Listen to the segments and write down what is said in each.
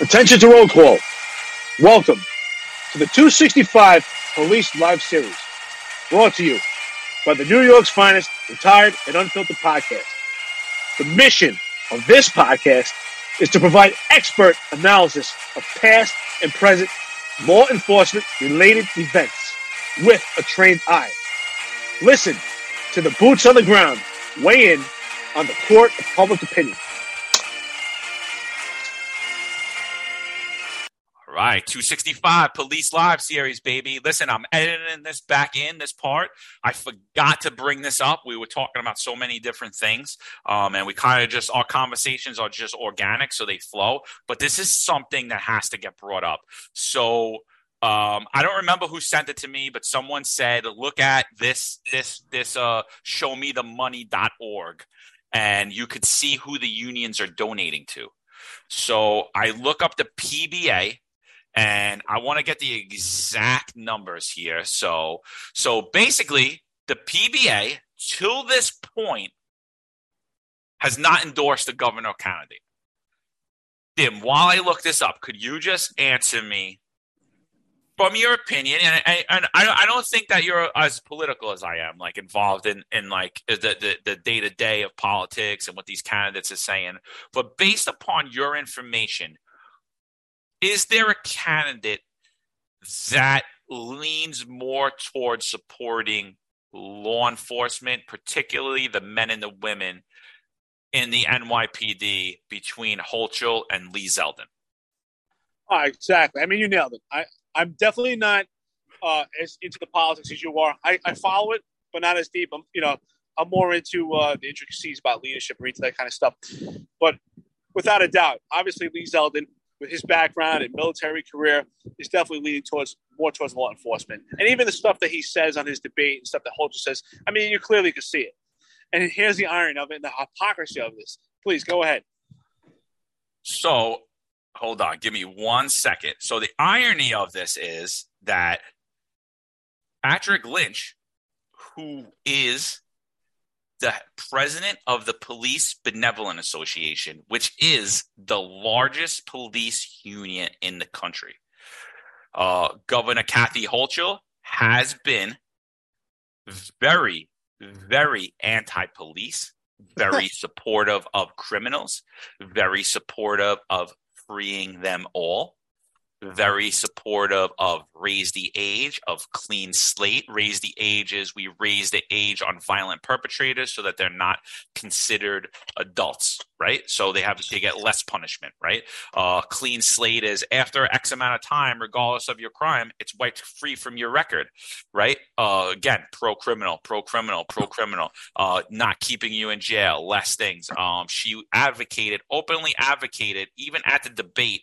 Attention to roll call. Welcome to the 265 Police Live Series, brought to you by the New York's finest retired and unfiltered podcast. The mission of this podcast is to provide expert analysis of past and present law enforcement related events with a trained eye. Listen to the boots on the ground weigh in on the court of public opinion. Right, 265 Police Live series, baby. Listen, I'm editing this back in, this part. I forgot to bring this up. We were talking about so many different things, um, and we kind of just, our conversations are just organic, so they flow. But this is something that has to get brought up. So, um, I don't remember who sent it to me, but someone said, look at this, this, this, uh, showmethemoney.org, and you could see who the unions are donating to. So I look up the PBA, and I want to get the exact numbers here. So, so basically, the PBA till this point has not endorsed the governor candidate. Tim, while I look this up, could you just answer me from your opinion? And, and, and I, I don't think that you're as political as I am, like involved in, in like the, the day to day of politics and what these candidates are saying. But based upon your information, is there a candidate that leans more towards supporting law enforcement, particularly the men and the women in the NYPD between Hochul and Lee Zeldin? Oh, exactly. I mean, you nailed it. I, I'm definitely not uh, as into the politics as you are. I, I follow it, but not as deep. I'm, you know, I'm more into uh, the intricacies about leadership into that kind of stuff. But without a doubt, obviously Lee Zeldin with his background and military career, is definitely leaning towards more towards law enforcement. And even the stuff that he says on his debate and stuff that Hochul says, I mean, you clearly can see it. And here's the irony of it and the hypocrisy of this. Please go ahead. So, hold on, give me one second. So, the irony of this is that Patrick Lynch, who is the president of the Police Benevolent Association, which is the largest police union in the country. Uh, Governor Kathy Hochul has been very, very anti police, very supportive of criminals, very supportive of freeing them all very supportive of raise the age of clean slate raise the ages. We raise the age on violent perpetrators so that they're not considered adults right? So they have they get less punishment right? Uh, clean slate is after x amount of time regardless of your crime it's wiped free from your record right? Uh, again pro criminal pro criminal pro criminal uh, not keeping you in jail less things. Um, she advocated openly advocated even at the debate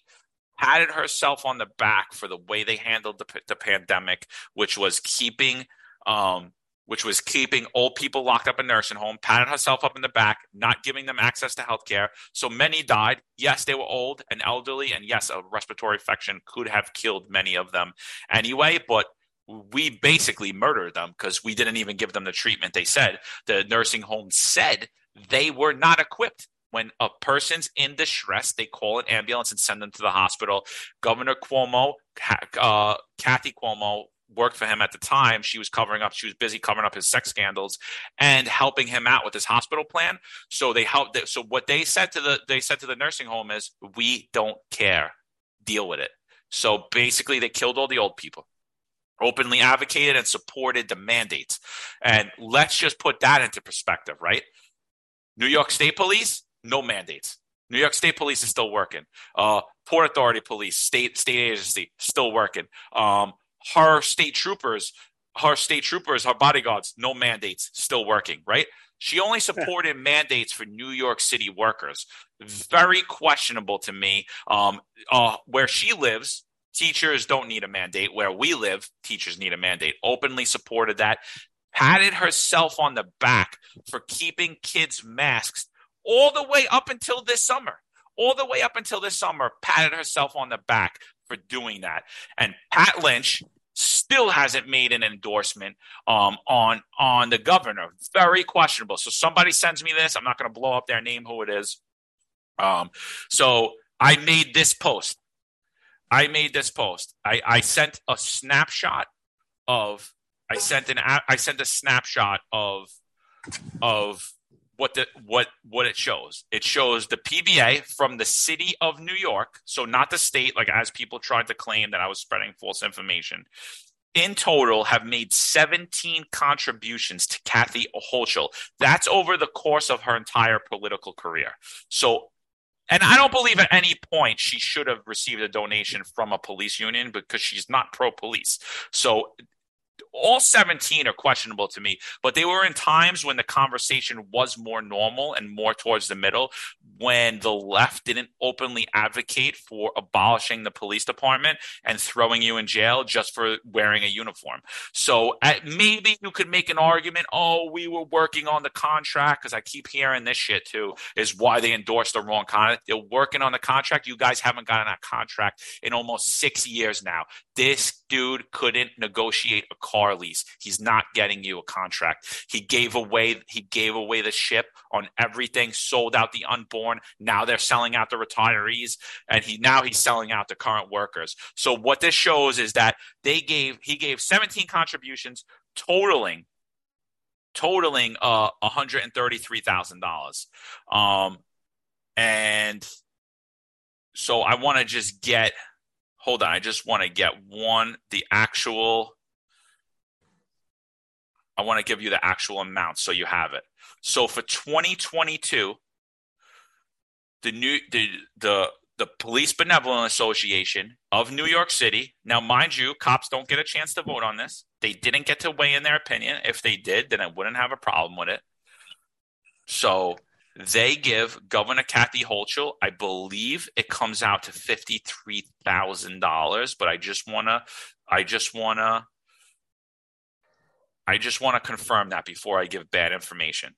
patted herself on the back for the way they handled the, the pandemic, which was keeping um, which was keeping old people locked up in nursing home, patted herself up in the back, not giving them access to health care. So many died. Yes, they were old and elderly, and yes, a respiratory infection could have killed many of them anyway, but we basically murdered them because we didn't even give them the treatment they said. The nursing home said they were not equipped when a person's in distress, they call an ambulance and send them to the hospital. Governor Cuomo, uh, Kathy Cuomo, worked for him at the time. She was covering up. She was busy covering up his sex scandals and helping him out with his hospital plan. So they helped. So what they said to the they said to the nursing home is, "We don't care. Deal with it." So basically, they killed all the old people openly advocated and supported the mandates. And let's just put that into perspective, right? New York State Police, no mandates. New York State Police is still working. Uh, Port Authority Police, state state agency, still working. Um, her state troopers, her state troopers, her bodyguards, no mandates, still working. Right? She only supported mandates for New York City workers. Very questionable to me. Um, uh, where she lives, teachers don't need a mandate. Where we live, teachers need a mandate. Openly supported that. Patted herself on the back for keeping kids' masks all the way up until this summer. All the way up until this summer, patted herself on the back for doing that. And Pat Lynch still hasn't made an endorsement um, on on the governor. Very questionable. So somebody sends me this. I'm not going to blow up their name, who it is. Um, so I made this post. I made this post. I, I sent a snapshot of I sent an I sent a snapshot of of what the what what it shows. It shows the PBA from the city of New York, so not the state, like as people tried to claim that I was spreading false information. In total, have made 17 contributions to Kathy Hochul. That's over the course of her entire political career. So and I don't believe at any point she should have received a donation from a police union because she's not pro police. So all 17 are questionable to me, but they were in times when the conversation was more normal and more towards the middle, when the left didn't openly advocate for abolishing the police department and throwing you in jail just for wearing a uniform. So at, maybe you could make an argument, oh, we were working on the contract, because I keep hearing this shit too, is why they endorsed the wrong contract. They're working on the contract. You guys haven't gotten a contract in almost six years now. This dude couldn't negotiate a car lease. He's not getting you a contract. He gave away he gave away the ship on everything, sold out the unborn. Now they're selling out the retirees and he now he's selling out the current workers. So what this shows is that they gave he gave 17 contributions totaling totaling uh $133,000. Um and so I want to just get hold on. I just want to get one, the actual. I want to give you the actual amount so you have it. So for 2022, the new the the the Police Benevolent Association of New York City. Now, mind you, cops don't get a chance to vote on this. They didn't get to weigh in their opinion. If they did, then I wouldn't have a problem with it. So they give Governor Kathy Hochul, I believe it comes out to fifty-three thousand dollars. But I just wanna, I just wanna, I just want to confirm that before I give bad information.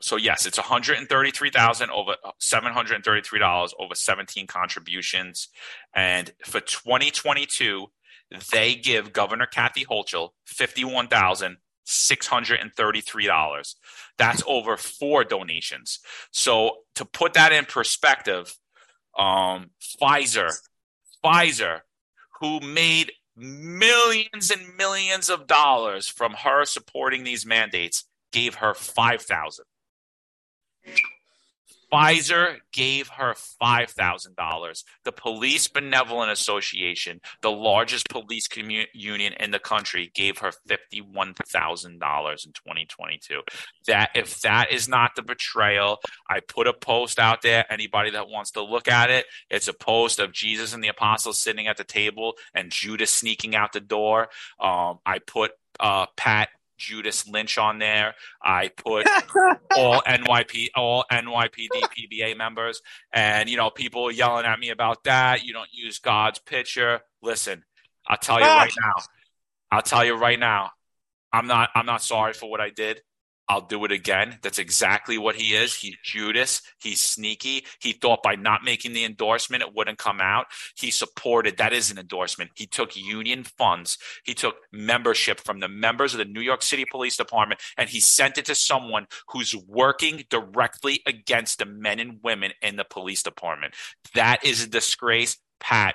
So yes, it's one hundred and thirty-three thousand over seven hundred and thirty-three dollars over seventeen contributions, and for twenty twenty-two, they give Governor Kathy Hochul fifty-one thousand $633. That's over four donations. So to put that in perspective, um, Pfizer, Pfizer, who made millions and millions of dollars from her supporting these mandates, gave her 5,000. Pfizer gave her $5,000. The Police Benevolent Association, the largest police union in the country, gave her $51,000 in 2022. That if that is not the betrayal, I put a post out there. Anybody that wants to look at it, it's a post of Jesus and the apostles sitting at the table and Judas sneaking out the door. Um, I put uh, Pat Judas Lynch on there. I put all NYP, all NYPD PBA members, and you know people yelling at me about that. You don't use God's picture. Listen, I'll tell you right now. I'll tell you right now. I'm not. I'm not sorry for what I did. I'll do it again. That's exactly what he is. He's Judas. He's sneaky. He thought by not making the endorsement, it wouldn't come out. He supported that is an endorsement. He took union funds. He took membership from the members of the New York City Police Department and he sent it to someone who's working directly against the men and women in the police department. That is a disgrace. Pat,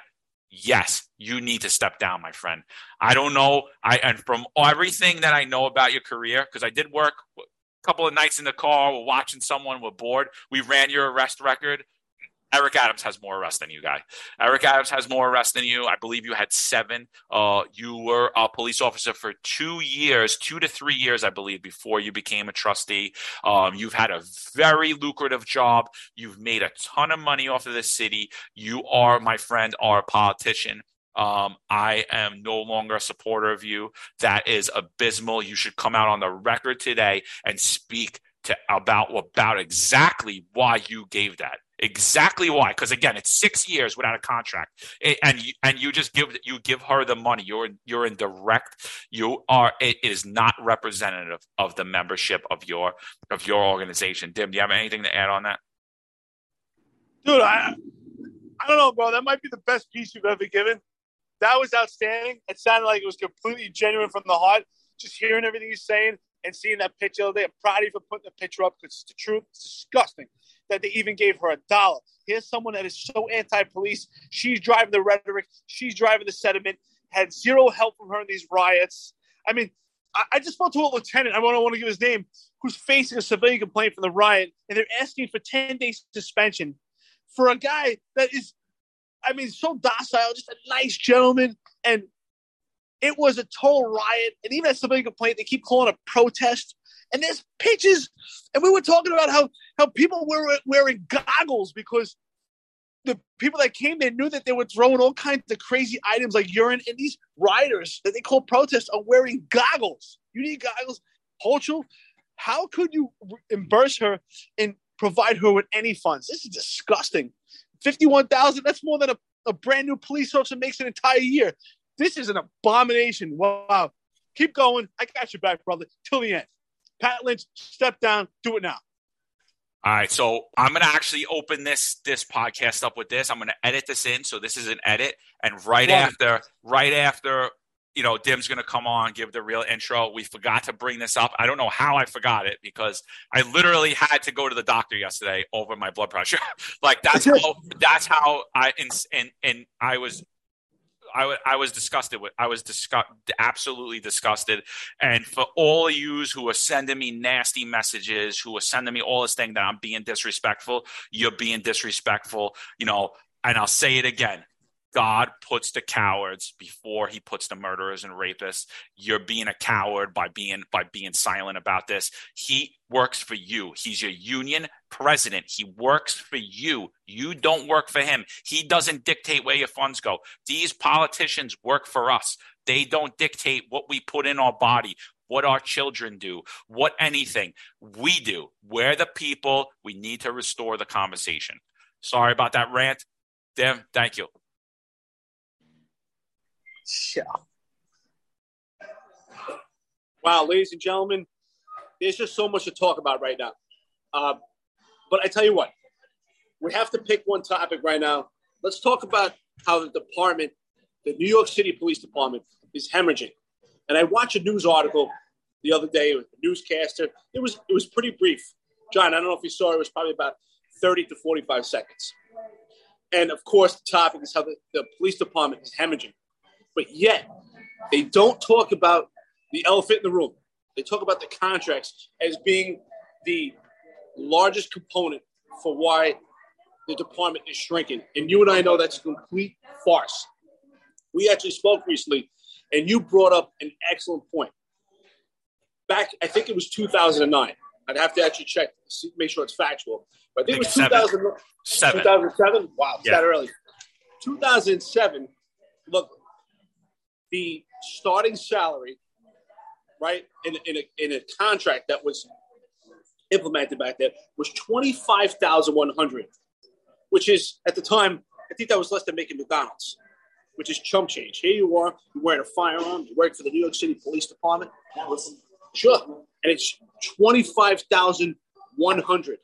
yes, you need to step down, my friend. I don't know. I and from everything that I know about your career, because I did work couple of nights in the car, we're watching someone, we're bored. We ran your arrest record. Eric Adams has more arrests than you, guy. Eric Adams has more arrests than you. I believe you had seven. Uh, you were a police officer for two years, two to three years, I believe, before you became a trustee. Um, you've had a very lucrative job. You've made a ton of money off of the city. You are, my friend, are a politician. Um, I am no longer a supporter of you. That is abysmal. You should come out on the record today and speak to about about exactly why you gave that. Exactly why. Because again it's six years without a contract. And you, and you just give you give her the money. You're you're in direct you are it is not representative of the membership of your of your organization. Dim do you have anything to add on that? Dude i i don't know bro. That might be the best piece you've ever given that was outstanding it sounded like it was completely genuine from the heart just hearing everything he's saying and seeing that picture the other day. I'm proud of you for putting the picture up because it's the truth. It's disgusting that they even gave her a dollar. Here's someone that is so anti-police. She's driving the rhetoric. She's driving the sentiment. Had zero help from her in these riots. I mean, I, I just spoke to a lieutenant. I don't want to give his name, who's facing a civilian complaint from the riot, and they're asking for 10 days suspension for a guy that is, I mean, so docile, just a nice gentleman, and it was a total riot. And even at civilian complaint, they keep calling a protest. And there's pitches. and we were talking about how how people were wearing goggles because the people that came there knew that they were throwing all kinds of crazy items like urine, and these riders that they call protests are wearing goggles. You need goggles. Hochul, how could you reimburse her and provide her with any funds? This is disgusting. Fifty-one thousand. That's more than a, a brand new police officer makes an entire year. This is an abomination. Wow. Keep going. I got your back, brother, till the end. Pat Lynch, step down. Do it now. All right, so I'm gonna actually open this this podcast up with this. I'm gonna edit this in, so this is an edit, and right after, right after, you know, Dim's gonna come on, give the real intro. We forgot to bring this up. I don't know how I forgot it because I literally had to go to the doctor yesterday over my blood pressure. like that's how that's how I and and and I was I, w- I was disgusted with. I was disgust, absolutely disgusted. And for all of yous who are sending me nasty messages, who are sending me all this thing that I'm being disrespectful, you're being disrespectful. You know, and I'll say it again. God puts the cowards before he puts the murderers and rapists. You're being a coward by being by being silent about this. He works for you. He's your union president. He works for you. You don't work for him. He doesn't dictate where your funds go. These politicians work for us. They don't dictate what we put in our body, what our children do, what anything. We do. We're the people. We need to restore the conversation. Sorry about that rant. Dim, thank you. Wow, ladies and gentlemen, there's just so much to talk about right now. Uh, but I tell you what, we have to pick one topic right now. Let's talk about how the department, the New York City Police Department, is hemorrhaging. And I watched a news article the other day with a newscaster. It was it was pretty brief. John, I don't know if you saw it. It was probably about 30 to 45 seconds. And of course, the topic is how the, the police department is hemorrhaging. But yet, they don't talk about the elephant in the room. They talk about the contracts as being the largest component for why the department is shrinking. And you and I know that's a complete farce. We actually spoke recently, and you brought up an excellent point. Back, I think it was 2009. I'd have to actually check, see, make sure it's factual. But I think it was 2007. 2007? Wow, it's yeah. that early. 2007, look, the starting salary, right, in, in, a, in a contract that was implemented back then was 25100 which is, at the time, I think that was less than making McDonald's, which is chump change. Here you are, you're wearing a firearm, you work for the New York City Police Department. Sure. And it's 25100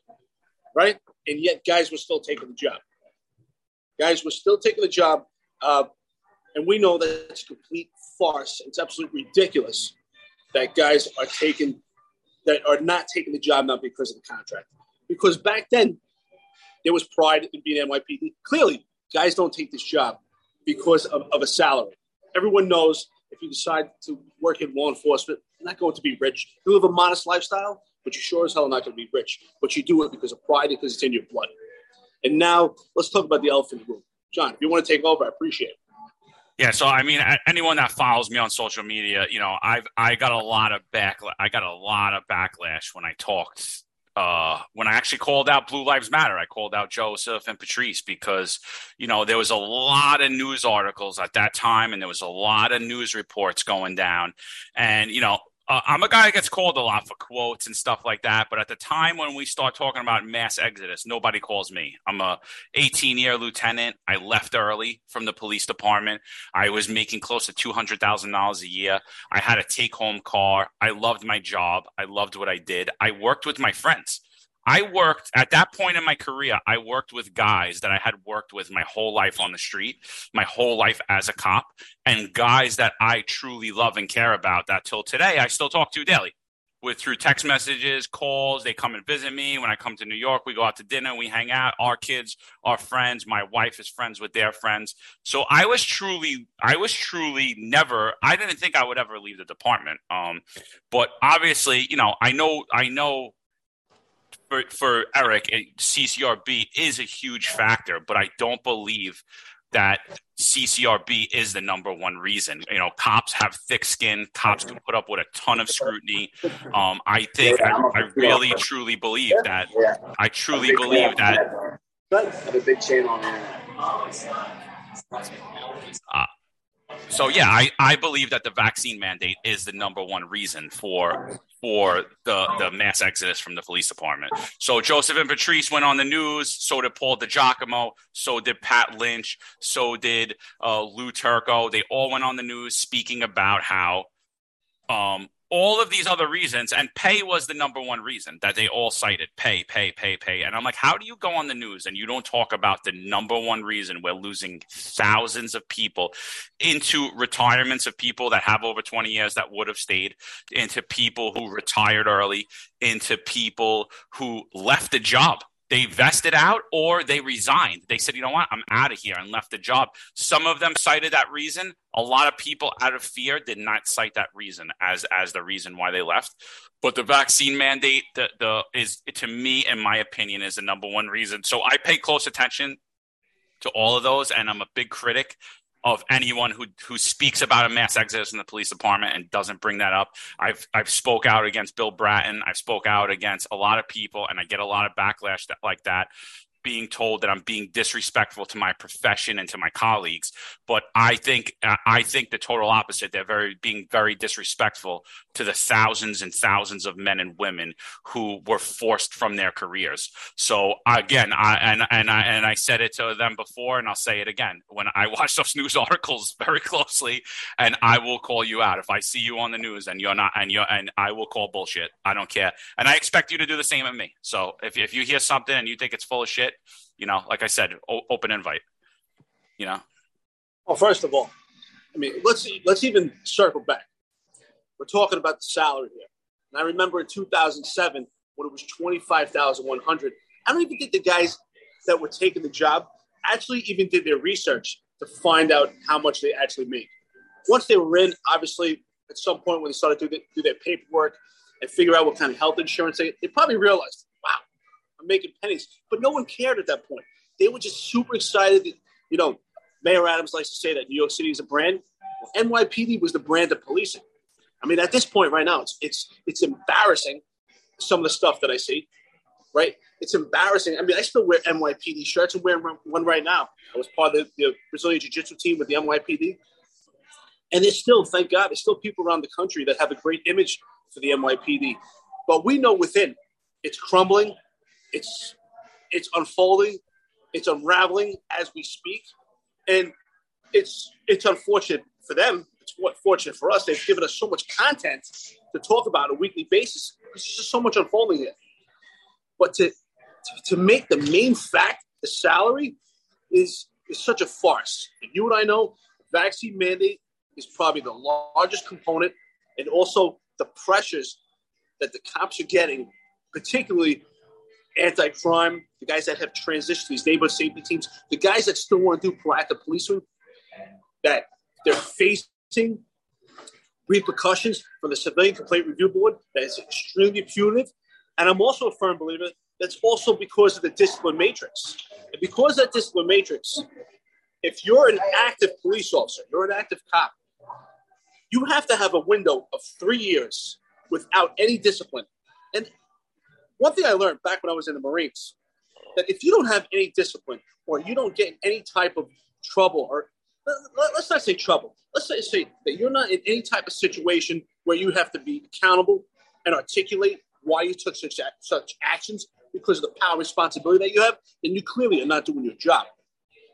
right? And yet guys were still taking the job. Guys were still taking the job. Uh, and we know that it's a complete farce. It's absolutely ridiculous that guys are taking that are not taking the job not because of the contract. Because back then there was pride in being NYPD. Clearly, guys don't take this job because of, of a salary. Everyone knows if you decide to work in law enforcement, you're not going to be rich. You live a modest lifestyle, but you sure as hell are not going to be rich. But you do it because of pride, because it's in your blood. And now let's talk about the elephant in the room. John, if you want to take over, I appreciate it. Yeah, so I mean, anyone that follows me on social media, you know, I've I got a lot of back, I got a lot of backlash when I talked, uh, when I actually called out Blue Lives Matter. I called out Joseph Imperatrice because, you know, there was a lot of news articles at that time, and there was a lot of news reports going down, and you know, uh, I'm a guy that gets called a lot for quotes and stuff like that. But at the time when we start talking about mass exodus, nobody calls me. I'm a 18 year lieutenant. I left early from the police department. I was making close to $200,000 a year. I had a take home car. I loved my job. I loved what I did. I worked with my friends. I worked at that point in my career, I worked with guys that I had worked with my whole life on the street, my whole life as a cop, and guys that I truly love and care about that till today I still talk to daily. with through text messages, calls. They come and visit me. When I come to New York, we go out to dinner, we hang out. Our kids are friends. My wife is friends with their friends. So I was truly, I was truly never. I didn't think I would ever leave the department. Um, but obviously, you know, I know, I know. For, for Eric, CCRB is a huge factor, but I don't believe that CCRB is the number one reason. You know, cops have thick skin. Cops can put up with a ton of scrutiny. Um, I think I, I, really truly believe that. I truly believe that. Have a big chain on uh, so yeah, I, I believe that the vaccine mandate is the number one reason for for the the mass exodus from the police department. So Joseph Imperatrice went on the news. So did Paul DiGiacomo. So did Pat Lynch. So did uh, Lou Turco. They all went on the news speaking about how um, all of these other reasons, and pay was the number one reason that they all cited pay, pay, pay, pay. And I'm like, how do you go on the news and you don't talk about the number one reason we're losing thousands of people into retirements of people that have over 20 years that would have stayed, into people who retired early, into people who left the job they vested out or they resigned. They said, you know what, I'm out of here and left the job. Some of them cited that reason. A lot of people out of fear did not cite that reason as as the reason why they left. But the vaccine mandate the, the is to me, in my opinion, is the number one reason. So I pay close attention to all of those and I'm a big critic of anyone who who speaks about a mass exodus in the police department and doesn't bring that up. I've I've spoke out against Bill Bratton. I've spoke out against a lot of people, and I get a lot of backlash that, like that being told that I'm being disrespectful to my profession and to my colleagues. But I think uh, I think the total opposite. They're very being very disrespectful to the thousands and thousands of men and women who were forced from their careers. So again, I and and I and I said it to them before, and I'll say it again when I watch those news articles very closely, and I will call you out if I see you on the news and you're not, and you're and I will call bullshit. I don't care, and I expect you to do the same of me. So if if you hear something and you think it's full of shit you know, like I said, o- open invite. You know. Well, first of all, I mean, let's let's even circle back. We're talking about the salary here, and I remember in 2007 when it was 25,100. I don't even think the guys that were taking the job actually even did their research to find out how much they actually make. Once they were in, obviously, at some point when they started to do, their paperwork and figure out what kind of health insurance they, they probably realized I'm making pennies. But no one cared at that point. They were just super excited. That, you know, Mayor Adams likes to say that New York City is a brand. Well, NYPD was the brand of policing. I mean, at this point right now, it's it's it's embarrassing some of the stuff that I see. Right? It's embarrassing. I mean, I still wear NYPD shirts. I'm wearing one right now. I was part of the, the Brazilian Jiu Jitsu team with the NYPD. And there's still, thank God, there's still people around the country that have a great image for the NYPD. But we know within it's crumbling it's it's unfolding, it's unraveling as we speak, and it's it's unfortunate for them. It's what fortunate for us. They've given us so much content to talk about on a weekly basis. There's just so much unfolding here. But to, to to make the main fact the salary is is such a farce. And you and I know vaccine mandate is probably the largest component, and also the pressures that the cops are getting, particularly anti-crime, the guys that have transitioned to these neighborhood safety teams, the guys that still want to do proactive policing, that they're facing repercussions from the Civilian Complaint Review Board that is extremely punitive. And I'm also a firm believer that's also because of the discipline matrix. And because that discipline matrix, if you're an active police officer, you're an active cop, you have to have a window of three years without any discipline. And one thing I learned back when I was in the Marines that if you don't have any discipline or you don't get in any type of trouble or let's not say trouble, let's say, say that you're not in any type of situation where you have to be accountable and articulate why you took such such actions because of the power responsibility that you have, then you clearly are not doing your job.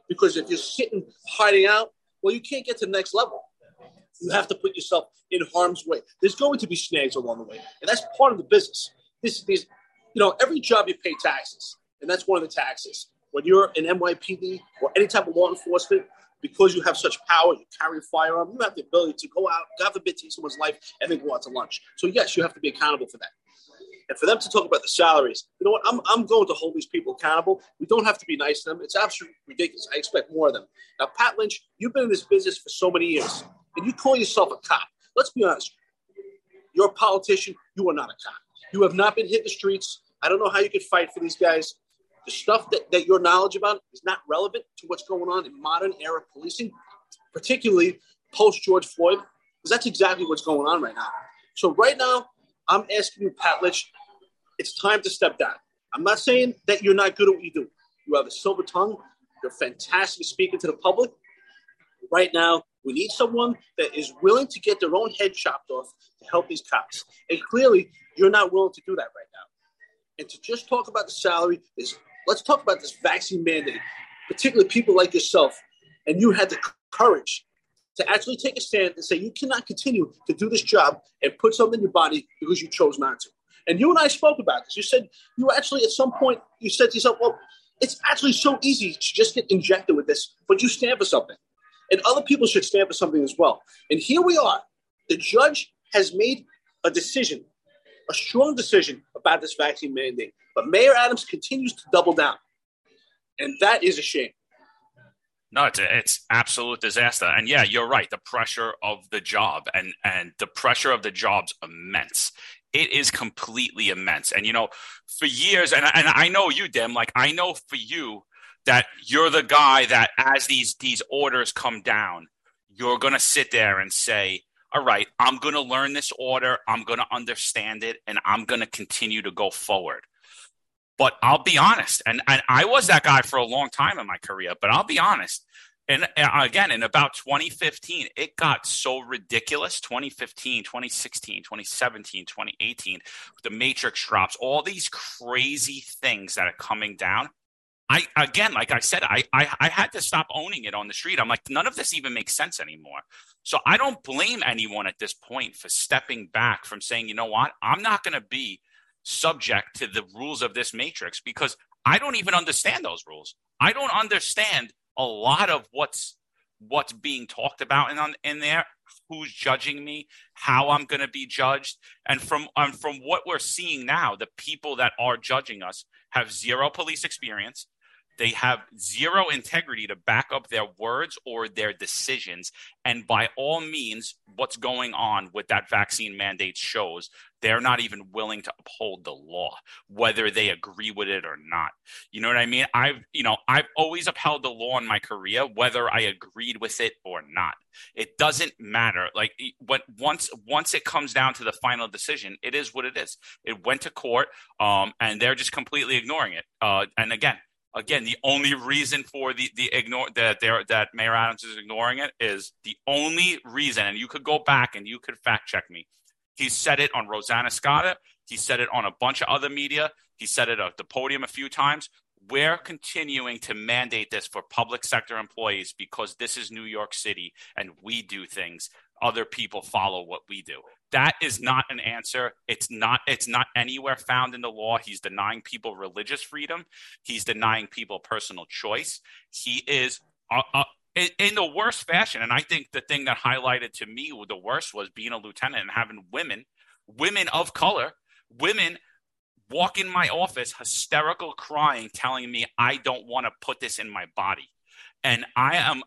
Because if you're sitting hiding out, well, you can't get to the next level. You have to put yourself in harm's way. There's going to be snags along the way, and that's part of the business. This, these you know, every job you pay taxes, and that's one of the taxes. When you're an NYPD or any type of law enforcement, because you have such power, you carry a firearm, you have the ability to go out, God forbid, take someone's life, and then go out to lunch. So yes, you have to be accountable for that. And for them to talk about the salaries, you know what? I'm, I'm going to hold these people accountable. We don't have to be nice to them. It's absolutely ridiculous. I expect more of them. Now, Pat Lynch, you've been in this business for so many years, and you call yourself a cop. Let's be honest. You're a politician. You are not a cop. You have not been hit the streets. I don't know how you could fight for these guys. The stuff that, that your knowledge about is not relevant to what's going on in modern era policing, particularly post George Floyd, because that's exactly what's going on right now. So right now, I'm asking you, Pat Lynch, it's time to step down. I'm not saying that you're not good at what you do. You have a silver tongue. You're fantastic speaking to the public. Right now, we need someone that is willing to get their own head chopped off to help these cops. And clearly, you're not willing to do that right now. And to just talk about the salary is let's talk about this vaccine mandate, particularly people like yourself. And you had the courage to actually take a stand and say you cannot continue to do this job and put something in your body because you chose not to. And you and I spoke about this. You said you actually at some point you said to yourself, "Well, it's actually so easy to just get injected with this, but you stand for something, and other people should stand for something as well." And here we are. The judge has made a decision, a strong decision about this vaccine mandate, but Mayor Adams continues to double down, and that is a shame. No, it's it's absolute disaster. And yeah, you're right. The pressure of the job and and the pressure of the job's immense. It is completely immense. And you know, for years, and and I know you, Dim. Like I know for you that you're the guy that as these these orders come down, you're gonna sit there and say, "All right, I'm gonna learn this order. I'm gonna understand it, and I'm gonna continue to go forward." But I'll be honest, and, and I was that guy for a long time in my career, but I'll be honest. And again, in about 2015, it got so ridiculous 2015, 2016, 2017, 2018, the Matrix drops, all these crazy things that are coming down. I again, like I said, I, I I had to stop owning it on the street. I'm like, none of this even makes sense anymore. So I don't blame anyone at this point for stepping back from saying, you know what, I'm not going to be subject to the rules of this matrix because I don't even understand those rules. I don't understand a lot of what's what's being talked about in on in there who's judging me how i'm going to be judged and from um, from what we're seeing now the people that are judging us have zero police experience they have zero integrity to back up their words or their decisions. And by all means, what's going on with that vaccine mandate shows they're not even willing to uphold the law, whether they agree with it or not. You know what I mean? I've, you know, I've always upheld the law in my career, whether I agreed with it or not. It doesn't matter. Like, but once once it comes down to the final decision, it is what it is. It went to court, um, and they're just completely ignoring it. Uh, and again, again, the only reason for the the ignore that there that Mayor Adams is ignoring it is the only reason, and you could go back and you could fact check me. He said it on Rosanna Scotto. He said it on a bunch of other media. He said it at the podium a few times. We're continuing to mandate this for public sector employees because this is New York City and we do things. Other people follow what we do that is not an answer. It's not it's not anywhere found in the law. He's denying people religious freedom. He's denying people personal choice. He is uh, uh, in, in the worst fashion. And i think the thing that highlighted to me the worst was being a lieutenant and having women women of color women walk in my office hysterical crying telling me i don't want to put this in my body. And i am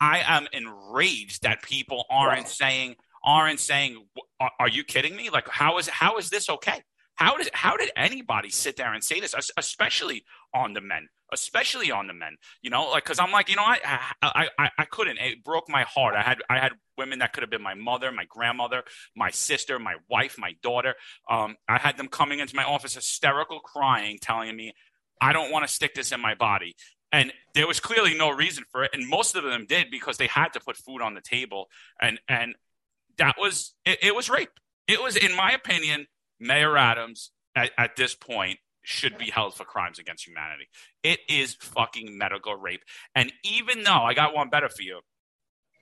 i am enraged that people aren't saying aren't saying, are, are you kidding me? Like, how is how is this okay? How did how did anybody sit there and say this, especially on the men, especially on the men? You know, like because I'm like, you know, I, I I I couldn't. It broke my heart. I had I had women that could have been my mother, my grandmother, my sister, my wife, my daughter. Um, I had them coming into my office hysterical, crying, telling me, I don't want to stick this in my body. And there was clearly no reason for it, and most of them did because they had to put food on the table. And and that was it, it was rape. It was, in my opinion, Mayor Adams at, at this point should be held for crimes against humanity. It is fucking medical rape. And even though I got one better for you,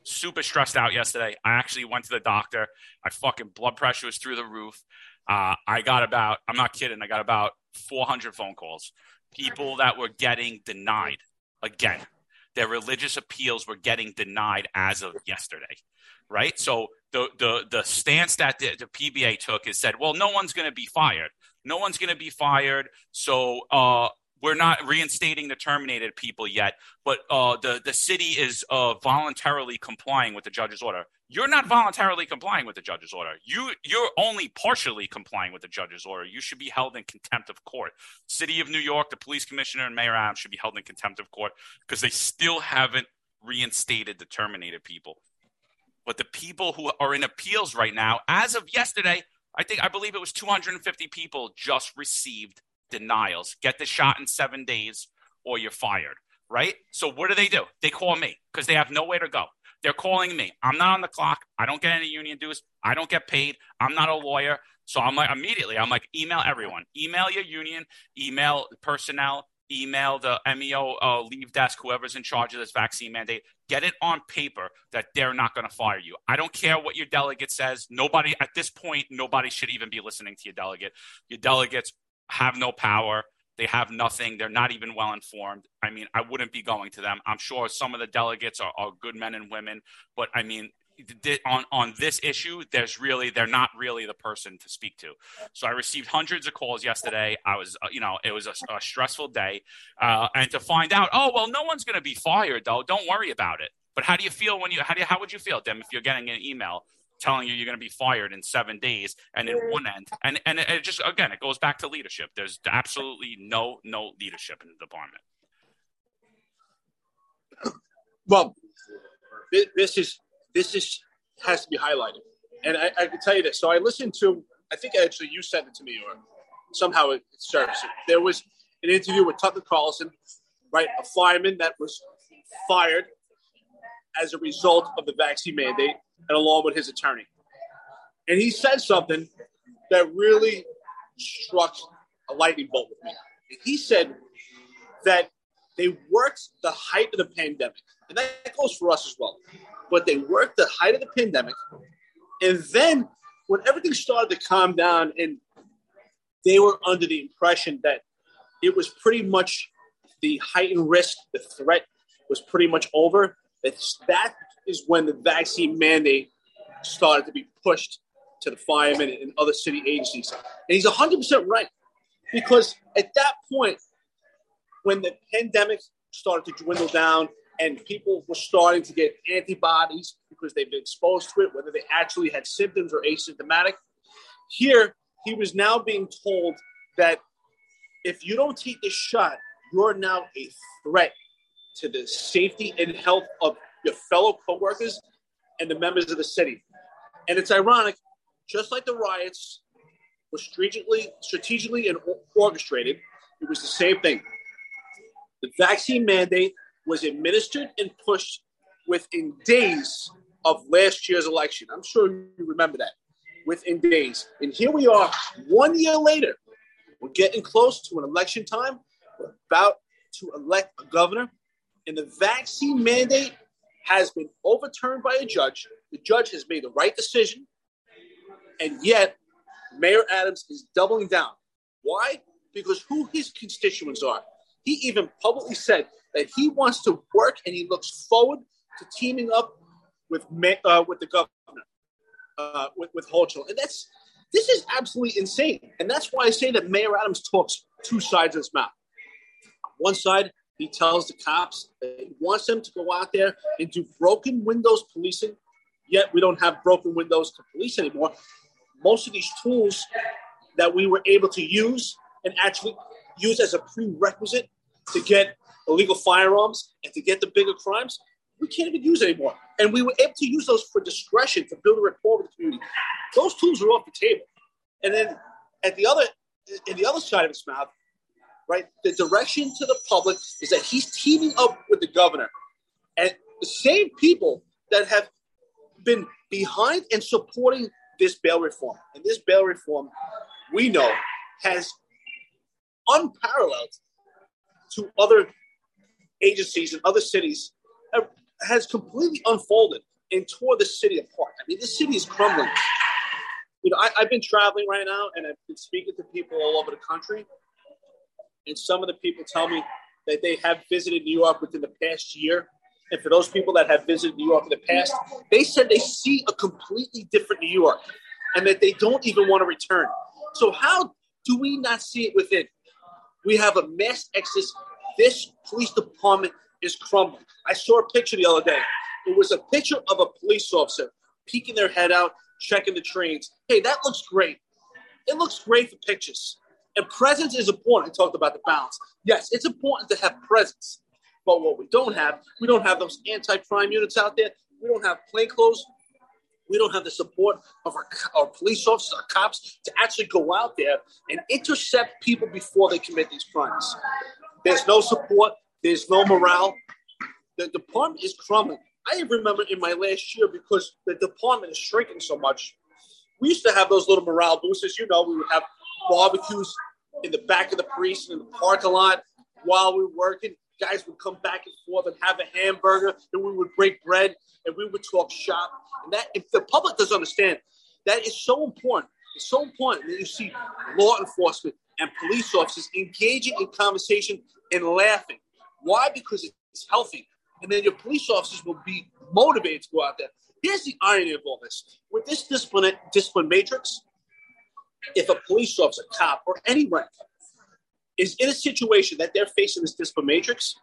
super stressed out yesterday. I actually went to the doctor. My fucking blood pressure was through the roof. Uh, I got about, I'm not kidding, I got about 400 phone calls. People that were getting denied again. Their religious appeals were getting denied as of yesterday, right? So the the the stance that the, the PBA took is said, well, no one's going to be fired. No one's going to be fired. So uh, we're not reinstating the terminated people yet, but uh, the the city is uh, voluntarily complying with the judge's order. You're not voluntarily complying with the judge's order. You you're only partially complying with the judge's order. You should be held in contempt of court. City of New York, the police commissioner, and Mayor Adams should be held in contempt of court because they still haven't reinstated the terminated people. But the people who are in appeals right now, as of yesterday, I think I believe it was 250 people just received denials. Get the shot in seven days or you're fired, right? So what do they do? They call me because they have nowhere to go. They're calling me. I'm not on the clock. I don't get any union dues. I don't get paid. I'm not a lawyer. So I'm like, immediately, I'm like, email everyone. Email your union, email personnel, email the MEO uh, leave desk, whoever's in charge of this vaccine mandate. Get it on paper that they're not going to fire you. I don't care what your delegate says. Nobody, at this point, nobody should even be listening to your delegate. Your delegates have no power. They have nothing. They're not even well informed. I mean, I wouldn't be going to them. I'm sure some of the delegates are, are good men and women, but I mean, on on this issue, there's really they're not really the person to speak to. So I received hundreds of calls yesterday. I was, uh, you know, it was a, a stressful day, uh, and to find out, oh well, no one's going to be fired though. Don't worry about it. But how do you feel when you how do you, how would you feel, Dem, if you're getting an email telling you you're going to be fired in seven days and in one end. And and it just again it goes back to leadership. There's absolutely no no leadership in the department. Well this is this is has to be highlighted. And i, I can tell you this. So i listened to i think actually you sent it to me or somehow it surfaced there was an interview with tucker carlson right a fireman that was fired as a result of the vaccine mandate and along with his attorney. And he said something that really struck a lightning bolt with me. He said that they worked the height of the pandemic, and that goes for us as well. But they worked the height of the pandemic, and then when everything started to calm down, and they were under the impression that it was pretty much the heightened risk, the threat was pretty much over. That that is when the vaccine mandate started to be pushed to the firemen and other city agencies. And he's 100% right. Because at that point, when the pandemic started to dwindle down and people were starting to get antibodies because they've been exposed to it, whether they actually had symptoms or asymptomatic, here he was now being told that if you don't take this shot, you're now a threat to the safety and health of your fellow coworkers and the members of the city. And it's ironic, just like the riots were strategically, strategically and orchestrated, it was the same thing. The vaccine mandate was administered and pushed within days of last year's election. I'm sure you remember that. Within days. And here we are, one year later. We're getting close to an election time. We're about to elect a governor. And the vaccine mandate has been overturned by a judge. The judge has made the right decision, and yet Mayor Adams is doubling down. Why? Because who his constituents are. He even publicly said that he wants to work and he looks forward to teaming up with uh, with the governor, uh, with with and that's this is absolutely insane. And that's why I say that Mayor Adams talks two sides of his mouth. One side, he tells the cops that he wants them to go out there and do broken windows policing. Yet we don't have broken windows to police anymore. Most of these tools that we were able to use and actually use as a prerequisite to get illegal firearms and to get the bigger crimes, we can't even use anymore. And we were able to use those for discretion to build a rapport with the community. Those tools are off the table. And then at the other, in the other side of his mouth, right? The direction to the public is that he's teaming up with the governor. And the same people that have been behind and supporting this bail reform. And this bail reform, we know, has unparalleled to other agencies and other cities, has completely unfolded and tore the city apart. I mean, this city is crumbling. You know, I, I've been traveling right now and I've been speaking to people all over the country. And some of the people tell me that they have visited New York within the past year, and for those people that have visited New York in the past, they said they see a completely different New York and that they don't even want to return. So, how do we not see it within? We have a mass exodus. This police department is crumbling. I saw a picture the other day. It was a picture of a police officer peeking their head out, checking the trains. Hey, that looks great. It looks great for pictures. And presence is important. I talked about the balance. Yes, it's important to have presence. But what we don't have, we don't have those anti-crime units out there. We don't have plainclothes. We don't have the support of our, our police officers, our cops, to actually go out there and intercept people before they commit these crimes. There's no support. There's no morale. The department is crumbling. I remember in my last year because the department is shrinking so much. We used to have those little morale boosters. You know, we would have barbecues in the back of the police in the parking lot while we were working. Guys would come back and forth and have a hamburger, and we would break bread and we would talk shop. And that, if the public doesn't understand, that is so important. It's so important that you see law enforcement and police officers engaging in conversation and laughing. Why? Because it's healthy. And then your police officers will be motivated to go out there. Here's the irony of all this. With this discipline, discipline matrix, if a police officer, cop, or anyone is in a situation that they're facing this discipline matrix,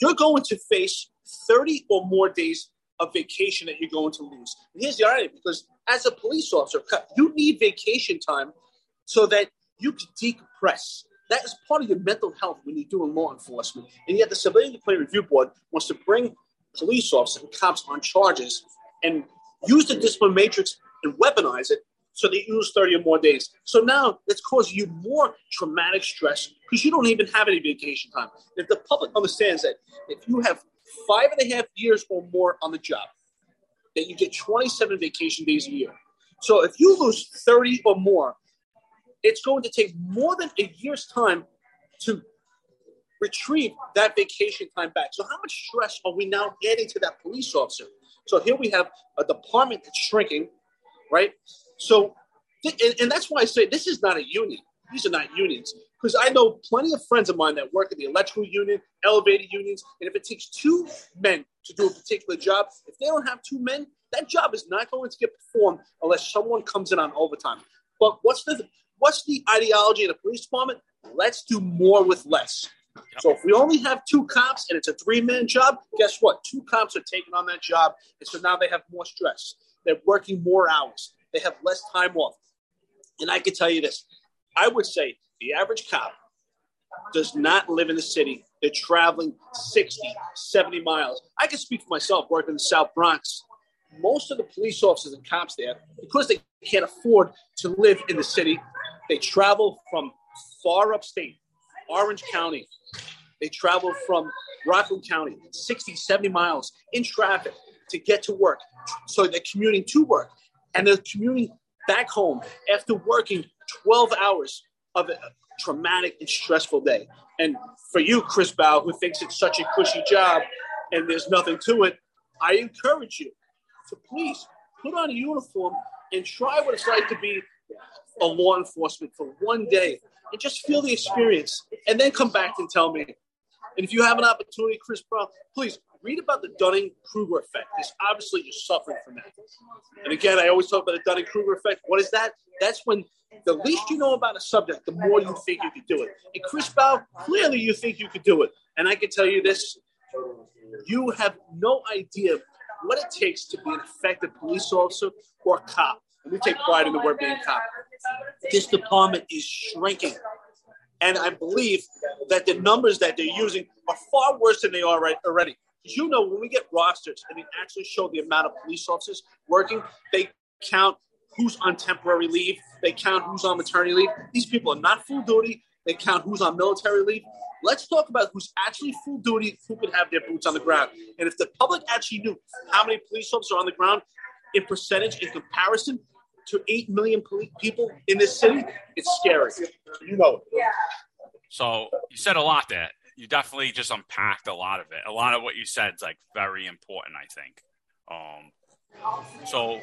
you're going to face 30 or more days of vacation that you're going to lose. And here's the irony because as a police officer, you need vacation time so that you can decompress. That is part of your mental health when you're doing law enforcement. And yet, the Civilian Complaint Review Board wants to bring police officers and cops on charges and use the discipline matrix and weaponize it so they lose 30 or more days. So now it's causing you more traumatic stress because you don't even have any vacation time. If the public understands that if you have five and a half years or more on the job, that you get 27 vacation days a year. So if you lose 30 or more, it's going to take more than a year's time to retrieve that vacation time back. So how much stress are we now adding to that police officer? So here we have a department that's shrinking, right? So, and, and that's why I say this is not a union. These are not unions because I know plenty of friends of mine that work in the electrical union, elevator unions, and if it takes two men to do a particular job, if they don't have two men, that job is not going to get performed unless someone comes in on overtime. But what's the what's the ideology in the police department? Let's do more with less. So if we only have two cops and it's a three-man job, guess what? Two cops are taking on that job, and so now they have more stress. They're working more hours. They have less time off. And I can tell you this: I would say the average cop does not live in the city. They're traveling 60, 70 miles. I can speak for myself working in the South Bronx. Most of the police officers and cops there, because they can't afford to live in the city, they travel from far upstate, Orange County. They travel from Rockland County, 60, 70 miles in traffic to get to work. So they're commuting to work and they're commuting back home after working 12 hours of a traumatic and stressful day. And for you, Chris Bow, who thinks it's such a cushy job and there's nothing to it, I encourage you to please put on a uniform and try what it's like to be a law enforcement for one day and just feel the experience and then come back and tell me. And if you have an opportunity, Chris Brown, please read about the Dunning Kruger effect. Because obviously you're suffering from that. And again, I always talk about the Dunning Kruger effect. What is that? That's when the least you know about a subject, the more you think you could do it. And Chris Bow, clearly you think you could do it. And I can tell you this you have no idea what it takes to be an effective police officer or cop. And we take pride in the word being cop. This department is shrinking. And I believe that the numbers that they're using are far worse than they are right already. Because you know, when we get rosters and they actually show the amount of police officers working, they count who's on temporary leave, they count who's on maternity leave. These people are not full duty. They count who's on military leave. Let's talk about who's actually full duty, who could have their boots on the ground. And if the public actually knew how many police officers are on the ground in percentage in comparison to 8 million people in this city, it's scary. You know. So you said a lot there. You definitely just unpacked a lot of it. A lot of what you said is like very important, I think. Um, so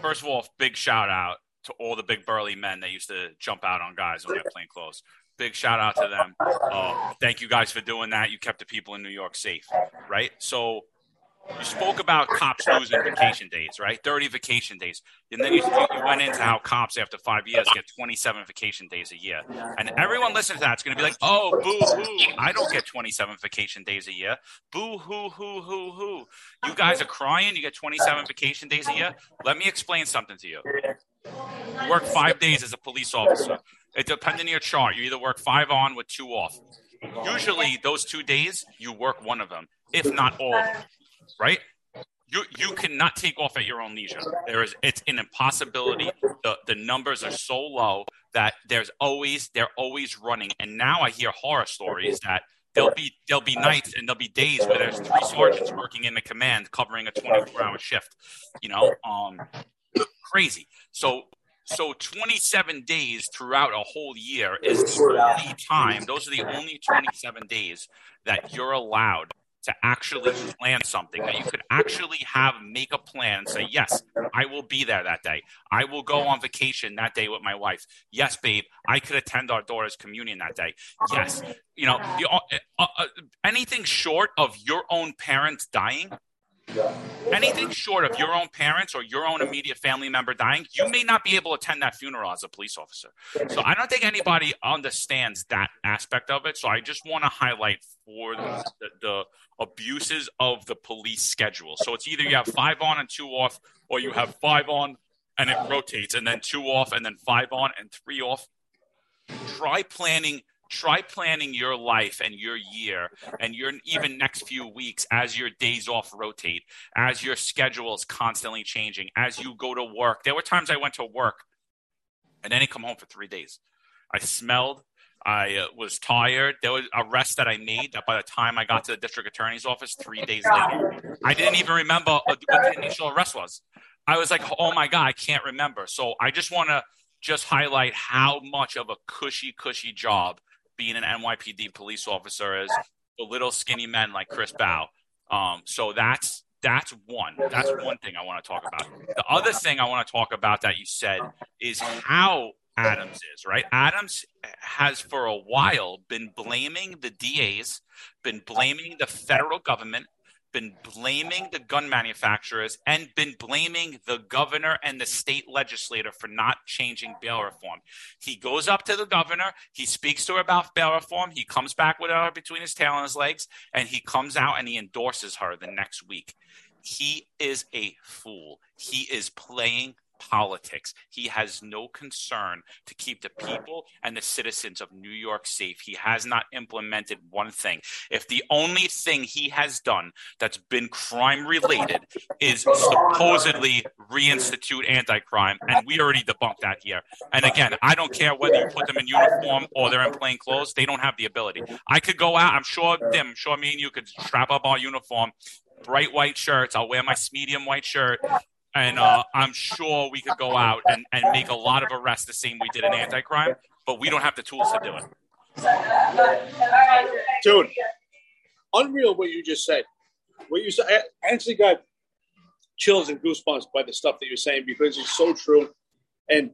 first of all, big shout out to all the big burly men that used to jump out on guys when they're plain clothes. Big shout out to them. Uh, thank you guys for doing that. You kept the people in New York safe, right? So you spoke about cops losing vacation days, right? 30 vacation days. And then you, you went into how cops, after five years, get 27 vacation days a year. And everyone listening to that is going to be like, oh, boo hoo. I don't get 27 vacation days a year. Boo hoo hoo hoo hoo. You guys are crying. You get 27 vacation days a year. Let me explain something to you. You work five days as a police officer. It depends on your chart. You either work five on with two off. Usually, those two days, you work one of them, if not all of them right? You you cannot take off at your own leisure. There is it's an impossibility. The the numbers are so low that there's always they're always running. And now I hear horror stories that there'll be there'll be nights and there'll be days where there's three sergeants working in the command covering a 24 hour shift. You know, um, crazy. So so 27 days throughout a whole year is the only time. Those are the only 27 days that you're allowed to actually plan something that you could actually have make a plan and say yes i will be there that day. I will go on vacation that day with my wife. Yes babe i could attend our daughter's communion that day. Yes. You know uh, uh, uh anything short of your own parents dying Anything short of your own parents or your own immediate family member dying, you may not be able to attend that funeral as a police officer. So I don't think anybody understands that aspect of it. So I just want to highlight for the, the, the abuses of the police schedule. So it's either you have five on and two off, or you have five on and it rotates, and then two off, and then five on and three off. Try planning try planning your life and your year and your even next few weeks as your days off rotate, as your schedule is constantly changing, as you go to work. There were times I went to work and then I come home for three days. I smelled. I uh, was tired. There was a rest that I made that by the time I got to the district attorney's office three days later, I didn't even remember what the initial arrest was. I was like, oh my God, I can't remember. So I just want to just highlight how much of a cushy, cushy job being an NYPD police officer is the little skinny men like Chris Bow. Um, so that's that's one. That's one thing I want to talk about. The other thing I want to talk about that you said is how Adams is, right? Adams has for a while been blaming the DAs, been blaming the federal government been blaming the gun manufacturers and been blaming the governor and the state legislator for not changing bail reform. He goes up to the governor, he speaks to her about bail reform, he comes back with her between his tail and his legs, and he comes out and he endorses her the next week. He is a fool. He is playing politics. He has no concern to keep the people and the citizens of New York safe. He has not implemented one thing. If the only thing he has done that's been crime related is supposedly reinstitute anti crime, and we already debunked that here. And again, I don't care whether you put them in uniform or they're in plain clothes, they don't have the ability. I could go out, I'm sure, Tim, I'm sure me and you could strap up our uniform bright white shirts. I'll wear my medium white shirt and uh, I'm sure we could go out and, and make a lot of arrests the same we did in anti-crime, but we don't have the tools to do it. Dude, unreal what you just said. What you said, I actually got chills and goosebumps by the stuff that you're saying because it's so true. And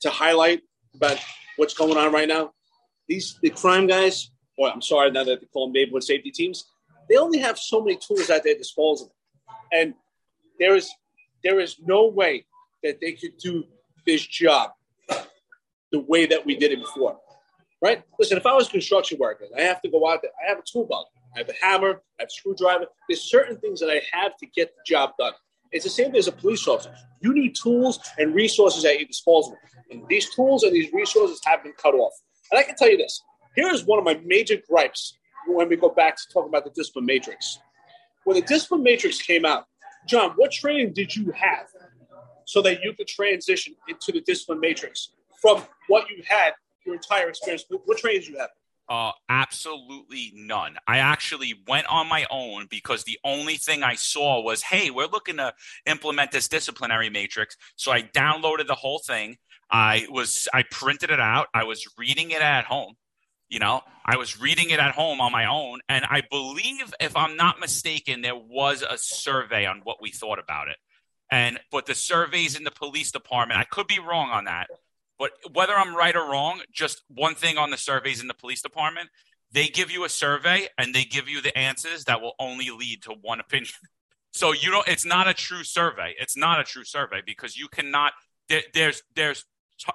to highlight about what's going on right now, these the crime guys, or I'm sorry now that they call them neighborhood safety teams, they only have so many tools at their disposal. And there is there is no way that they could do this job the way that we did it before. Right? Listen, if I was a construction worker, I have to go out there. I have a tool belt. I have a hammer. I have a screwdriver. There's certain things that I have to get the job done. It's the same as a police officer. You need tools and resources at your disposal. And these tools and these resources have been cut off. And I can tell you this. Here is one of my major gripes when we go back to talk about the discipline matrix. When the discipline matrix came out, John, what training did you have so that you could transition into the discipline matrix from what you had your entire experience? What training did you have? Uh, absolutely none. I actually went on my own because the only thing I saw was, hey, we're looking to implement this disciplinary matrix. So I downloaded the whole thing. I was I printed it out. I was reading it at home. You know, I was reading it at home on my own, and I believe, if I'm not mistaken, there was a survey on what we thought about it. And but the surveys in the police department, I could be wrong on that, But whether I'm right or wrong, just one thing on the surveys in the police department, they give you a survey and they give you the answers that will only lead to one opinion. So you don't. It's not a true survey. It's not a true survey because you cannot. There, there's there's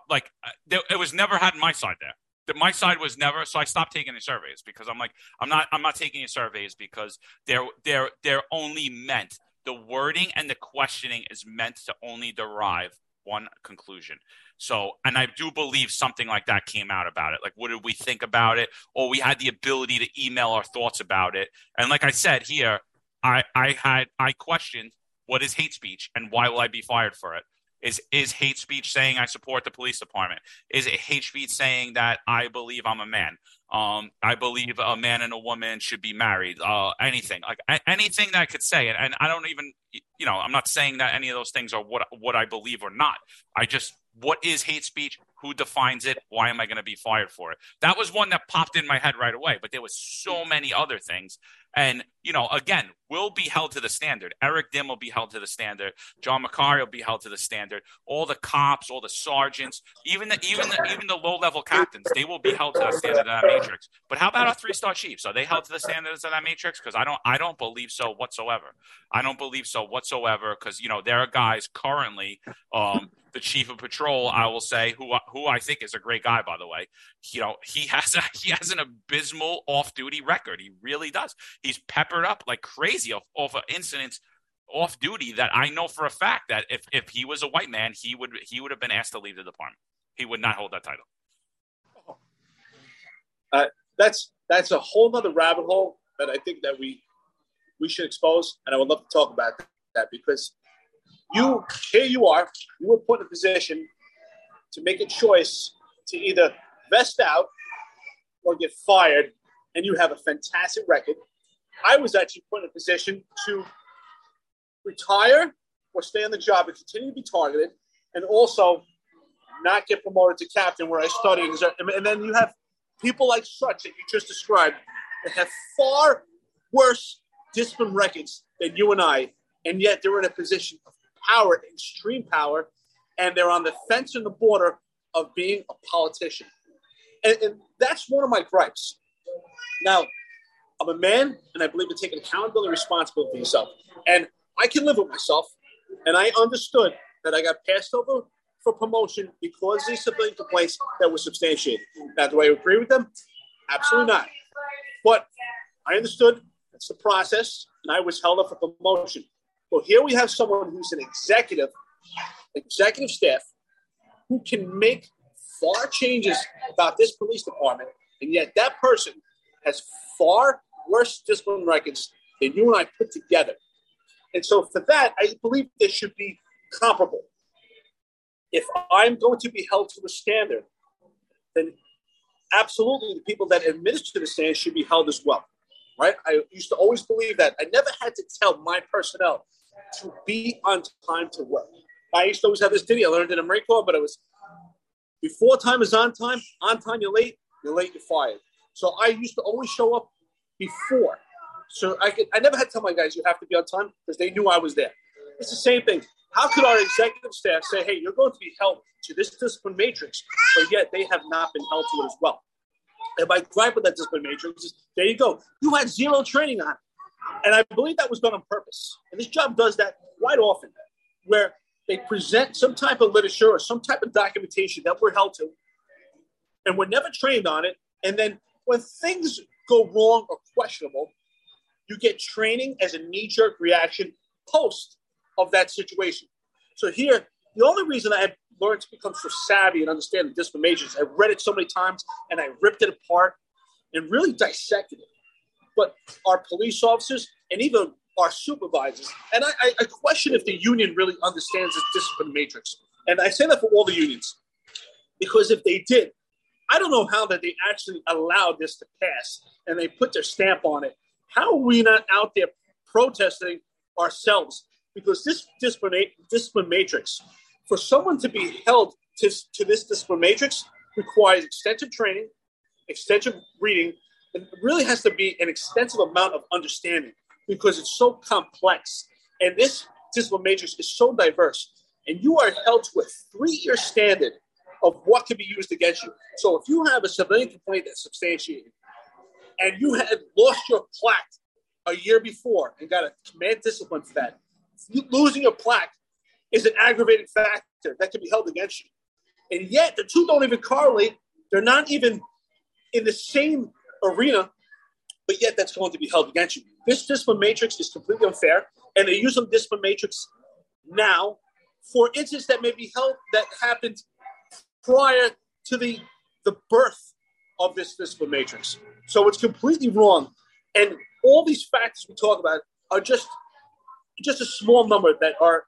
like uh, there, it was never had my side there. The, my side was never. So I stopped taking the surveys because I'm like I'm not I'm not taking the surveys because they're they're they're only meant the wording and the questioning is meant to only derive one conclusion. So, and I do believe something like that came out about it. Like, what did we think about it? Or we had the ability to email our thoughts about it. And like I said here, I, I had I questioned what is hate speech and why will I be fired for it? Is is hate speech saying I support the police department? Is it hate speech saying that I believe I'm a man? Um, I believe a man and a woman should be married. Uh, anything like a- anything that I could say, and, and I don't even, you know, I'm not saying that any of those things are what what I believe or not. I just what is hate speech? Who defines it? Why am I going to be fired for it? That was one that popped in my head right away. But there was so many other things and, you know, again, will be held to the standard. Eric Dim will be held to the standard. John Macari will be held to the standard. All the cops, all the sergeants, even the even the even the low level captains, they will be held to the standard of that matrix. But how about our three star chiefs? Are they held to the standards of that matrix? Because I don't I don't believe so whatsoever. I don't believe so whatsoever because you know there are guys currently um, the chief of patrol, I will say, who who I think is a great guy, by the way. You know, he has a, he has an abysmal off-duty record. He really does. He's peppered up like crazy off, off of incidents off duty that I know for a fact that if, if he was a white man, he would he would have been asked to leave the department. He would not hold that title. Uh, that's that's a whole other rabbit hole that I think that we we should expose, and I would love to talk about that because you here you are, you were put in a position to make a choice to either vest out or get fired, and you have a fantastic record. I was actually put in a position to retire or stay on the job and continue to be targeted, and also not get promoted to captain where I studied. And then you have people like such that you just described that have far worse discipline records than you and I, and yet they're in a position of power, extreme power, and they're on the fence and the border of being a politician. And, and that's one of my gripes. Now, I'm a man, and I believe in taking accountability and responsibility for yourself. And I can live with myself. And I understood that I got passed over for promotion because these civilian complaints that were substantiated. Now, do I agree with them? Absolutely not. But I understood that's the process, and I was held up for promotion. Well, here we have someone who's an executive, executive staff, who can make far changes about this police department, and yet that person has far worse discipline records than you and I put together. And so, for that, I believe there should be comparable. If I'm going to be held to a standard, then absolutely the people that administer the standard should be held as well. Right? I used to always believe that. I never had to tell my personnel to be on time to work. I used to always have this ditty. I learned it in Marine Corps, but it was before time is on time, on time you're late, you're late, you're fired. So I used to always show up before. So I could, I never had to tell my guys you have to be on time because they knew I was there. It's the same thing. How could our executive staff say, hey, you're going to be held to this discipline matrix, but yet they have not been held to it as well? And my gripe with that discipline matrix is there you go. You had zero training on it. And I believe that was done on purpose. And this job does that quite often, where they present some type of literature or some type of documentation that we're held to, and we're never trained on it. And then when things go wrong or questionable, you get training as a knee jerk reaction post of that situation. So here, the only reason I have learned to become so savvy and understand the discipline is I've read it so many times and I ripped it apart and really dissected it but our police officers and even our supervisors. And I, I question if the union really understands this discipline matrix. And I say that for all the unions, because if they did, I don't know how that they actually allowed this to pass and they put their stamp on it. How are we not out there protesting ourselves? Because this discipline, discipline matrix, for someone to be held to, to this discipline matrix, requires extensive training, extensive reading, it really has to be an extensive amount of understanding because it's so complex. And this discipline matrix is so diverse. And you are held to a three year standard of what can be used against you. So if you have a civilian complaint that's substantiated, and you had lost your plaque a year before and got a command discipline for that, losing your plaque is an aggravating factor that can be held against you. And yet the two don't even correlate. They're not even in the same arena, but yet that's going to be held against you. This discipline matrix is completely unfair, and they use some discipline matrix now for incidents that may be held that happened prior to the the birth of this discipline matrix. So it's completely wrong. And all these factors we talk about are just just a small number that are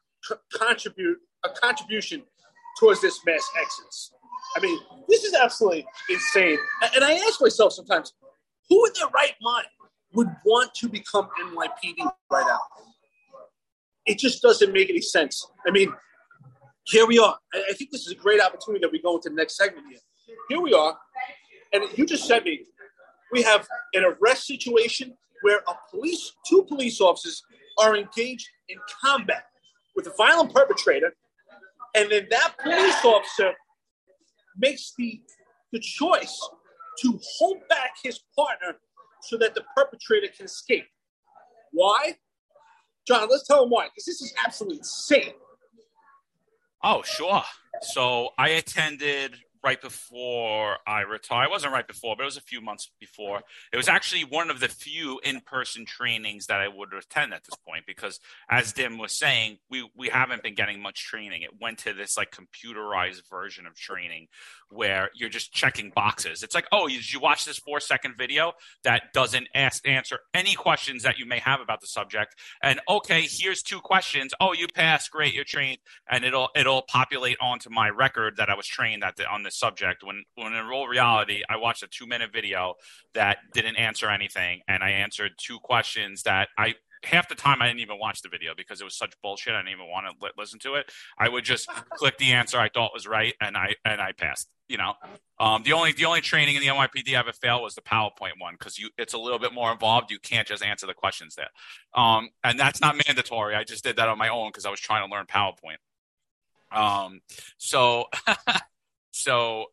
contribute a contribution towards this mass exodus. I mean, this is absolutely insane. And I ask myself sometimes, who in their right mind would want to become NYPD right now? It just doesn't make any sense. I mean, here we are. I think this is a great opportunity that we go into the next segment here. Here we are, and you just said me, we have an arrest situation where a police, two police officers are engaged in combat with a violent perpetrator, and then that police officer makes the the choice to hold back his partner so that the perpetrator can escape. Why? John, let's tell him why, because this is absolutely insane. Oh, sure. So I attended right before I retired. It wasn't right before, but it was a few months before. It was actually one of the few in-person trainings that I would attend at this point because, as Dim was saying, we we haven't been getting much training. It went to this like computerized version of training where you're just checking boxes. It's like, oh, did you watch this four-second video that doesn't ask answer any questions that you may have about the subject? And okay, here's two questions. Oh, you passed, great, you're trained, and it'll it'll populate onto my record that I was trained at the, on subject when when in real reality I watched a two minute video that didn't answer anything and I answered two questions that I half the time I didn't even watch the video because it was such bullshit. I didn't even want to li- listen to it. I would just click the answer I thought was right, and I and I passed. You know, um, the only the only training in the NYPD I ever failed was the PowerPoint one because you it's a little bit more involved. You can't just answer the questions there, um, and that's not mandatory. I just did that on my own because I was trying to learn PowerPoint. Um, so So,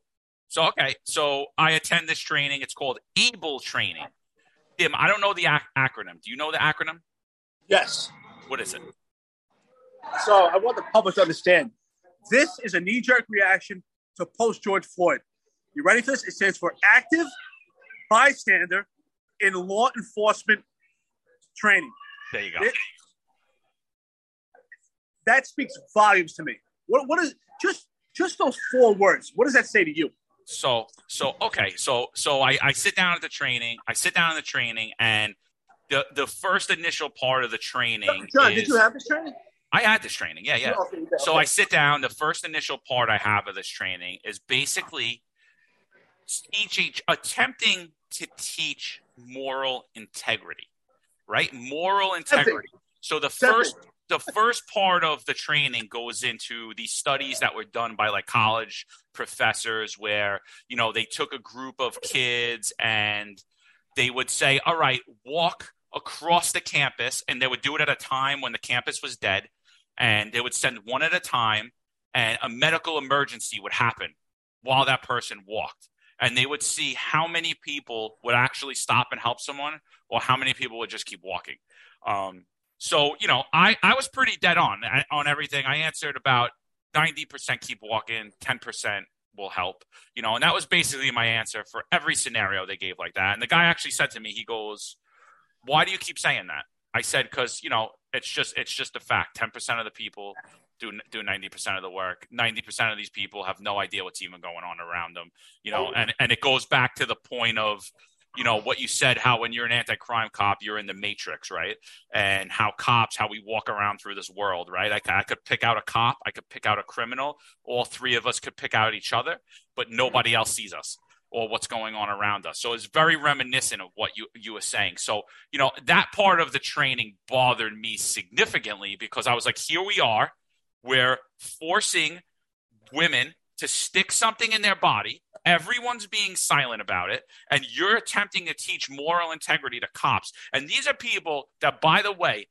so okay. So I attend this training. It's called ABLE training. Tim, I don't know the ac- acronym. Do you know the acronym? Yes. What is it? So I want the public to understand. This is a knee-jerk reaction to post George Floyd. You ready for this? It stands for active bystander in law enforcement training. There you go. It, that speaks volumes to me. What, what is just just those four words. What does that say to you? So, so okay, so so I, I sit down at the training. I sit down in the training, and the the first initial part of the training. John, is, did you have this training? I had this training. Yeah, yeah. Okay, okay. So I sit down. The first initial part I have of this training is basically teaching, attempting to teach moral integrity, right? Moral integrity. So the first the first part of the training goes into these studies that were done by like college professors where you know they took a group of kids and they would say all right walk across the campus and they would do it at a time when the campus was dead and they would send one at a time and a medical emergency would happen while that person walked. And they would see how many people would actually stop and help someone or how many people would just keep walking. Um, so, you know, I, I was pretty dead on uh, on everything. I answered about 90% keep walking, 10% will help, you know, and that was basically my answer for every scenario they gave like that. And the guy actually said to me, he goes, Why do you keep saying that? I said, Because, you know, it's just it's just a fact. 10% of the people do do 90% of the work. 90% of these people have no idea what's even going on around them, you know, oh. and, and it goes back to the point of you know what you said how when you're an anti-crime cop you're in the matrix right? And how cops how we walk around through this world right? I, I, could pick out a cop i could pick out a criminal all three of us could pick out each other but nobody else sees us or what's going on around us. So it's very reminiscent of what you you were saying. So you know that part of the training bothered me significantly because i was like here we are. We're forcing women to stick something in their body. Everyone's being silent about it. And you're attempting to teach moral integrity to cops. And these are people that, by the way,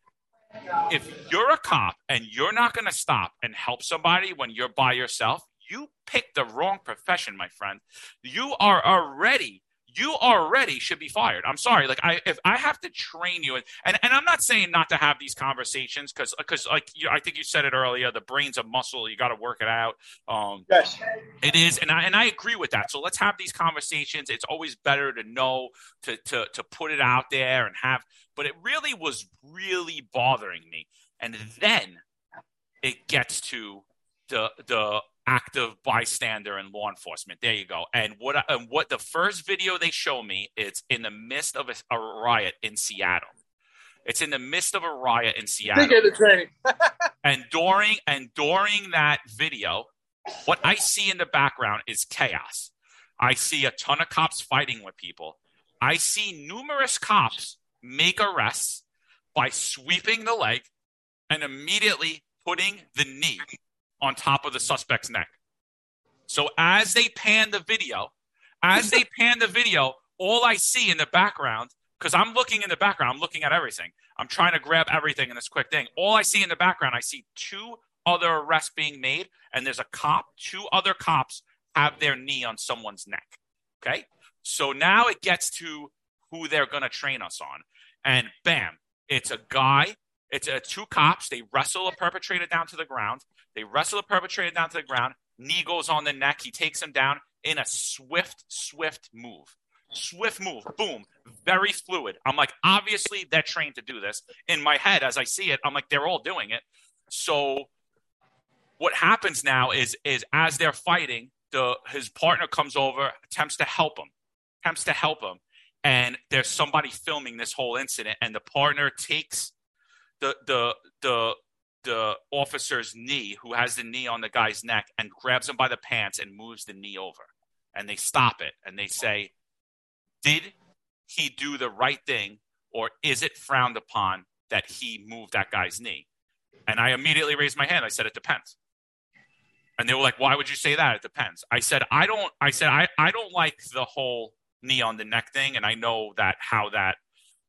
if you're a cop and you're not going to stop and help somebody when you're by yourself, you picked the wrong profession, my friend. You are already you already should be fired. I'm sorry. Like I, if I have to train you, and and, and I'm not saying not to have these conversations because because like you, I think you said it earlier. The brain's a muscle. You got to work it out. Um, yes, it is, and I and I agree with that. So let's have these conversations. It's always better to know to to to put it out there and have. But it really was really bothering me, and then it gets to the the active bystander and law enforcement. There you go. And what and what the first video they show me it's in the midst of a, a riot in Seattle. It's in the midst of a riot in Seattle. They the training. and during and during that video, what I see in the background is chaos. I see a ton of cops fighting with people. I see numerous cops make arrests by sweeping the leg and immediately putting the knee on top of the suspect's neck. So as they pan the video, as they pan the video, all I see in the background, because I'm looking in the background, I'm looking at everything. I'm trying to grab everything in this quick thing. All I see in the background, I see two other arrests being made, and there's a cop, two other cops have their knee on someone's neck. Okay. So now it gets to who they're going to train us on. And bam, it's a guy it's uh, two cops. They wrestle a perpetrator down to the ground. They wrestle a perpetrator down to the ground. Knee goes on the neck. He takes him down in a swift, swift move. Swift move. Boom. Very fluid. I'm like, obviously they're trained to do this. In my head, as I see it, I'm like, they're all doing it. So what happens now is is as they're fighting, the his partner comes over, attempts to help him, attempts to help him, and there's somebody filming this whole incident, and the partner takes the the the the officer's knee, who has the knee on the guy's neck, and grabs him by the pants and moves the knee over. And they stop it and they say, Did he do the right thing, or is it frowned upon that he moved that guy's knee? And I immediately raised my hand. I said, It depends. And they were like, Why would you say that? It depends. I said, I don't I said I, I don't like the whole knee on the neck thing, and I know that how that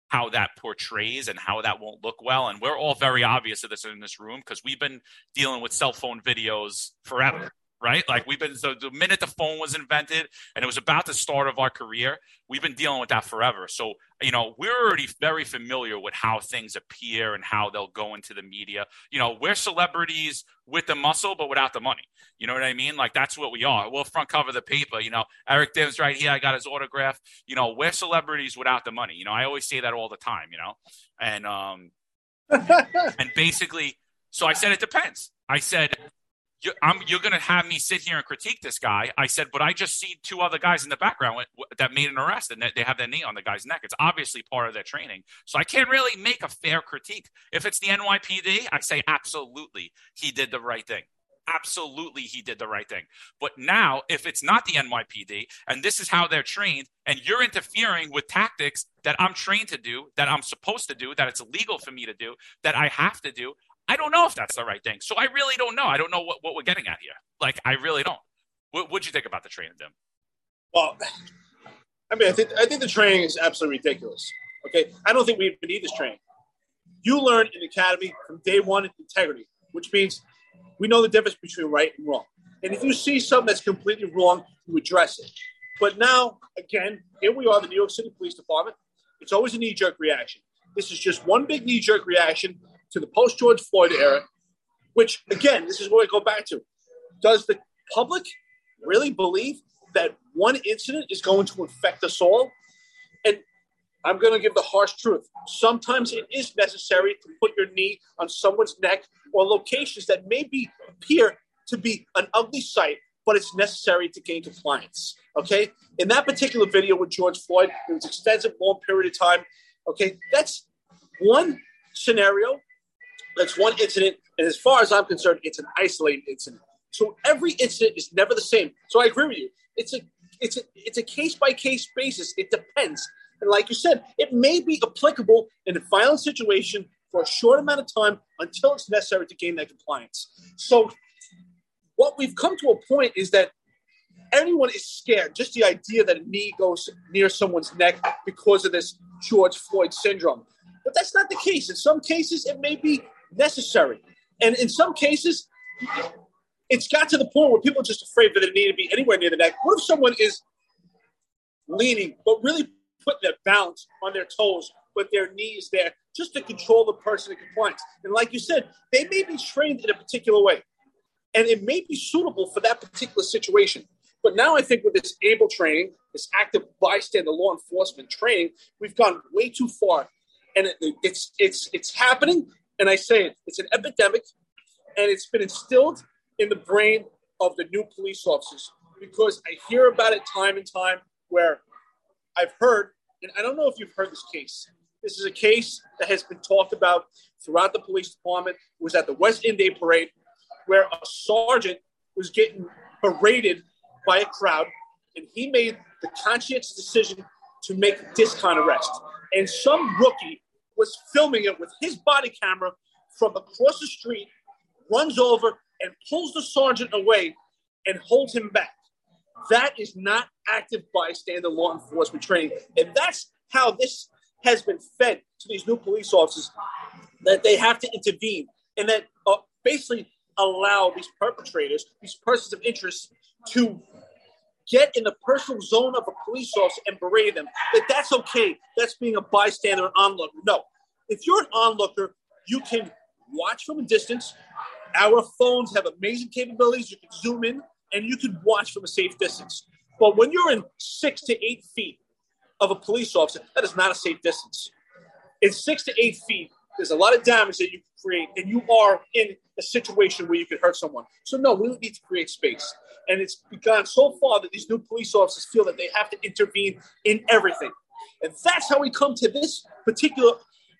how that portrays and how that won't look well. And we're all very obvious of this in this room because we've been dealing with cell phone videos forever right? Like we've been so the minute the phone was invented and it was about the start of our career, we've been dealing with that forever. So, you know, we're already very familiar with how things appear and how they'll go into the media. You know, we're celebrities with the muscle but without the money. You know what I mean? Like that's what we are. We'll front cover the paper, you know. Eric Dim's right here, I got his autograph. You know, we're celebrities without the money. You know, I always say that all the time, you know. And um and basically so I said it depends. I said you're, you're going to have me sit here and critique this guy. I said, but I just see two other guys in the background that made an arrest and they have their knee on the guy's neck. It's obviously part of their training. So I can't really make a fair critique. If it's the NYPD, I say absolutely he did the right thing. Absolutely, he did the right thing. But now, if it's not the NYPD and this is how they're trained, and you're interfering with tactics that I'm trained to do, that I'm supposed to do, that it's illegal for me to do, that I have to do, I don't know if that's the right thing. So I really don't know. I don't know what, what we're getting at here. Like, I really don't. What would you think about the training, Tim? Well, I mean, I think I think the training is absolutely ridiculous. Okay, I don't think we even need this training. You learn in the academy from day one integrity, which means we know the difference between right and wrong. And if you see something that's completely wrong, you address it. But now, again, here we are, the New York City Police Department. It's always a knee jerk reaction. This is just one big knee jerk reaction to the post George Floyd era, which again, this is where I go back to. Does the public really believe that one incident is going to infect us all? And I'm going to give the harsh truth. Sometimes it is necessary to put your knee on someone's neck or locations that maybe appear to be an ugly sight, but it's necessary to gain compliance. Okay. In that particular video with George Floyd, it was extensive, long period of time. Okay. That's one scenario that's one incident, and as far as I'm concerned, it's an isolated incident. So every incident is never the same. So I agree with you. It's a it's a it's a case by case basis. It depends. And like you said, it may be applicable in a violent situation for a short amount of time until it's necessary to gain that compliance. So what we've come to a point is that anyone is scared. Just the idea that a knee goes near someone's neck because of this George Floyd syndrome. But that's not the case. In some cases, it may be necessary. And in some cases, it's got to the point where people are just afraid that they need to be anywhere near the neck. What if someone is leaning, but really putting their balance on their toes with their knees there just to control the person in compliance? And like you said, they may be trained in a particular way, and it may be suitable for that particular situation. But now I think with this able training, this active bystander law enforcement training, we've gone way too far, and it, it's it's it's happening. And I say it, it's an epidemic, and it's been instilled in the brain of the new police officers because I hear about it time and time where I've heard, and I don't know if you've heard this case. This is a case that has been talked about throughout the police department. It was at the West Indian Day Parade where a sergeant was getting berated by a crowd, and he made the conscientious decision to make this kind of arrest. And some rookie was filming it with his body camera from across the street, runs over and pulls the sergeant away and holds him back. That is not active bystander law enforcement training. And that's how this has been fed to these new police officers that they have to intervene and that uh, basically allow these perpetrators, these persons of interest, to get in the personal zone of a police officer and berate them. That that's okay. That's being a bystander, an onlooker. No, if you're an onlooker, you can watch from a distance. Our phones have amazing capabilities. You can zoom in and you can watch from a safe distance. But when you're in six to eight feet of a police officer, that is not a safe distance. In six to eight feet, there's a lot of damage that you create, and you are in a situation where you could hurt someone. So, no, we need to create space. And it's gone so far that these new police officers feel that they have to intervene in everything. And that's how we come to this particular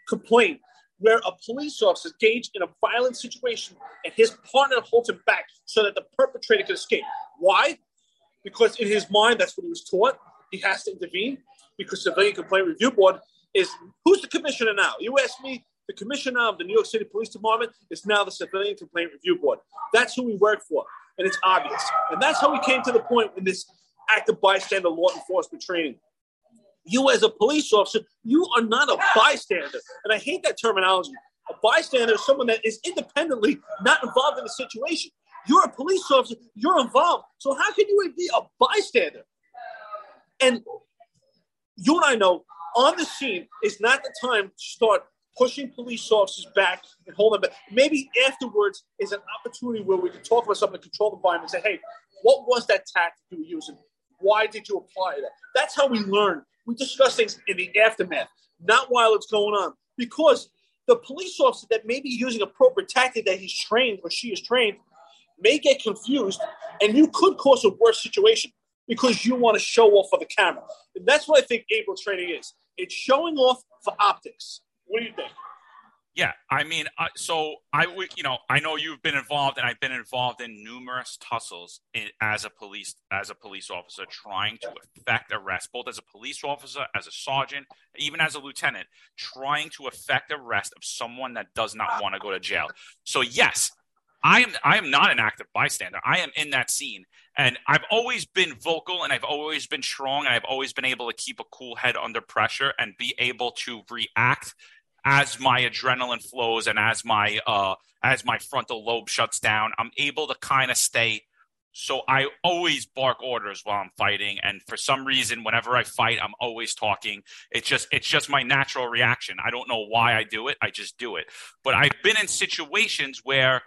complaint where a police officer engaged in a violent situation and his partner holds him back so that the perpetrator can escape. Why? Because in his mind, that's what he was taught. He has to intervene because civilian complaint review board is who's the commissioner now? You ask me, the commissioner of the New York City Police Department is now the civilian complaint review board. That's who we work for, and it's obvious. And that's how we came to the point in this active bystander law enforcement training you as a police officer, you are not a bystander. And I hate that terminology. A bystander is someone that is independently not involved in the situation. You're a police officer, you're involved. So how can you be a bystander? And you and I know on the scene is not the time to start pushing police officers back and hold them back. Maybe afterwards is an opportunity where we can talk about something, control the environment, and say, hey, what was that tactic you were using? Why did you apply that? That's how we learn we discuss things in the aftermath, not while it's going on. Because the police officer that may be using appropriate tactic that he's trained or she is trained may get confused, and you could cause a worse situation because you want to show off for the camera. And that's what I think able training is. It's showing off for optics. What do you think? Yeah, I mean, uh, so I would, you know, I know you've been involved, and I've been involved in numerous tussles in, as a police as a police officer, trying to effect arrest, both as a police officer, as a sergeant, even as a lieutenant, trying to effect arrest of someone that does not want to go to jail. So yes, I am I am not an active bystander. I am in that scene, and I've always been vocal, and I've always been strong, and I've always been able to keep a cool head under pressure and be able to react as my adrenaline flows and as my uh, as my frontal lobe shuts down, I'm able to kind of stay. So I always bark orders while I'm fighting, and for some reason, whenever I fight, I'm always talking. It's just it's just my natural reaction. I don't know why I do it. I just do it. But I've been in situations where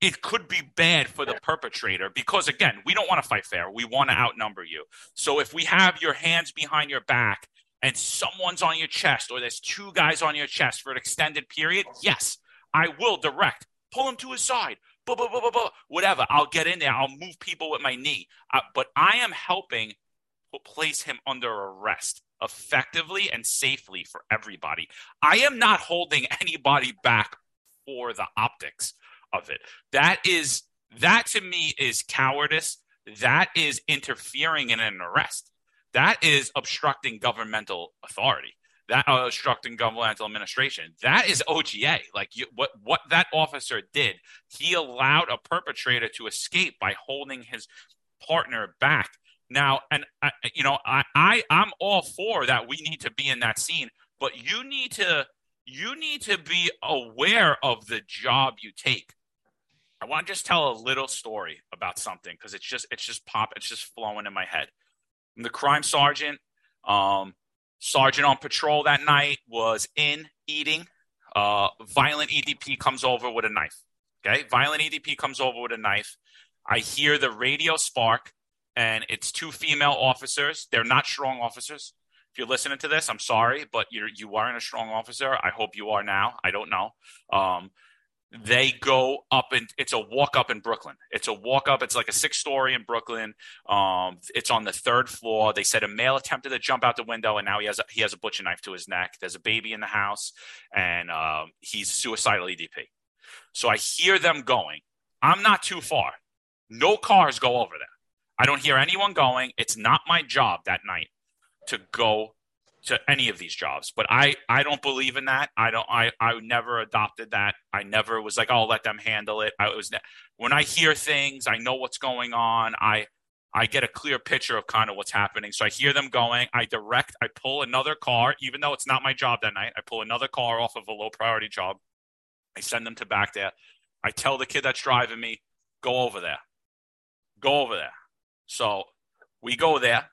it could be bad for the perpetrator because again we don't want to fight fair we want to outnumber you so if we have your hands behind your back and someone's on your chest or there's two guys on your chest for an extended period, yes, I will direct. Pull him to his side. Blah, blah, blah, blah, blah. Whatever. I'll get in there. I'll move people with my knee. Uh, but I am helping place him under arrest effectively and safely for everybody. I am not holding anybody back for the optics of it. That is that to me is cowardice. That is interfering in an arrest. That is obstructing governmental authority. That uh, obstructing governmental administration. That is OGA. Like you, what what that officer did, he allowed a perpetrator to escape by holding his partner back. Now, and uh, you know, I, I I'm all for that. We need to be in that scene, but you need to you need to be aware of the job you take I want to just tell a little story about something because it's just it's just pop it's just flowing in my head. I'm the crime sergeant. Um, sergeant on patrol that night was in eating. Uh, violent EDP comes over with a knife. Okay, violent EDP comes over with a knife. I hear the radio spark, and it's two female officers. They're not strong officers. If you're listening to this, I'm sorry, but you're you aren't a strong officer. I hope you are now. I don't know. Um, they go up and it's a walk up in Brooklyn. It's a walk up. It's like a six story in Brooklyn. Um, it's on the third floor. They said a male attempted to jump out the window and now he has a, he has a butcher knife to his neck. There's a baby in the house and um, he's suicidal EDP. So I hear them going. I'm not too far. No cars go over there. I don't hear anyone going. It's not my job that night to go to any of these jobs. But I, I don't believe in that. I don't. I, I never adopted that. I never was like, oh, let them handle it. I was when I hear things, I know what's going on. I, I get a clear picture of kind of what's happening. So I hear them going. I direct. I pull another car, even though it's not my job that night. I pull another car off of a low priority job. I send them to back there. I tell the kid that's driving me, go over there. Go over there. So we go there.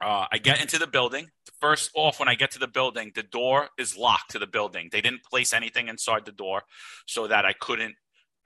Uh, I get into the building. First off, when I get to the building, the door is locked to the building. They didn't place anything inside the door so that I couldn't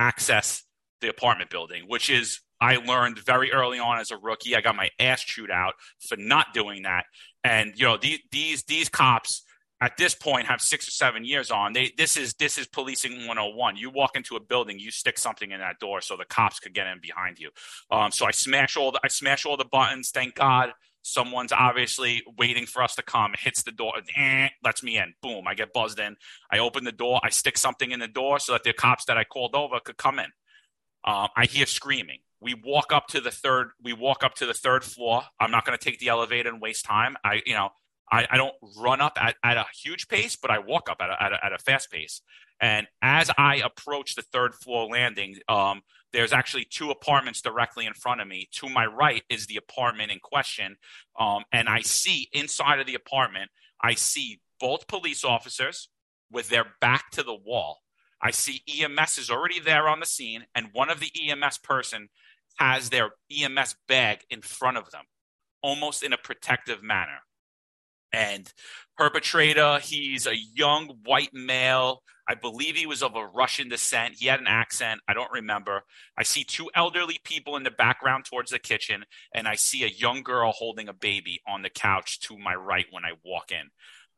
access the apartment building, which is I learned very early on as a rookie. I got my ass chewed out for not doing that. And you know, these these these cops at this point have six or seven years on. They this is this is policing 101. You walk into a building, you stick something in that door so the cops could get in behind you. Um, so I smash all the I smash all the buttons. Thank God someone's obviously waiting for us to come. Hits the door. Eh, lets me in. Boom i get buzzed in. I open the door. I stick something in the door so that the cops that i called over could come in. Um, i hear screaming. We walk up to the third we walk up to the third floor. I'm not going to take the elevator and waste time. I you know I, I don't run up at, at a huge pace, but I walk up at a, at a, at a fast pace. And as I approach the third floor landing, um, there's actually two apartments directly in front of me. To my right is the apartment in question. Um, and I see inside of the apartment, I see both police officers with their back to the wall. I see EMS is already there on the scene, and one of the EMS person has their EMS bag in front of them, almost in a protective manner and perpetrator. He's a young white male. I believe he was of a russian descent. He had an accent. I don't remember. I see two elderly people in the background towards the kitchen and i see a young girl holding a baby on the couch to my right when i walk in.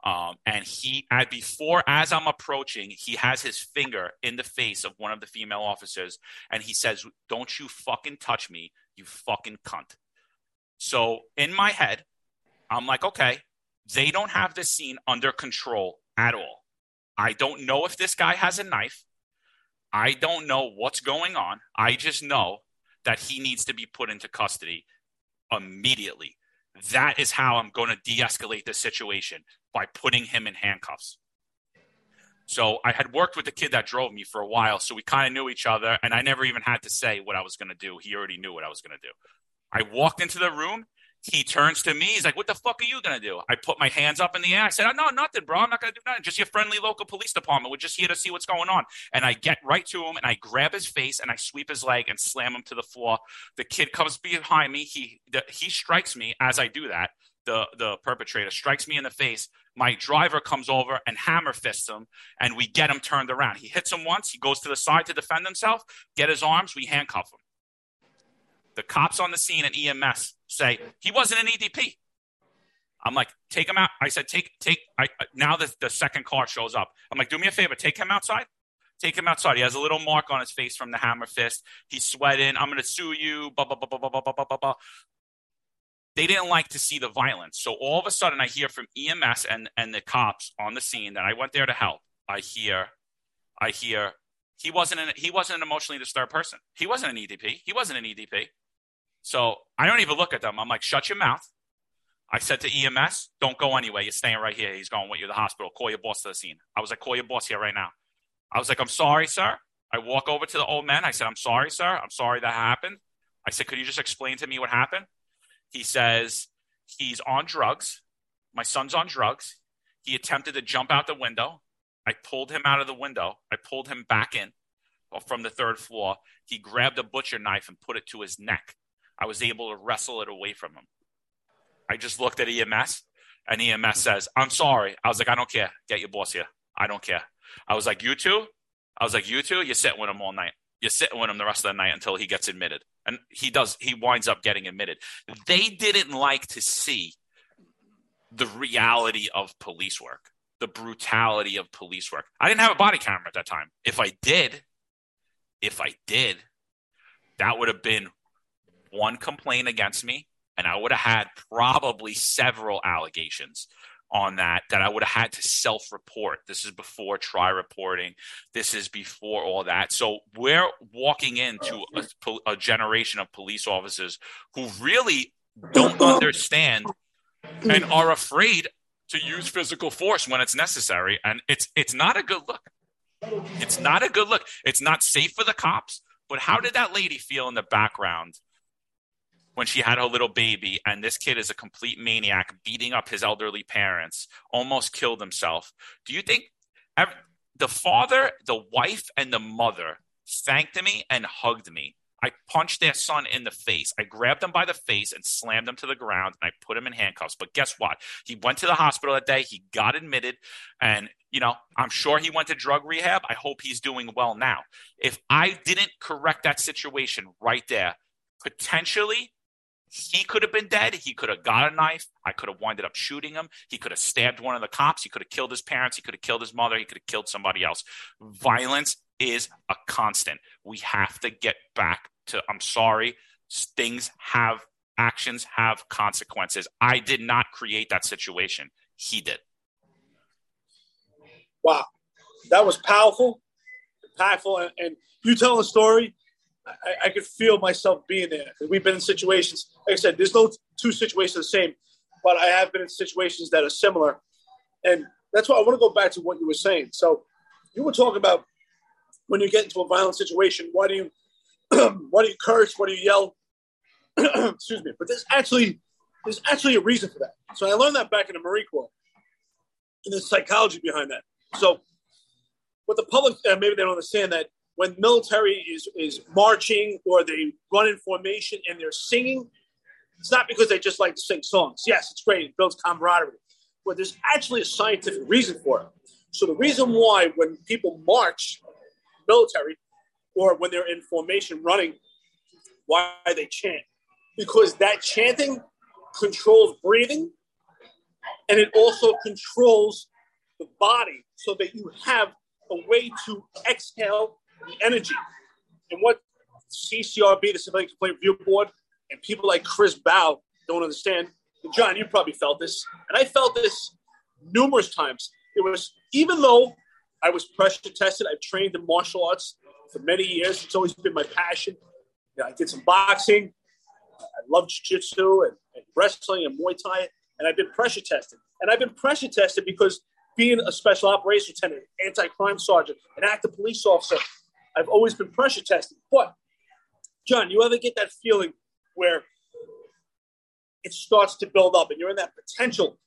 Um, and he at before as i'm approaching he has his finger in the face of one of the female officers and he says don't you fucking touch me you fucking cunt. So in my head i'm like okay they don't have this scene under control at all. I don't know if this guy has a knife. I don't know what's going on. I just know that he needs to be put into custody immediately. That is how I'm going to de escalate the situation by putting him in handcuffs. So I had worked with the kid that drove me for a while, so we kind of knew each other, and I never even had to say what I was going to do. He already knew what I was going to do. I walked into the room he turns to me. He's like, "What the fuck are you gonna do?" I put my hands up in the air. I said, "No, nothing, bro. I'm not gonna do nothing. Just your friendly local police department. We're just here to see what's going on." And I get right to him and I grab his face and I sweep his leg and slam him to the floor. The kid comes behind me. He the, he strikes me as I do that. The the perpetrator strikes me in the face. My driver comes over and hammer fists him, and we get him turned around. He hits him once. He goes to the side to defend himself. Get his arms. We handcuff him. The cops on the scene and EMS say he wasn't an EDP. I'm like, take him out. I said, take, take. I now the, the second car shows up. I'm like, do me a favor, take him outside. Take him outside. He has a little mark on his face from the hammer fist. He's sweating. I'm going to sue you. Blah, blah, blah, blah, blah, blah, blah, blah, blah. They didn't like to see the violence. So all of a sudden, I hear from EMS and, and the cops on the scene that I went there to help. I hear, I hear, he wasn't an, he wasn't an emotionally disturbed person. He wasn't an EDP. He wasn't an EDP. So I don't even look at them. I'm like, shut your mouth. I said to EMS, don't go anywhere. You're staying right here. He's going with you to the hospital. Call your boss to the scene. I was like, call your boss here right now. I was like, I'm sorry, sir. I walk over to the old man. I said, I'm sorry, sir. I'm sorry that happened. I said, could you just explain to me what happened? He says, he's on drugs. My son's on drugs. He attempted to jump out the window. I pulled him out of the window. I pulled him back in. from the third floor. He grabbed a butcher knife and put it to his neck. I was able to wrestle it away from him. I just looked at EMS and EMS says, I'm sorry. I was like, I don't care. Get your boss here. I don't care. I was like, you two? I was like, you two, you're sitting with him all night. You're sitting with him the rest of the night until he gets admitted. And he does, he winds up getting admitted. They didn't like to see the reality of police work, the brutality of police work. I didn't have a body camera at that time. If I did, if I did, that would have been one complaint against me, and I would have had probably several allegations on that that I would have had to self report. This is before TRI reporting. This is before all that. So we're walking into oh. a, a generation of police officers who really don't understand and are afraid to use physical force when it's necessary. And it's it's not a good look. It's not a good look. It's not safe for the cops. But how did that lady feel in the background when she had her little baby and this kid is a complete maniac beating up his elderly parents almost killed himself. Do you think the father the wife and the mother thanked me and hugged me? I punched their son in the face. I grabbed him by the face and slammed him to the ground and i put him in handcuffs. But guess what? He went to the hospital that day. He got admitted and you know i'm sure he went to drug rehab. I hope he's doing well now. If i didn't correct that situation right there potentially he could have been dead. He could have got a knife. I could have winded up shooting him. He could have stabbed one of the cops. He could have killed his parents. He could have killed his mother. He could have killed somebody else. Violence is a constant. We have to get back to, I'm sorry, things have actions have consequences. I did not create that situation. He did. Wow. That was powerful, impactful. And, and you tell a story I, I, could feel myself being there. We've been in situations, like I said, there's no two situations the same, but I have been in situations that are similar. And that's why I want to go back to what you were saying. So you were talking about when you get into a violent situation, why do you why do you curse? Why do you yell? Excuse me. But there's actually there's actually a reason for that. So I learned that back in the Marine Corps. And there's psychology behind that. So what the public uh, maybe they don't understand that when military is is marching or they run in formation and they're singing, it's not because they just like to sing songs. Yes, it's great; it builds camaraderie, but there's actually a scientific reason for it. So the reason why when people march, military, or when they're in formation running, why they chant, because that chanting controls breathing, and it also controls the body, so that you have a way to exhale the energy. And what CCRB, the Civilian Complaint Review Board, and people like Chris Bow don't understand. And John, you probably felt this, and I felt this numerous times. It was even though I was pressure tested, I've trained in martial arts for many years. It's always been my passion. You know, I did some boxing. I love jiu-jitsu and, and wrestling and Muay Thai, and I've been pressure tested. And I've been pressure tested because being a special operations lieutenant, anti-crime sergeant, an active police officer, I've always been pressure tested. But, John, you ever get that feeling where it starts to build up and you're in that potential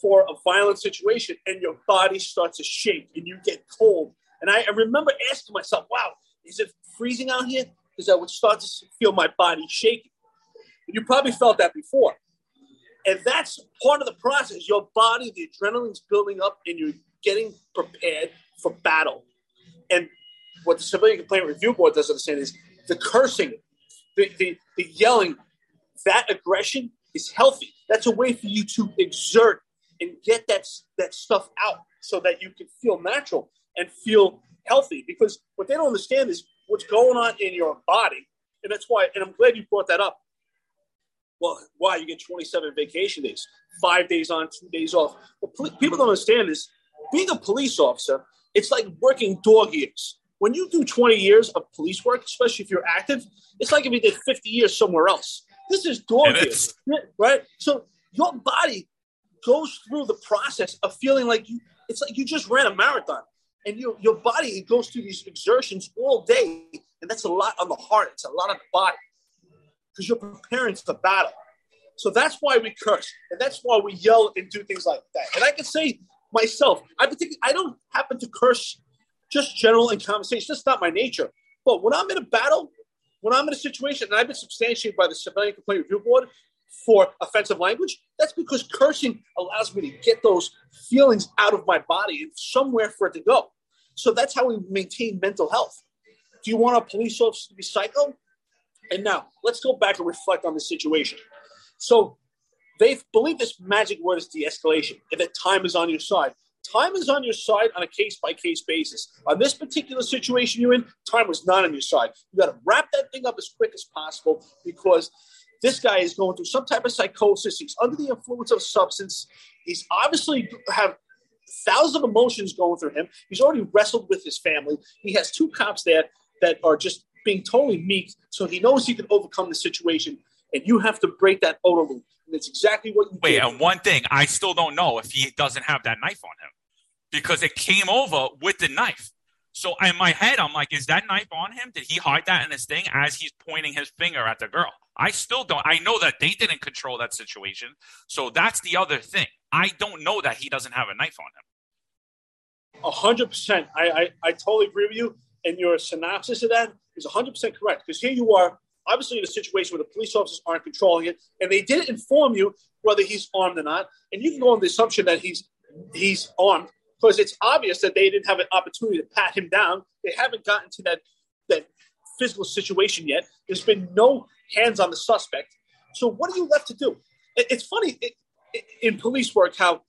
for a violent situation and your body starts to shake and you get cold? And I, I remember asking myself, wow, is it freezing out here? Because I would start to feel my body shaking. And you probably felt that before. And that's part of the process. Your body, the adrenaline's building up and you're getting prepared for battle. And what the Civilian Complaint Review Board doesn't understand is the cursing, the, the, the yelling, that aggression is healthy. That's a way for you to exert and get that, that stuff out so that you can feel natural and feel healthy. Because what they don't understand is what's going on in your body. And that's why, and I'm glad you brought that up. Well, why? You get 27 vacation days, five days on, two days off. What people don't understand is being a police officer, it's like working dog years when you do 20 years of police work, especially if you're active, it's like if you did 50 years somewhere else. This is dog years, right? So your body goes through the process of feeling like you, it's like you just ran a marathon. And your, your body goes through these exertions all day. And that's a lot on the heart. It's a lot on the body because you're preparing for battle. So that's why we curse. And that's why we yell and do things like that. And I can say myself, I, I don't happen to curse just general in conversation. That's not my nature. But when I'm in a battle, when I'm in a situation, and I've been substantiated by the Civilian Complaint Review Board for offensive language, that's because cursing allows me to get those feelings out of my body and somewhere for it to go. So that's how we maintain mental health. Do you want a police officer to be psycho? And now let's go back and reflect on the situation. So they believe this magic word is de-escalation, and that time is on your side. Time is on your side on a case by case basis. On this particular situation you're in, time was not on your side. You got to wrap that thing up as quick as possible because this guy is going through some type of psychosis. He's under the influence of substance. He's obviously have thousands of emotions going through him. He's already wrestled with his family. He has two cops there that are just being totally meek, so he knows he can overcome the situation. And you have to break that OODA loop. And it's exactly what you Wait, did. and one thing, I still don't know if he doesn't have that knife on him because it came over with the knife. So in my head, I'm like, is that knife on him? Did he hide that in his thing as he's pointing his finger at the girl? I still don't. I know that they didn't control that situation. So that's the other thing. I don't know that he doesn't have a knife on him. A hundred percent. I, I totally agree with you. And your synopsis of that is hundred percent correct. Because here you are, obviously in a situation where the police officers aren't controlling it, and they didn't inform you whether he's armed or not. And you can go on the assumption that he's he's armed because it's obvious that they didn't have an opportunity to pat him down. They haven't gotten to that that physical situation yet. There's been no hands on the suspect. So what are you left to do? It, it's funny it, it, in police work how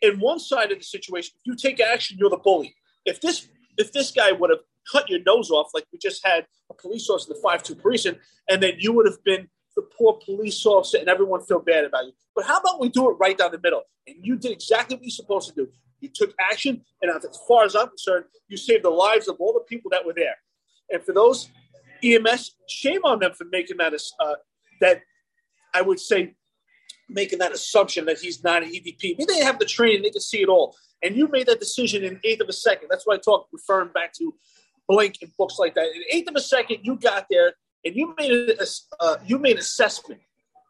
in one side of the situation, if you take action, you're the bully. If this if this guy would have cut your nose off, like we just had a police officer in the five two precinct, and then you would have been the poor police officer, and everyone feel bad about you. But how about we do it right down the middle? And you did exactly what you're supposed to do. You took action, and as far as I'm concerned, you saved the lives of all the people that were there. And for those EMS, shame on them for making that uh, that I would say making that assumption that he's not an EDP. Maybe they have the training, they can see it all. And you made that decision in eighth of a second. That's why I talk referring back to Blink and books like that. In eighth of a second, you got there and you made a uh, you made an assessment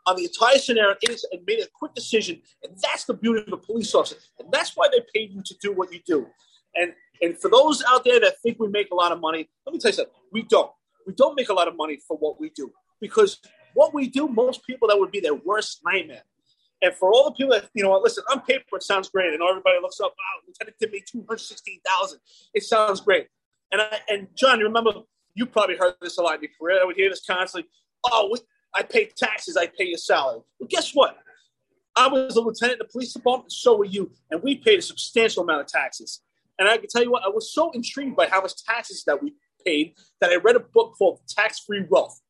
on the entire scenario and made a quick decision. And that's the beauty of a police officer. And that's why they paid you to do what you do. And and for those out there that think we make a lot of money, let me tell you something. We don't. We don't make a lot of money for what we do because what we do, most people that would be their worst nightmare. And for all the people that, you know, listen, on paper it sounds great, and everybody looks up, wow, Lieutenant Tim made two hundred sixteen thousand. It sounds great. And I, and John, you remember you probably heard this a lot in your career. I would hear this constantly. Oh, I pay taxes, I pay your salary. Well, guess what? I was a lieutenant in the police department, so were you, and we paid a substantial amount of taxes. And I can tell you what, I was so intrigued by how much taxes that we paid that I read a book called Tax Free Wealth.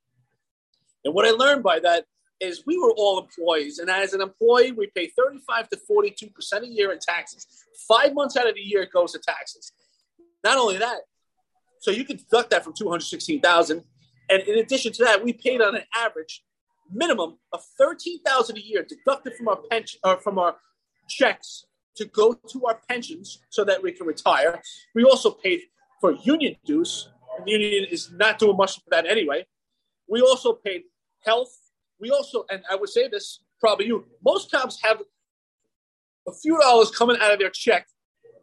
And what I learned by that is we were all employees. And as an employee, we pay 35 to 42% a year in taxes. Five months out of the year, it goes to taxes. Not only that, so you can deduct that from 216,000. And in addition to that, we paid on an average minimum of 13,000 a year deducted from our pension or from our checks to go to our pensions so that we can retire. We also paid for union dues. The union is not doing much for that anyway. We also paid health. We also, and I would say this probably you, most cops have a few dollars coming out of their check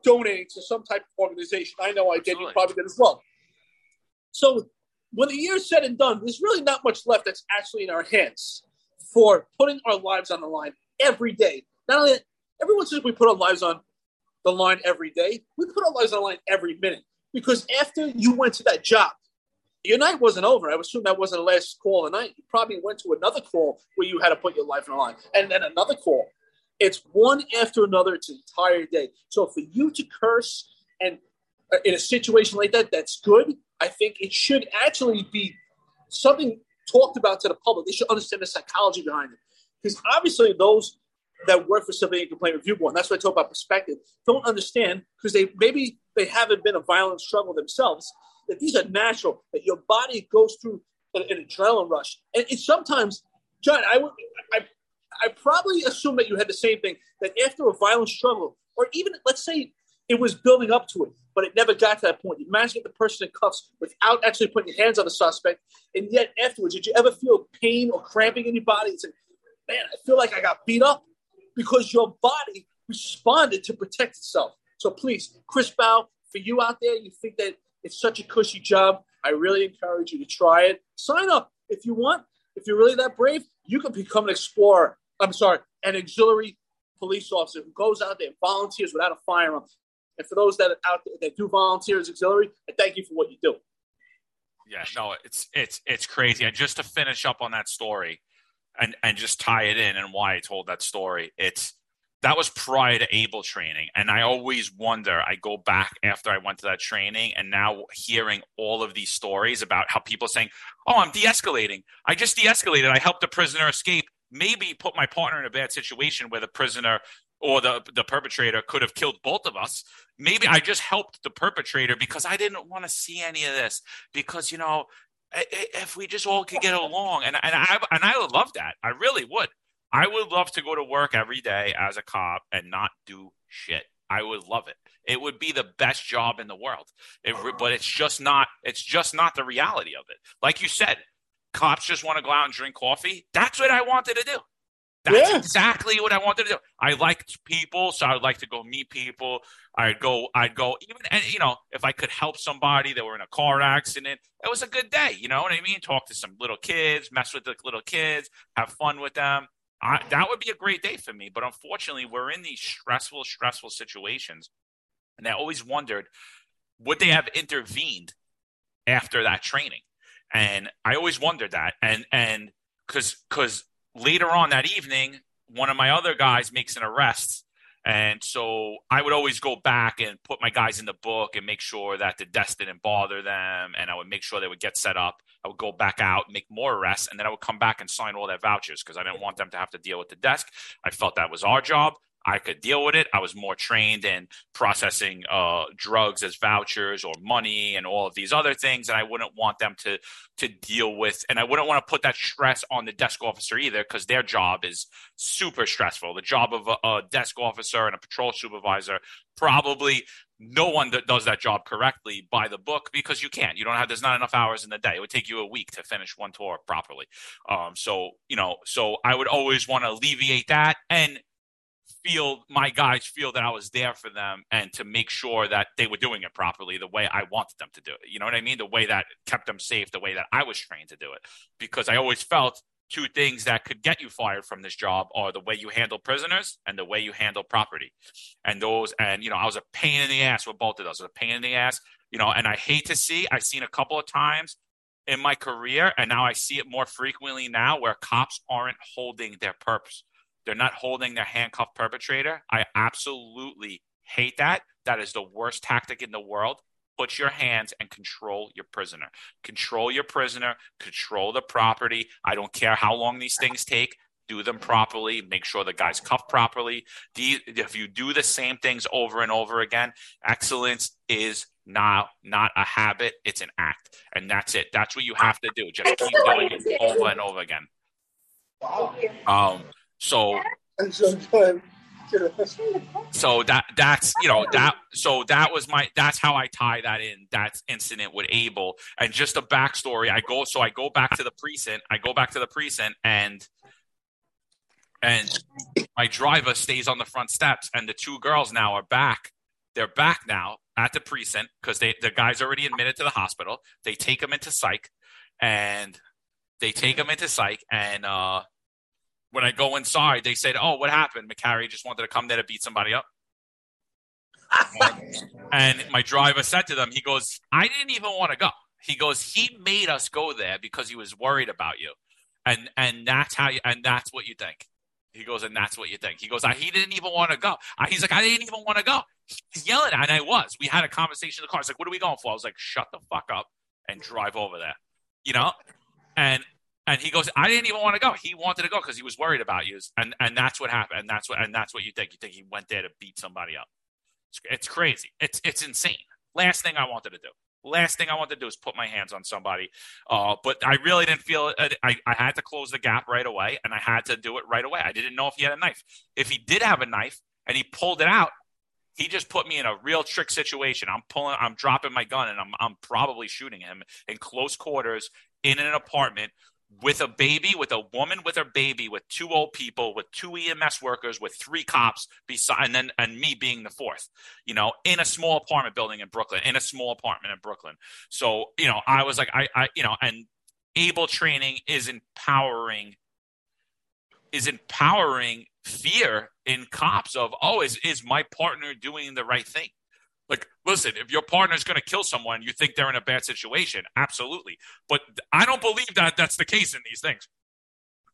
donating to some type of organization. I know I did. You probably did as well. So when the year's said and done, there's really not much left that's actually in our hands for putting our lives on the line every day. Not only that, everyone says we put our lives on the line every day, we put our lives on the line every minute. Because after you went to that job, your night wasn't over. I assume that wasn't the last call of the night. You probably went to another call where you had to put your life on the line, and then another call. It's one after another. It's an entire day. So for you to curse and uh, in a situation like that, that's good. I think it should actually be something talked about to the public. They should understand the psychology behind it. Because obviously, those that work for civilian complaint review board, and that's what I talk about perspective, don't understand because they maybe they haven't been a violent struggle themselves. That these are natural. That your body goes through an, an adrenaline rush, and it's sometimes, John, I would, I, I probably assume that you had the same thing. That after a violent struggle, or even let's say it was building up to it, but it never got to that point. You managed to get the person in cuffs without actually putting your hands on the suspect, and yet afterwards, did you ever feel pain or cramping in your body? And say, "Man, I feel like I got beat up," because your body responded to protect itself. So please, Chris Bow, for you out there, you think that it's such a cushy job. I really encourage you to try it. Sign up if you want. If you're really that brave, you can become an explorer. I'm sorry, an auxiliary police officer who goes out there and volunteers without a firearm. And for those that are out there that do volunteer as auxiliary, I thank you for what you do. Yeah, no, it's it's it's crazy. And just to finish up on that story, and and just tie it in and why I told that story, it's that was prior to ABLE training, and I always wonder. I go back after I went to that training, and now hearing all of these stories about how people saying, "Oh, I'm de-escalating. I just de-escalated. I helped a prisoner escape." Maybe put my partner in a bad situation where the prisoner or the the perpetrator could have killed both of us. Maybe I just helped the perpetrator because I didn't want to see any of this because you know if we just all could get along and and I and I would love that. I really would. I would love to go to work every day as a cop and not do shit. I would love it. It would be the best job in the world. It, but it's just not it's just not the reality of it. Like you said, cops just want to go out and drink coffee. That's what I wanted to do. That's yeah. exactly what I wanted to do. I liked people, so I'd like to go meet people. I'd go, I'd go, even, and you know, if I could help somebody that were in a car accident, it was a good day. You know what I mean? Talk to some little kids, mess with the little kids, have fun with them. I, that would be a great day for me. But unfortunately, we're in these stressful, stressful situations. And I always wondered, would they have intervened after that training? And I always wondered that. And, and, because, because later on that evening, one of my other guys makes an arrest. And so I would always go back and put my guys in the book and make sure that the desk didn't bother them. And I would make sure they would get set up. I would go back out, make more arrests, and then I would come back and sign all their vouchers because I didn't want them to have to deal with the desk. I felt that was our job. I could deal with it. I was more trained in processing uh, drugs as vouchers or money and all of these other things, and I wouldn't want them to to deal with. And I wouldn't want to put that stress on the desk officer either, because their job is super stressful. The job of a, a desk officer and a patrol supervisor probably no one that does that job correctly by the book because you can't. You don't have. There's not enough hours in the day. It would take you a week to finish one tour properly. Um, so you know, so I would always want to alleviate that and feel my guys feel that I was there for them and to make sure that they were doing it properly the way I wanted them to do it. You know what I mean? The way that kept them safe, the way that I was trained to do it. Because I always felt two things that could get you fired from this job are the way you handle prisoners and the way you handle property. And those and you know, I was a pain in the ass with both of those. A pain in the ass, you know, and I hate to see I've seen a couple of times in my career and now I see it more frequently now where cops aren't holding their purpose they're not holding their handcuffed perpetrator. I absolutely hate that. That is the worst tactic in the world. Put your hands and control your prisoner. Control your prisoner, control the property. I don't care how long these things take. Do them properly. Make sure the guy's cuffed properly. if you do the same things over and over again, excellence is not not a habit. It's an act, and that's it. That's what you have to do. Just keep doing it over and over again. Um, so so that that's you know that so that was my that's how I tie that in that incident with ABLE and just a backstory. I go so I go back to the precinct. I go back to the precinct and and my driver stays on the front steps and the two girls now are back. They're back now at the precinct because they the guy's already admitted to the hospital. They take him into psych and they take him into psych and uh when I go inside, they said, "Oh, what happened? McCarry just wanted to come there to beat somebody up." and my driver said to them, "He goes, I didn't even want to go. He goes, he made us go there because he was worried about you, and and that's how you, and that's what you think." He goes, and that's what you think. He goes, I, he didn't even want to go. He's like, I didn't even want to go. He's yelling, and I was. We had a conversation in the car. It's like, what are we going for? I was like, shut the fuck up and drive over there, you know. And and he goes, I didn't even want to go. He wanted to go because he was worried about you. And and that's what happened. And that's what and that's what you think. You think he went there to beat somebody up. It's, it's crazy. It's it's insane. Last thing I wanted to do. Last thing I wanted to do is put my hands on somebody. Uh, but I really didn't feel it. I, I had to close the gap right away, and I had to do it right away. I didn't know if he had a knife. If he did have a knife and he pulled it out, he just put me in a real trick situation. I'm pulling, I'm dropping my gun, and I'm I'm probably shooting him in close quarters in an apartment with a baby, with a woman with her baby, with two old people, with two EMS workers, with three cops beside, and then and me being the fourth, you know, in a small apartment building in Brooklyn, in a small apartment in Brooklyn. So you know, I was like, I, I, you know, and ABLE training is empowering, is empowering fear in cops of, oh, is is my partner doing the right thing? Like, listen, if your partner's going to kill someone, you think they're in a bad situation. Absolutely. But I don't believe that that's the case in these things.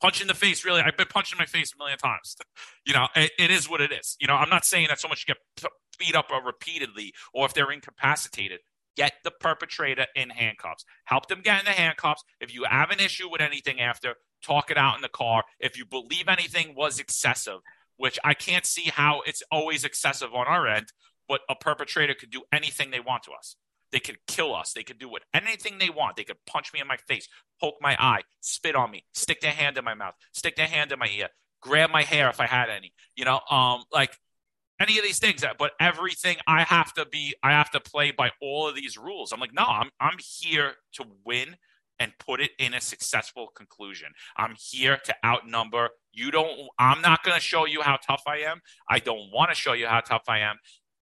Punch in the face, really. I've been punched in my face a million times. You know, it, it is what it is. You know, I'm not saying that so much you get beat up uh, repeatedly or if they're incapacitated. Get the perpetrator in handcuffs. Help them get in the handcuffs. If you have an issue with anything after, talk it out in the car. If you believe anything was excessive, which I can't see how it's always excessive on our end, but a perpetrator could do anything they want to us. They could kill us. They could do what anything they want. They could punch me in my face, poke my eye, spit on me, stick their hand in my mouth, stick their hand in my ear, grab my hair if I had any. You know, um, like any of these things. But everything I have to be, I have to play by all of these rules. I'm like, no, I'm I'm here to win and put it in a successful conclusion. I'm here to outnumber. You don't. I'm not going to show you how tough I am. I don't want to show you how tough I am.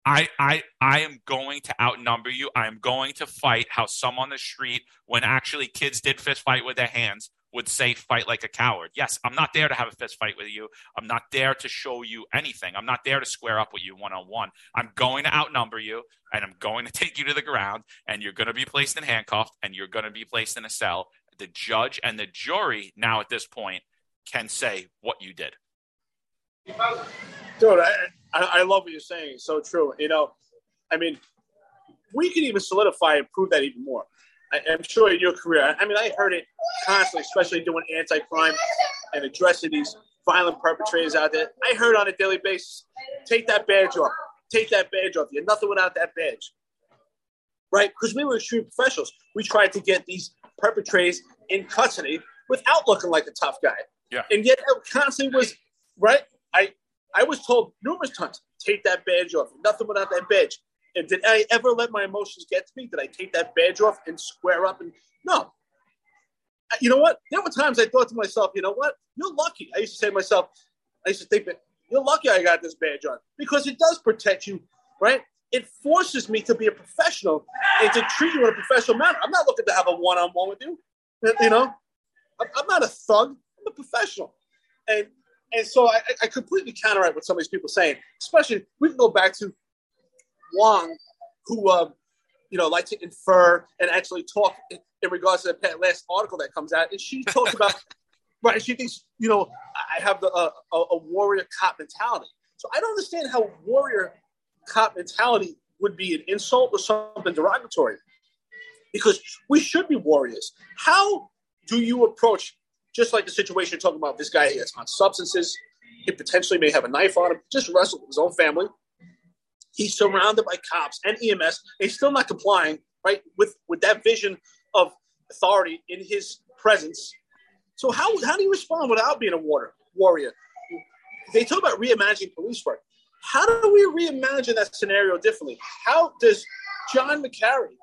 I, I, I am going to outnumber you. I am going to fight how some on the street, when actually kids did fist fight with their hands, would say fight like a coward. Yes, I'm not there to have a fist fight with you. I'm not there to show you anything. I'm not there to square up with you one on one. I'm going to outnumber you and I'm going to take you to the ground and you're going to be placed in handcuffed and you're going to be placed in a cell. The judge and the jury now at this point can say what you did. Dude, I, I, love what you're saying. It's so true. You know, I mean, we can even solidify and prove that even more. I, am sure in your career, I mean, I heard it constantly, especially doing anti-crime and addressing these violent perpetrators out there. I heard on a daily basis, take that badge off. Take that badge off. You're nothing without that badge. Right? Because we were extreme professionals. We tried to get these perpetrators in custody without looking like a tough guy. Yeah. And yet it constantly was, right? I I was told numerous times, take that badge off. Nothing without that badge. And did I ever let my emotions get to me? Did I take that badge off and square up? And no. You know what? There were times I thought to myself, you know what? You're lucky. I used to say to myself, I used to think that you're lucky I got this badge on because it does protect you, right? It forces me to be a professional and to treat you in a professional manner. I'm not looking to have a one-on-one with you. You know, I'm not a thug. I'm a professional. And and so I, I completely counteract what some of these people are saying. Especially, we can go back to Wong, who uh, you know like to infer and actually talk in, in regards to the last article that comes out, and she talks about right. She thinks you know I have the uh, a, a warrior cop mentality. So I don't understand how warrior cop mentality would be an insult or something derogatory, because we should be warriors. How do you approach just like the situation you're talking about, this guy is on substances. He potentially may have a knife on him, just wrestled with his own family. He's surrounded by cops and EMS. He's still not complying, right, with, with that vision of authority in his presence. So how, how do you respond without being a water, warrior? They talk about reimagining police work. How do we reimagine that scenario differently? How does John McCarry,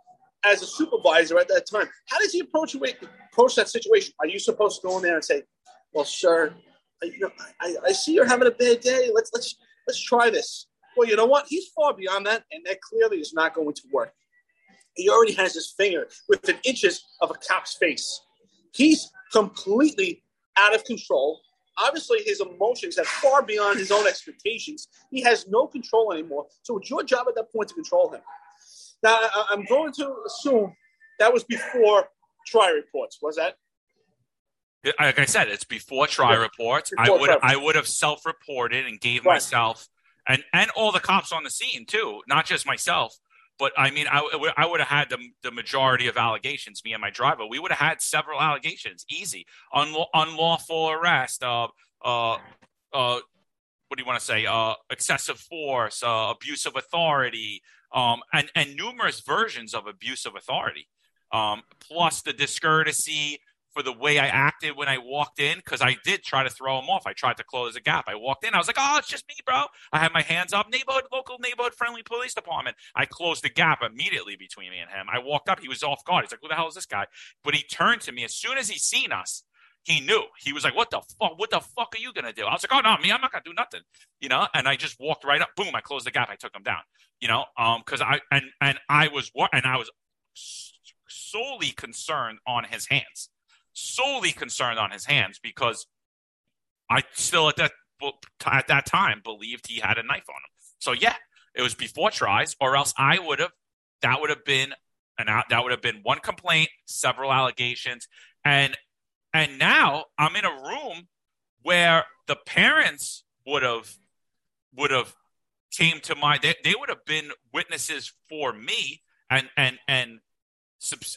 as a supervisor at that time, how does he approach approach that situation? Are you supposed to go in there and say, "Well, sir, I, you know, I, I see you're having a bad day. Let's let's let's try this." Well, you know what? He's far beyond that, and that clearly is not going to work. He already has his finger within inches of a cop's face. He's completely out of control. Obviously, his emotions are far beyond his own expectations. He has no control anymore. So it's your job at that point to control him. Now, I'm going to assume that was before TRI reports. Was that? Like I said, it's before TRI reports. Before I would I would have self reported and gave right. myself and and all the cops on the scene too, not just myself. But I mean, I, I would have had the, the majority of allegations. Me and my driver, we would have had several allegations, easy, Unlaw, unlawful arrest, uh, uh, uh, what do you want to say? Uh, excessive force, uh, abuse of authority, um, and and numerous versions of abuse of authority. Um, plus the discourtesy for the way I acted when I walked in, because I did try to throw him off. I tried to close the gap. I walked in. I was like, "Oh, it's just me, bro." I had my hands up. Neighborhood, local neighborhood friendly police department. I closed the gap immediately between me and him. I walked up. He was off guard. He's like, "Who the hell is this guy?" But he turned to me as soon as he seen us. he knew. He was like, "What the fuck? What the fuck are you gonna do?" I was like, "Oh no, me, I'm not gonna do nothing," you know. And I just walked right up. Boom! I closed the gap. I took him down. You know, um, because I and and I was what and I was solely concerned on his hands, solely concerned on his hands because I still at that at that time believed he had a knife on him. So yeah, it was before TRIs, or else I would have. That would have been and that would have been one complaint, several allegations, and and now I'm in a room where the parents would have would have came to my they, they would have been witnesses for me and and and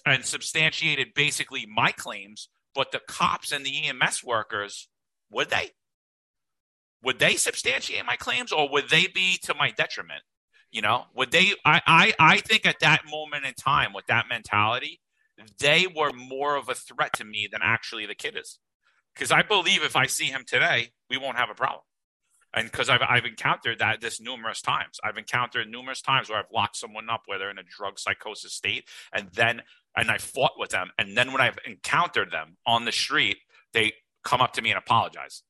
and substantiated basically my claims but the cops and the EMS workers would they would they substantiate my claims or would they be to my detriment you know, would they? I, I, I think at that moment in time, with that mentality, they were more of a threat to me than actually the kid is. Because I believe if I see him today, we won't have a problem. And because I've, I've encountered that this numerous times. I've encountered numerous times where I've locked someone up where they're in a drug psychosis state, and then and I fought with them, and then when I've encountered them on the street, they come up to me and apologize.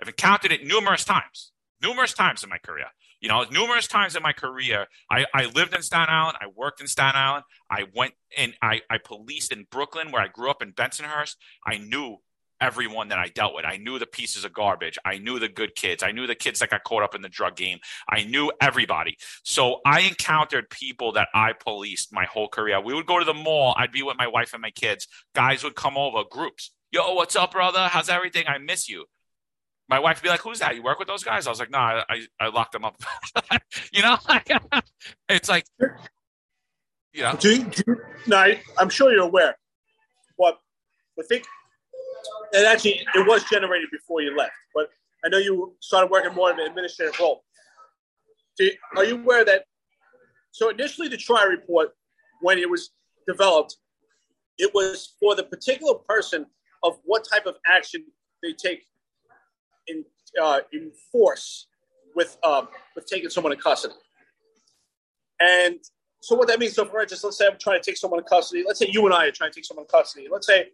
I've encountered it numerous times, numerous times in my career. You know, numerous times in my career, I, I lived in Staten Island. I worked in Staten Island. I went and I, I policed in Brooklyn, where I grew up in Bensonhurst. I knew everyone that I dealt with. I knew the pieces of garbage. I knew the good kids. I knew the kids that got caught up in the drug game. I knew everybody. So I encountered people that I policed my whole career. We would go to the mall. I'd be with my wife and my kids. Guys would come over, groups. Yo, what's up, brother? How's everything? I miss you my wife would be like, "Who's that? You work with those guys?" I was like, "No, I I, I locked them up." you know, it's like, you know. Do you, do you, no, I, am sure you're aware, but I think, and actually, it was generated before you left. But I know you started working more in an administrative role. You, are you aware that? So initially, the TRI report, when it was developed, it was for the particular person of what type of action they take in uh, in force with um, with taking someone in custody. And so what that means, so for instance, let's say I'm trying to take someone in custody. Let's say you and I are trying to take someone in custody. Let's say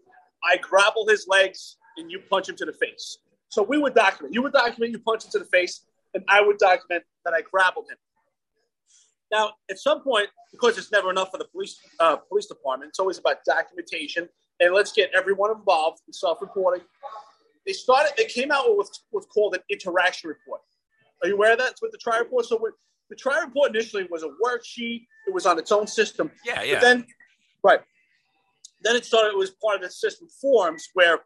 I grapple his legs and you punch him to the face. So we would document. You would document you punch him to the face, and I would document that I grappled him. Now, at some point, because it's never enough for the police uh, police department, it's always about documentation, and let's get everyone involved in self-reporting they started. They came out with what's called an interaction report. Are you aware of that? It's with the TRI report. So the TRI report initially was a worksheet. It was on its own system. Yeah, yeah. But then, right. Then it started. It was part of the system forms where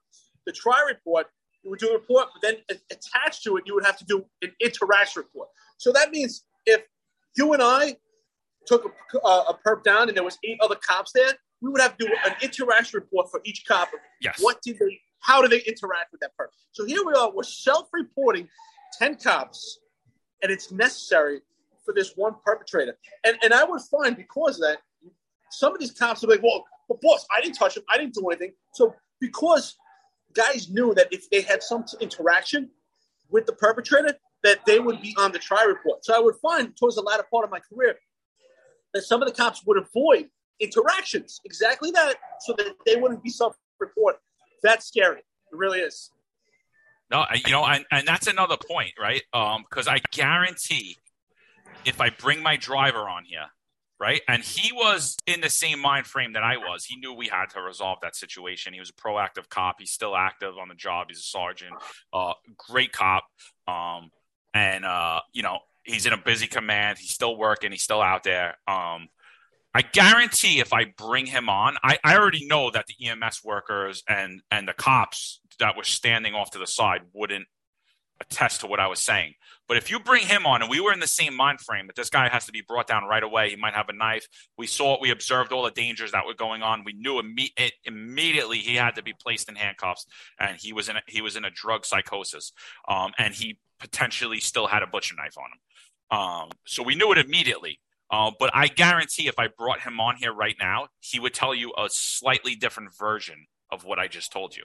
the TRI report you would do a report, but then attached to it, you would have to do an interaction report. So that means if you and I took a, a, a perp down and there was eight other cops there, we would have to do an interaction report for each cop. Yes. What did they how do they interact with that person? So here we are, we're self-reporting 10 cops, and it's necessary for this one perpetrator. And and I would find because of that, some of these cops are like, well, but boss, I didn't touch him, I didn't do anything. So because guys knew that if they had some interaction with the perpetrator, that they would be on the TRI report. So I would find towards the latter part of my career that some of the cops would avoid interactions, exactly that, so that they wouldn't be self-reported that's scary. It really is. No, you know, and, and that's another point, right? Um, because I guarantee if I bring my driver on here, right, and he was in the same mind frame that I was, he knew we had to resolve that situation. He was a proactive cop. He's still active on the job. He's a sergeant, uh, great cop. Um, and uh, you know, he's in a busy command. He's still working. He's still out there. Um, I guarantee if I bring him on, I, I already know that the EMS workers and and the cops that were standing off to the side wouldn't attest to what I was saying. But if you bring him on, and we were in the same mind frame that this guy has to be brought down right away, he might have a knife. We saw it, we observed all the dangers that were going on. We knew imme- it, immediately he had to be placed in handcuffs, and he was in a, he was in a drug psychosis, um, and he potentially still had a butcher knife on him. Um, so we knew it immediately. Uh, but I guarantee if I brought him on here right now, he would tell you a slightly different version of what I just told you.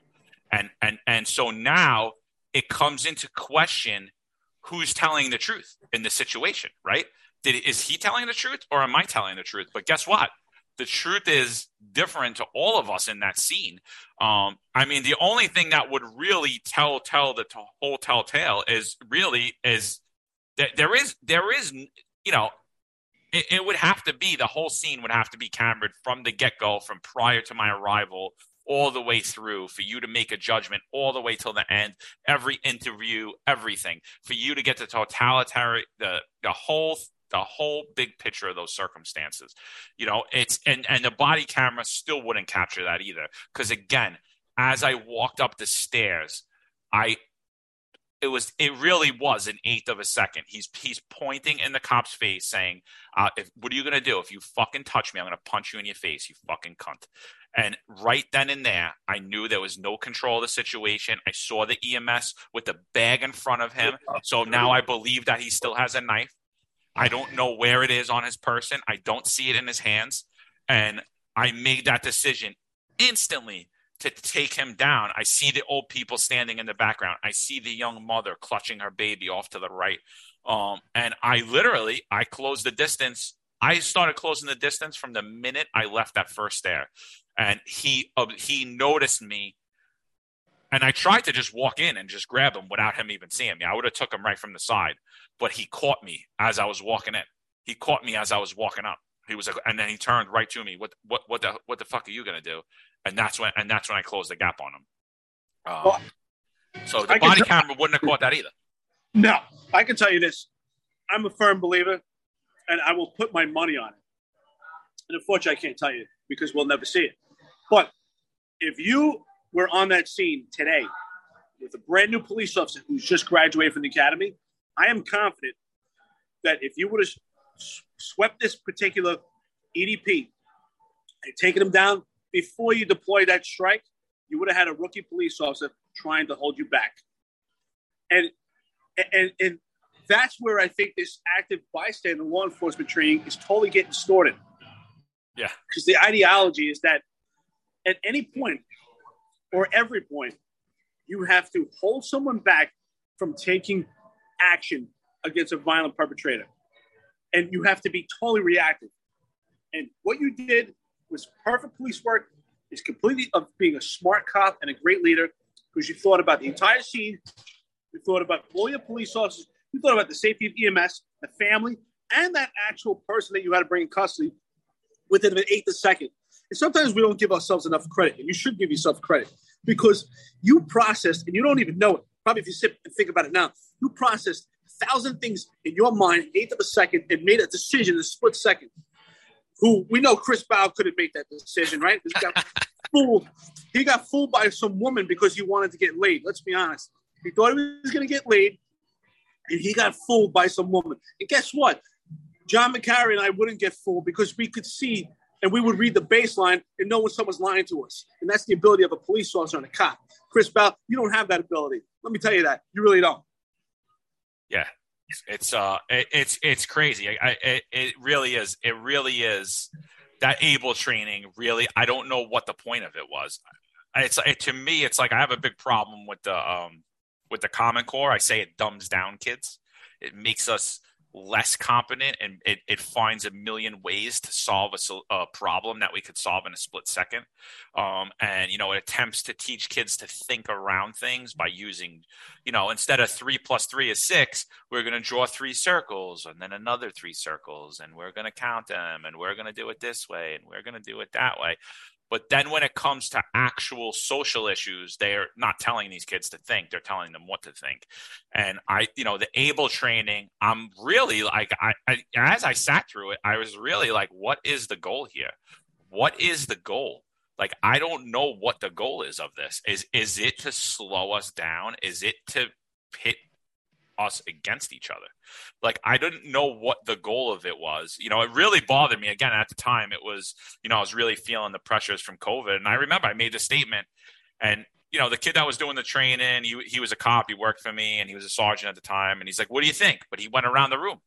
And and and so now it comes into question who's telling the truth in this situation, right? Did, is he telling the truth or am I telling the truth? But guess what? the truth is different to all of us in that scene. Um, I mean, the only thing that would really tell tell the t- whole telltale is really is that there is there is you know it, would have to be the whole scene would have to be cambered from the get go, from prior to my arrival all the way through for you to make a judgment all the way till the end every interview everything for you to get the totalitarian the the whole the whole big picture of those circumstances you know it's and and the body camera still wouldn't capture that either because again as i walked up the stairs i it was it really was an eighth of a second. He's he's pointing in the cop's face, saying, uh, if, "What are you gonna do if you fucking touch me? I'm gonna punch you in your face, you fucking cunt." And right then and there, I knew there was no control of the situation. I saw the EMS with the bag in front of him, so now I believe that he still has a knife. I don't know where it is on his person. I don't see it in his hands, and I made that decision instantly to take him down. I see the old people standing in the background. I see the young mother clutching her baby off to the right. Um, and I literally, I closed the distance. I started closing the distance from the minute I left that first stair, and he uh, he noticed me, and I tried to just walk in and just grab him without him even seeing me. I would have took him right from the side, but he caught me as I was walking in. He caught me as I was walking up. He was, like, and then he turned right to me. What, what, what the, what the fuck are you gonna do? and that's when and that's when I closed the gap on him. Um, well, so the I body camera wouldn't have caught that either. No, I can tell you this: I'm a firm believer, and I will put my money on it. And unfortunately, I can't tell you because we'll never see it. But if you were on that scene today with a brand new police officer who's just graduated from the academy, I am confident that if you would have swept this particular EDP and taken him down before you deploy that strike, you would have had a rookie police officer trying to hold you back. And and and that's where I think this active bystander law enforcement training is totally getting distorted. Yeah. Because the ideology is that at any point or every point, you have to hold someone back from taking action against a violent perpetrator. And you have to be totally reactive. And what you did was perfect police work. Is completely of being a smart cop and a great leader because you thought about the entire scene. You thought about all your police officers. You thought about the safety of EMS, the family, and that actual person that you had to bring in custody within an eighth of a second. Sometimes we don't give ourselves enough credit, and you should give yourself credit because you processed, and you don't even know it. Probably if you sit and think about it now, you processed a thousand things in your mind, eighth of a second, and made a decision in a split second who we know Chris Bow couldn't make that decision, right? He got fooled. He got fooled by some woman because he wanted to get laid. Let's be honest. He thought he was going to get laid, and he got fooled by some woman. And guess what? John McCarry and I wouldn't get fooled because we could see and we would read the baseline and know when someone's lying to us. And that's the ability of a police officer and a cop. Chris Bell, you don't have that ability. Let me tell you that. You really don't. Yeah, it's uh, it, it's it's crazy. I, it it really is. It really is. That able training really. I don't know what the point of it was. It's it, to me. It's like I have a big problem with the um with the Common Core. I say it dumbs down kids. It makes us less competent and it, it finds a million ways to solve a, a, problem that we could solve in a split second. Um, and you know it attempts to teach kids to think around things by using you know instead of three plus three is six we're going to draw three circles and then another three circles and we're going to count them and we're going to do it this way and we're going to do it that way but then when it comes to actual social issues, they're not telling these kids to think, they're telling them what to think. And I, you know, the able training, I'm really like, I, I as I sat through it, I was really like, what is the goal here? What is the goal? Like, I don't know what the goal is of this. Is is it to slow us down? Is it to pit us against each other. Like I didn't know what the goal of it was. You know, it really bothered me. Again, at the time, it was you know I was really feeling the pressures from COVID, and I remember I made the statement, and you know the kid that was doing the training, he he was a cop, he worked for me, and he was a sergeant at the time, and he's like, "What do you think?" But he went around the room.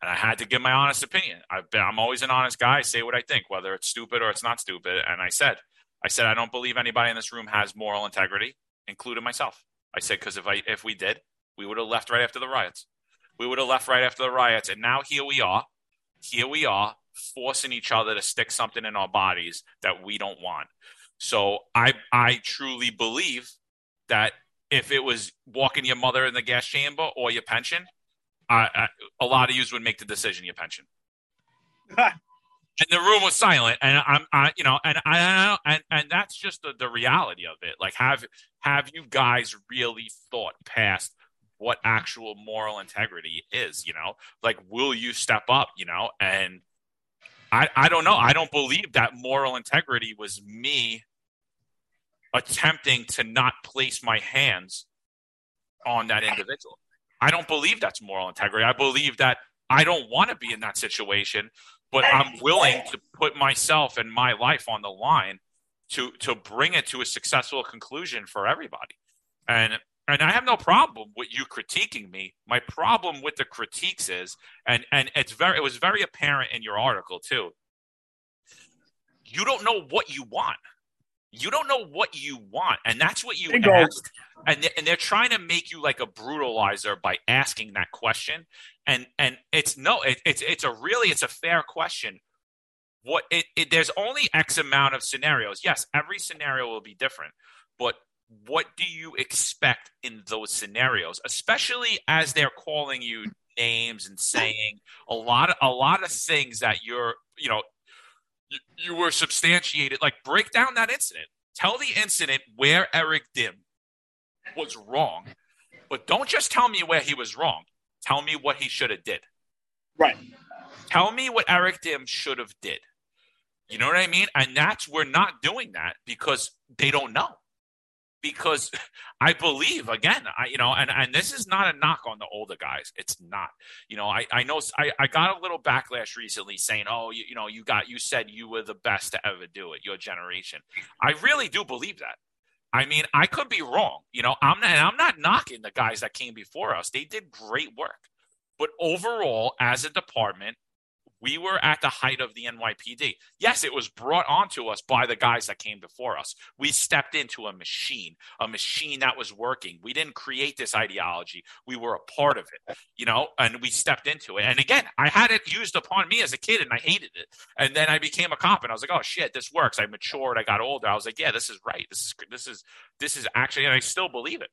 And I had to give my honest opinion. I've been, I'm always an honest guy. I say what I think, whether it's stupid or it's not stupid. And I said, I said, I don't believe anybody in this room has moral integrity, including myself. I said, because if I if we did, we would have left right after the riots. We would have left right after the riots. And now here we are. Here we are, forcing each other to stick something in our bodies that we don't want. So I I truly believe that if it was walking your mother in the gas chamber or your pension, I, I, a lot of you would make the decision your pension. and the room was silent, and I'm, I, you know, and I, and and that's just the, the reality of it. Like, have have you guys really thought past what actual moral integrity is? You know, like, will you step up? You know, and I, I don't know. I don't believe that moral integrity was me attempting to not place my hands on that individual. I don't believe that's moral integrity. I believe that I don't want to be in that situation, but I'm willing to put myself and my life on the line to to bring it to a successful conclusion for everybody. And and I have no problem with you critiquing me. My problem with the critiques is, and and it's very it was very apparent in your article too. You don't know what you want. You don't know what you want, and that's what you Bingo. asked. And they, and they're trying to make you like a brutalizer by asking that question. And and it's no, it, it's it's a really it's a fair question. What it, it there's only X amount of scenarios. Yes, every scenario will be different, but what do you expect in those scenarios, especially as they're calling you names and saying a lot of a lot of things that you're you know you, you were substantiated. Like, break down that incident. Tell the incident where Eric Dim was wrong, but don't just tell me where he was wrong. Tell me what he should have did. Right. Tell me what Eric Dim should have did. You know what I mean? And that's we're not doing that because they don't know because I believe again, I you know, and and this is not a knock on the older guys. It's not. You know, I I know I I got a little backlash recently saying, "Oh, you, you know, you got you said you were the best to ever do it, your generation." I really do believe that. I mean, I could be wrong. You know, I'm not I'm not knocking the guys that came before us. They did great work. But overall, as a department, we were at the height of the NYPD. Yes, it was brought onto us by the guys that came before us. We stepped into a machine, a machine that was working. We didn't create this ideology. We were a part of it, you know, and we stepped into it. And again, I had it used upon me as a kid and I hated it. And then I became a cop and I was like, oh shit, this works. I matured. I got older. I was like, yeah, this is right. This is, this is, this is actually, and I still believe it.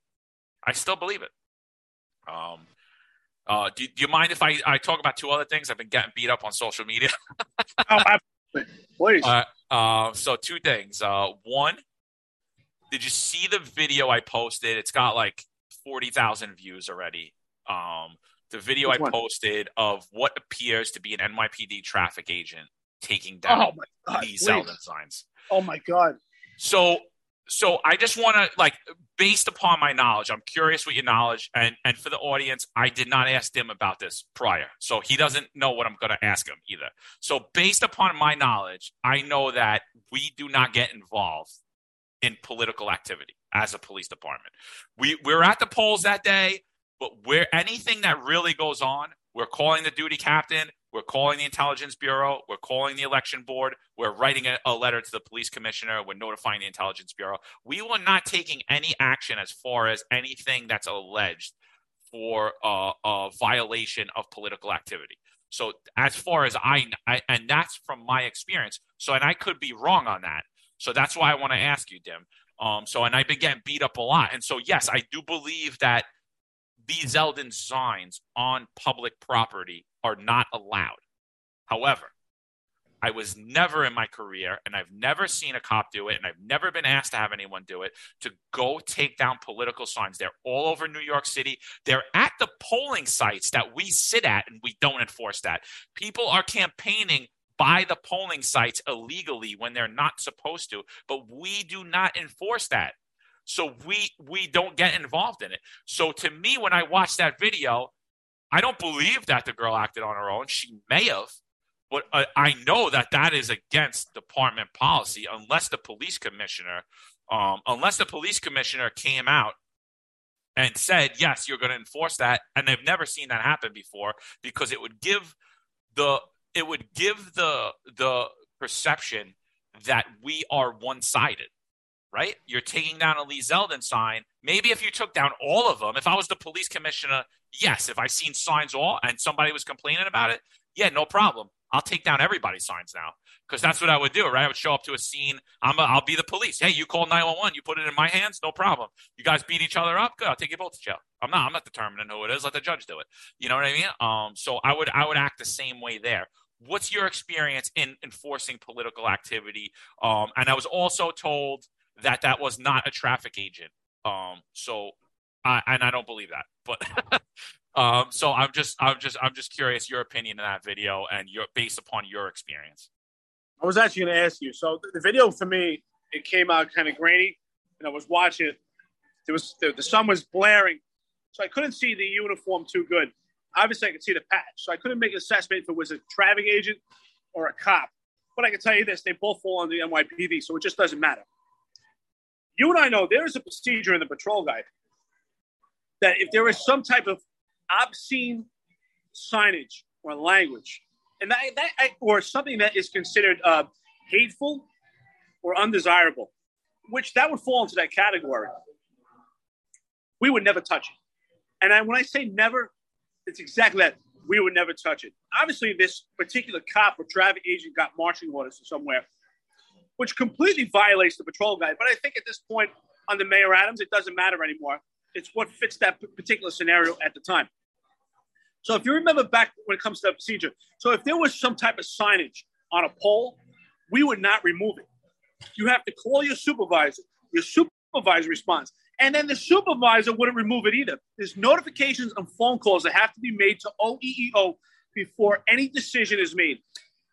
I still believe it. Um, uh, do, do, you mind if I, I talk about two other things? I've been getting beat up on social media. oh, absolutely. Please. Uh, uh, so, two things. Uh, one, did you see the video I posted? It's got like 40,000 views already. Um, the video Which I one? posted of what appears to be an NYPD traffic agent taking down oh these Zeldin signs. Oh, my God. So, so I just want to like based upon my knowledge, I'm curious what your knowledge and and for the audience, I did not ask him about this prior. So he doesn't know what I'm going to ask him either. So based upon my knowledge, I know that we do not get involved in political activity as a police department. We we're at the polls that day, but where anything that really goes on, we're calling the duty captain, we're calling the Intelligence Bureau. We're calling the election board. We're writing a, a, letter to the police commissioner. We're notifying the Intelligence Bureau. We were not taking any action as far as anything that's alleged for uh, a violation of political activity. So, as far as I, I, and that's from my experience. So, and I could be wrong on that. So, that's why I want to ask you, Dim. Um, so, and I've been getting beat up a lot. And so, yes, I do believe that these Zeldin signs on public property are not allowed. However, I was never in my career, and I've never seen a cop do it, and I've never been asked to have anyone do it, to go take down political signs. They're all over New York City. They're at the polling sites that we sit at, and we don't enforce that. People are campaigning by the polling sites illegally when they're not supposed to, but we do not enforce that. So we we don't get involved in it. So to me, when I watch that video, I don't believe that the girl acted on her own. She may have, but uh, I know that that is against department policy unless the police commissioner, um, unless the police commissioner came out and said, yes, you're going to enforce that. And they've never seen that happen before because it would give the it would give the the perception that we are one sided right? You're taking down a Lee Zeldin sign. Maybe if you took down all of them, if I was the police commissioner, yes, if I seen signs all and somebody was complaining about it, yeah, no problem. I'll take down everybody's signs now because that's what I would do, right? I would show up to a scene. I'm a, I'll be the police. Hey, you call 911. You put it in my hands, no problem. You guys beat each other up, good. I'll take you both to jail. I'm not. I'm not determining who it is. Let the judge do it. You know what I mean? Um. So I would I would act the same way there. What's your experience in enforcing political activity? Um. And I was also told that that was not a traffic agent. Um. So, I and I don't believe that, but. Um, so I'm just, I'm just, I'm just curious your opinion in that video and your based upon your experience. I was actually going to ask you. So the video for me, it came out kind of grainy, and I was watching it. There was the, the sun was blaring, so I couldn't see the uniform too good. Obviously, I could see the patch, so I couldn't make an assessment if it was a traffic agent or a cop. But I can tell you this: they both fall under the NYPD, so it just doesn't matter. You and I know there is a procedure in the patrol guide that if there is some type of obscene signage or language, and that, that or something that is considered uh, hateful or undesirable, which that would fall into that category. We would never touch it. And I, when I say never, it's exactly that. We would never touch it. Obviously, this particular cop or traffic agent got marching orders somewhere, which completely violates the patrol guide. But I think at this point, under Mayor Adams, it doesn't matter anymore. It's what fits that particular scenario at the time. So if you remember back when it comes to that procedure, so if there was some type of signage on a pole, we would not remove it. You have to call your supervisor. Your supervisor responds. And then the supervisor wouldn't remove it either. There's notifications and phone calls that have to be made to OEEO before any decision is made.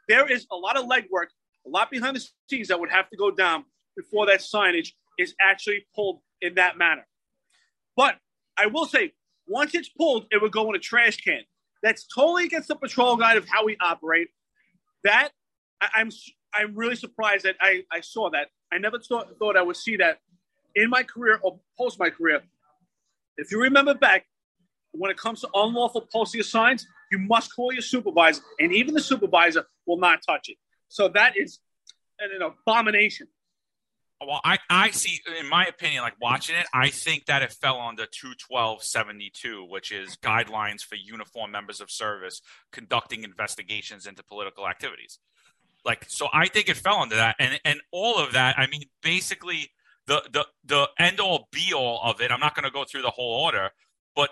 There is a lot of legwork, a lot behind the scenes that would have to go down before that signage is actually pulled in that manner. But I will say, once it's pulled, it would go in a trash can. That's totally against the patrol guide of how we operate. That I, I'm I'm really surprised that I, I saw that. I never thought, thought I would see that in my career or post my career. If you remember back, when it comes to unlawful posting signs, you must call your supervisor, and even the supervisor will not touch it. So that is an, abomination. Well, I, I see, in my opinion, like watching it, I think that it fell under 21272, which is guidelines for uniform members of service conducting investigations into political activities. Like, so I think it fell under that. And, and all of that, I mean, basically, the, the, the end all be all of it, I'm not going to go through the whole order, but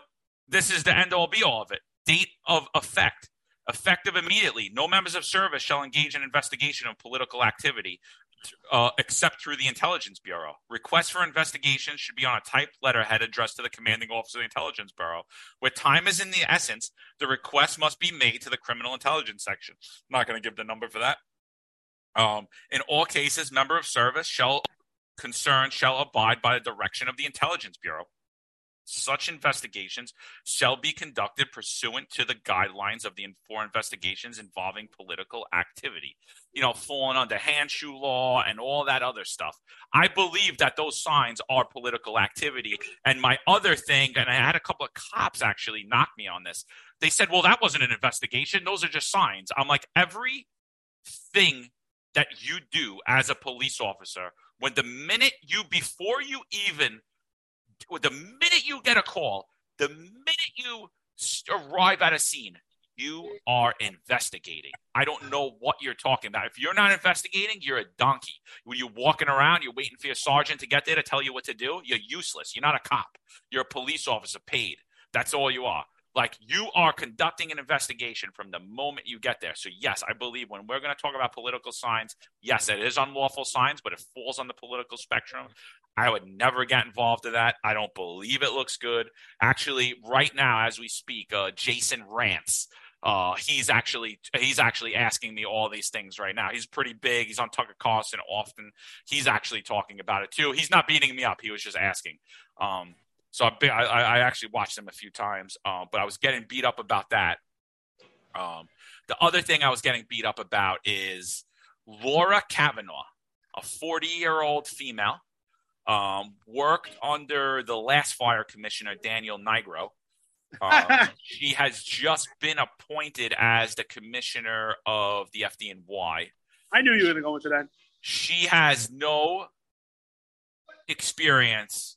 this is the end all be all of it. Date of effect effective immediately. No members of service shall engage in investigation of political activity uh, except through the Intelligence Bureau. Requests for investigation should be on a typed letterhead addressed to the commanding officer of the Intelligence Bureau. Where time is in the essence, the request must be made to the Criminal Intelligence Section. I'm not going to give the number for that. Um, in all cases, member of service shall concern shall abide by the direction of the Intelligence Bureau. Such investigations shall be conducted pursuant to the guidelines of the for investigations involving political activity. You know, falling under Handschu law and all that other stuff. I believe that those signs are political activity. And my other thing, and I had a couple of cops actually knock me on this. They said, "Well, that wasn't an investigation; those are just signs." I'm like, every thing that you do as a police officer, when the minute you before you even the minute you get a call, the minute you arrive at a scene, you are investigating. I don't know what you're talking about. If you're not investigating, you're a donkey. When you're walking around, you're waiting for your sergeant to get there to tell you what to do, you're useless. You're not a cop. You're a police officer paid. That's all you are. Like you are conducting an investigation from the moment you get there. So, yes, I believe when we're going to talk about political signs, yes, it is unlawful signs, but it falls on the political spectrum. I would never get involved in that. I don't believe it looks good. Actually, right now, as we speak, uh, Jason Rantz. Uh, he's actually he's actually asking me all these things right now. He's pretty big. He's on Tucker Carlson often. He's actually talking about it too. He's not beating me up. He was just asking. Um, so I, I, I actually watched them a few times, uh, but I was getting beat up about that. Um, the other thing I was getting beat up about is Laura Kavanagh, a 40 year old female um, worked under the last fire commissioner, Daniel Nigro. Um, she has just been appointed as the commissioner of the FDNY. I knew you were going to go into that. She has no experience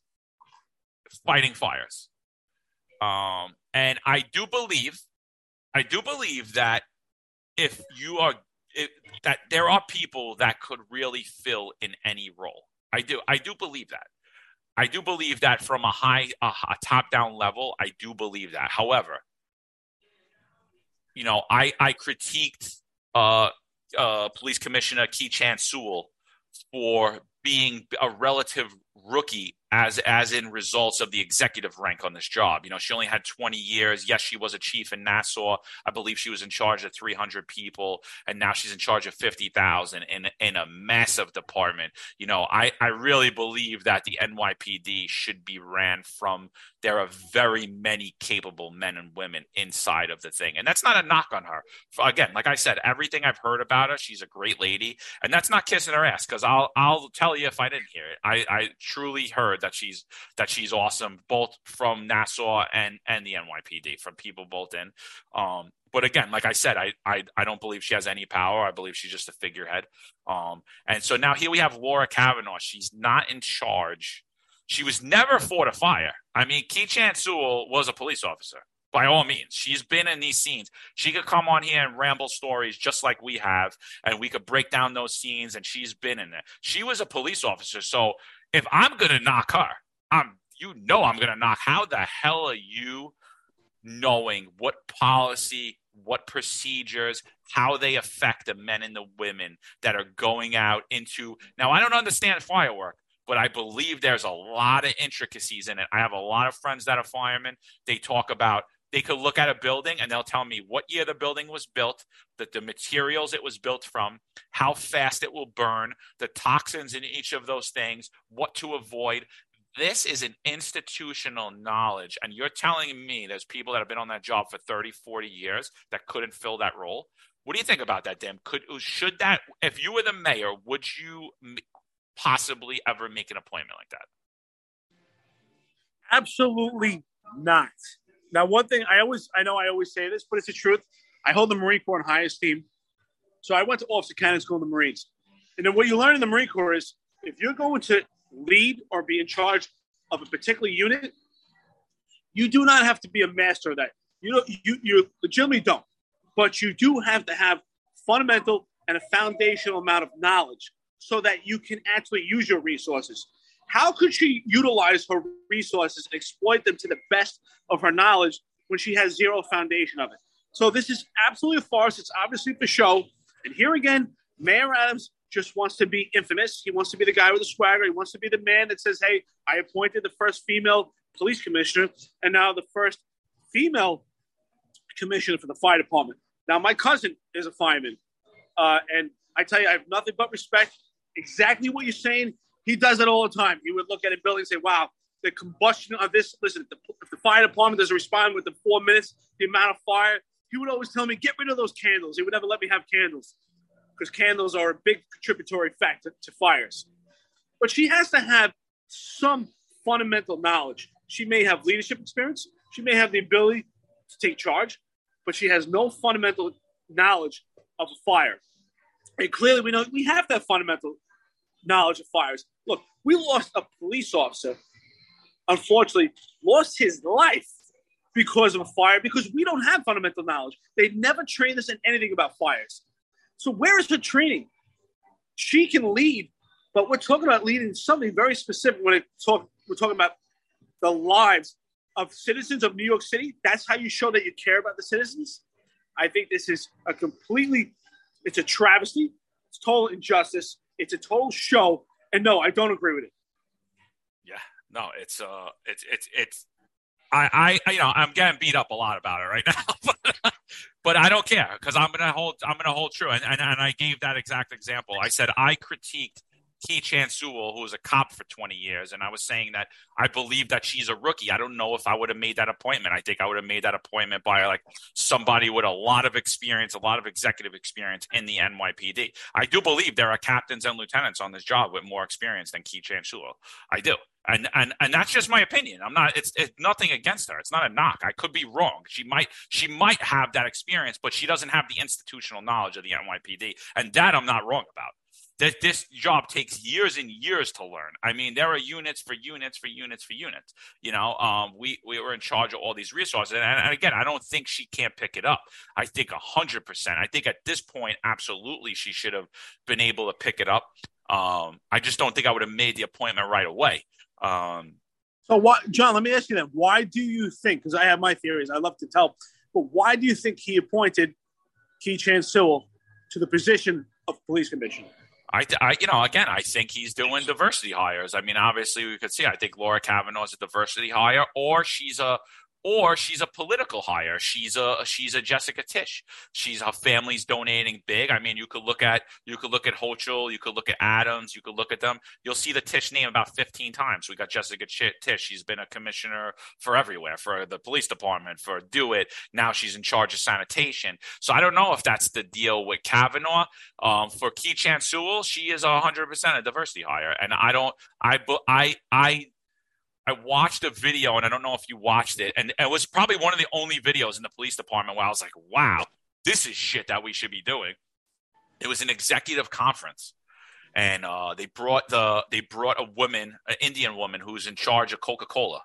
fighting fires. Um, and I do believe, I do believe that if you are if, that there are people that could really fill in any role. I do. I do believe that. I do believe that from a high, a, a top down level. I do believe that. However, you know, I I critiqued uh, uh, Police Commissioner Keechant Sewell for being a relative rookie as as in results of the executive rank on this job. You know, she only had 20 years. Yes, she was a chief in Nassau. I believe she was in charge of 300 people, and now she's in charge of 50,000 in in a massive department. You know, I I really believe that the NYPD should be ran from. There are very many capable men and women inside of the thing, and that's not a knock on her. Again, like I said, everything I've heard about her, she's a great lady, and that's not kissing her ass because I'll I'll tell you if I didn't hear it. I I truly heard that she's that she's awesome, both from Nassau and and the NYPD, from people both in. Um, but again, like I said, I, I I don't believe she has any power. I believe she's just a figurehead. Um, and so now here we have Laura Kavanagh. She's not in charge. She was never for the fire. I mean, Keechant Sewell was a police officer by all means. She's been in these scenes. She could come on here and ramble stories just like we have, and we could break down those scenes, and she's been in there. She was a police officer. So if I'm to knock her, I'm, you know, I'm to knock. How the hell are you knowing what policy, what procedures, how they affect the men and the women that are going out into. Now, I don't understand firework, but I believe there's a lot of intricacies in it. I have a lot of friends that are firemen. They talk about they could look at a building and they'll tell me what year the building was built, that the materials it was built from, how fast it will burn, the toxins in each of those things, what to avoid. This is an institutional knowledge. And you're telling me there's people that have been on that job for 30, 40 years that couldn't fill that role. What do you think about that, Dan? Could should that if you were the mayor, would you possibly ever make an appointment like that? Absolutely not. Now, one thing I always, I know I always say this, but it's the truth. I hold the Marine Corps in high esteem. So I went to Officer Candidate School in the Marines. And then what you learn in the Marine Corps is if you're going to lead or be in charge of a particular unit, you do not have to be a master of that. You know, you you legitimately don't, but you do have to have fundamental and a foundational amount of knowledge so that you can actually use your resources. How could she utilize her resources and exploit them to the best of her knowledge when she has zero foundation of it? So this is absolutely a farce. It's obviously for show. And here again, Mayor Adams just wants to be infamous. He wants to be the guy with the swagger. He wants to be the man that says, "Hey, I appointed the first female police commissioner, and now the first female commissioner for the fire department." Now, my cousin is a fireman, uh, and I tell you, I have nothing but respect. Exactly what you're saying. He does it all the time. He would look at a building and say, wow, the combustion of this, listen, the, if the fire department doesn't respond within four minutes, the amount of fire, he would always tell me, get rid of those candles. He would never let me have candles because candles are a big contributory factor to fires. But she has to have some fundamental knowledge. She may have leadership experience, she may have the ability to take charge, but she has no fundamental knowledge of a fire. And clearly, we know we have that fundamental knowledge of fires. Look, we lost a police officer, unfortunately, lost his life because of a fire because we don't have fundamental knowledge. They never trained us in anything about fires. So, where is her training? She can lead, but we're talking about leading something very specific when it talk, we're talking about the lives of citizens of New York City. That's how you show that you care about the citizens. I think this is a completely, it's a travesty. It's total injustice. It's a total show. And no, I don't agree with it. Yeah, no, it's uh, it's it's it's. I, I, you know, I'm getting beat up a lot about it right now, but, I don't care because I'm gonna hold, I'm gonna hold true, and, and and I gave that exact example. I said I critiqued Keechant Sewell, who was a cop for 20 years, and I was saying that I believe that she's a rookie. I don't know if I would have made that appointment. I think I would have made that appointment by like somebody with a lot of experience, a lot of executive experience in the NYPD. I do believe there are captains and lieutenants on this job with more experience than Keechant Sewell. I do. And, and and that's just my opinion. I'm not. It's, it's nothing against her. It's not a knock. I could be wrong. She might she might have that experience, but she doesn't have the institutional knowledge of the NYPD, and that I'm not wrong about. That this job takes years and years to learn. I mean, there are units for units for units for units. You know, um, we we were in charge of all these resources, and, and again, I don't think she can't pick it up. I think hundred percent. I think at this point, absolutely, she should have been able to pick it up. Um, I just don't think I would have made the appointment right away. Um, so, John? Let me ask you then. Why do you think? Because I have my theories. I love to tell, but why do you think he appointed Keechant Sewell to the position of police commissioner? I, I, you know, again, I think he's doing diversity hires. I mean, obviously, we could see. I think Laura Kavanagh is a diversity hire, or she's a or she's a political hire. She's a she's a Jessica Tisch. She's her family's donating big. I mean, you could look at you could look at Hochul, you could look at Adams, you could look at them. You'll see the Tisch name about 15 times. We got Jessica Tisch. She's been a commissioner for everywhere, for the police department, for DoITT. Now she's in charge of sanitation. So I don't know if that's the deal with Kavanagh. Um, for Keechant Sewell, she is 100% a diversity hire, and I don't. I I I I watched a video, and I don't know if you watched it, and it was probably one of the only videos in the police department where I was like, "Wow, this is shit that we should be doing." It was an executive conference, and uh, they brought the they brought a woman, an Indian woman, who's in charge of Coca Cola.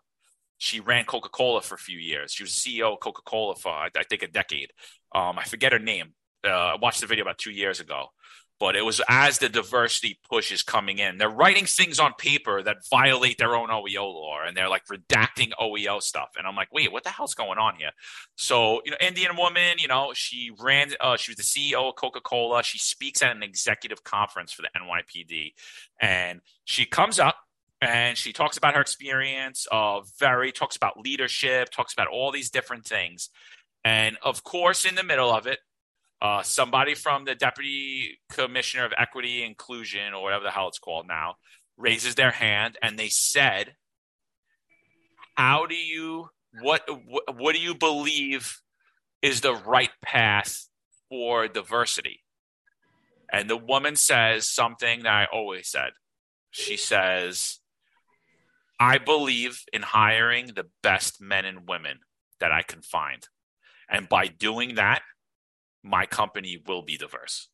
She ran Coca Cola for a few years. She was CEO of Coca Cola for I think a decade. Um, I forget her name. Uh, I watched the video about two years ago, but it was as the diversity push is coming in. They're writing things on paper that violate their own OEO law, and they're like redacting OEO stuff. And I'm like, wait, what the hell's going on here? So, you know, Indian woman, you know, she ran, uh, she was the CEO of Coca Cola. She speaks at an executive conference for the NYPD, and she comes up and she talks about her experience of very talks about leadership, talks about all these different things. And of course, in the middle of it, uh, somebody from the deputy commissioner of equity inclusion or whatever the hell it's called now raises their hand and they said how do you what what, what do you believe is the right path for diversity? And the woman says something that i always said. She says i believe in hiring the best men and women that i can find. And by doing that my company will be diverse.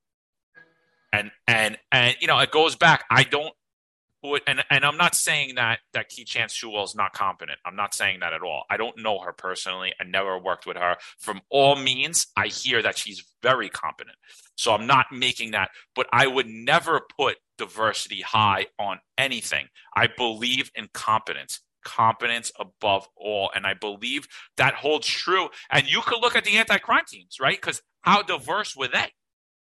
And and and you know, it goes back. I don't put and and I'm not saying that that Keechant Sewell is not competent. I'm not saying that at all. I don't know her personally. I never worked with her. From all means, I hear that she's very competent. So I'm not making that, but I would never put diversity high on anything. I believe in competence competence above all. And I believe that holds true. And you could look at the anti crime teams, right? Because how diverse were they?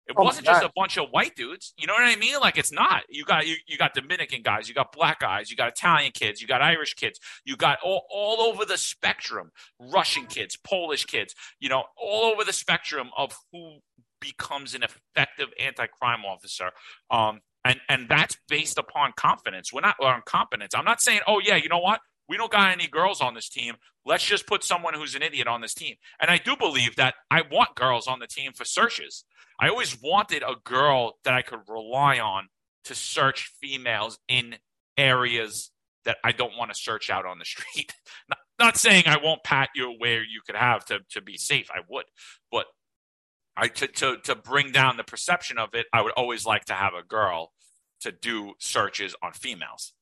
It oh wasn't just a bunch of white dudes. You know what I mean? Like it's not. You got you, you got Dominican guys, you got black guys, you got Italian kids, you got Irish kids, you got all, all over the spectrum, Russian kids, Polish kids, you know, all over the spectrum of who becomes an effective anti-crime officer. Um, and and that's based upon confidence. We're not on competence. I'm not saying, oh yeah, you know what? We don't got any girls on this team. Let's just put someone who's an idiot on this team. And I do believe that I want girls on the team for searches. I always wanted a girl that I could rely on to search females in areas that I don't want to search out on the street. not, not saying I won't pat you where you could have to, to be safe. I would. But I to, to to bring down the perception of it, I would always like to have a girl to do searches on females.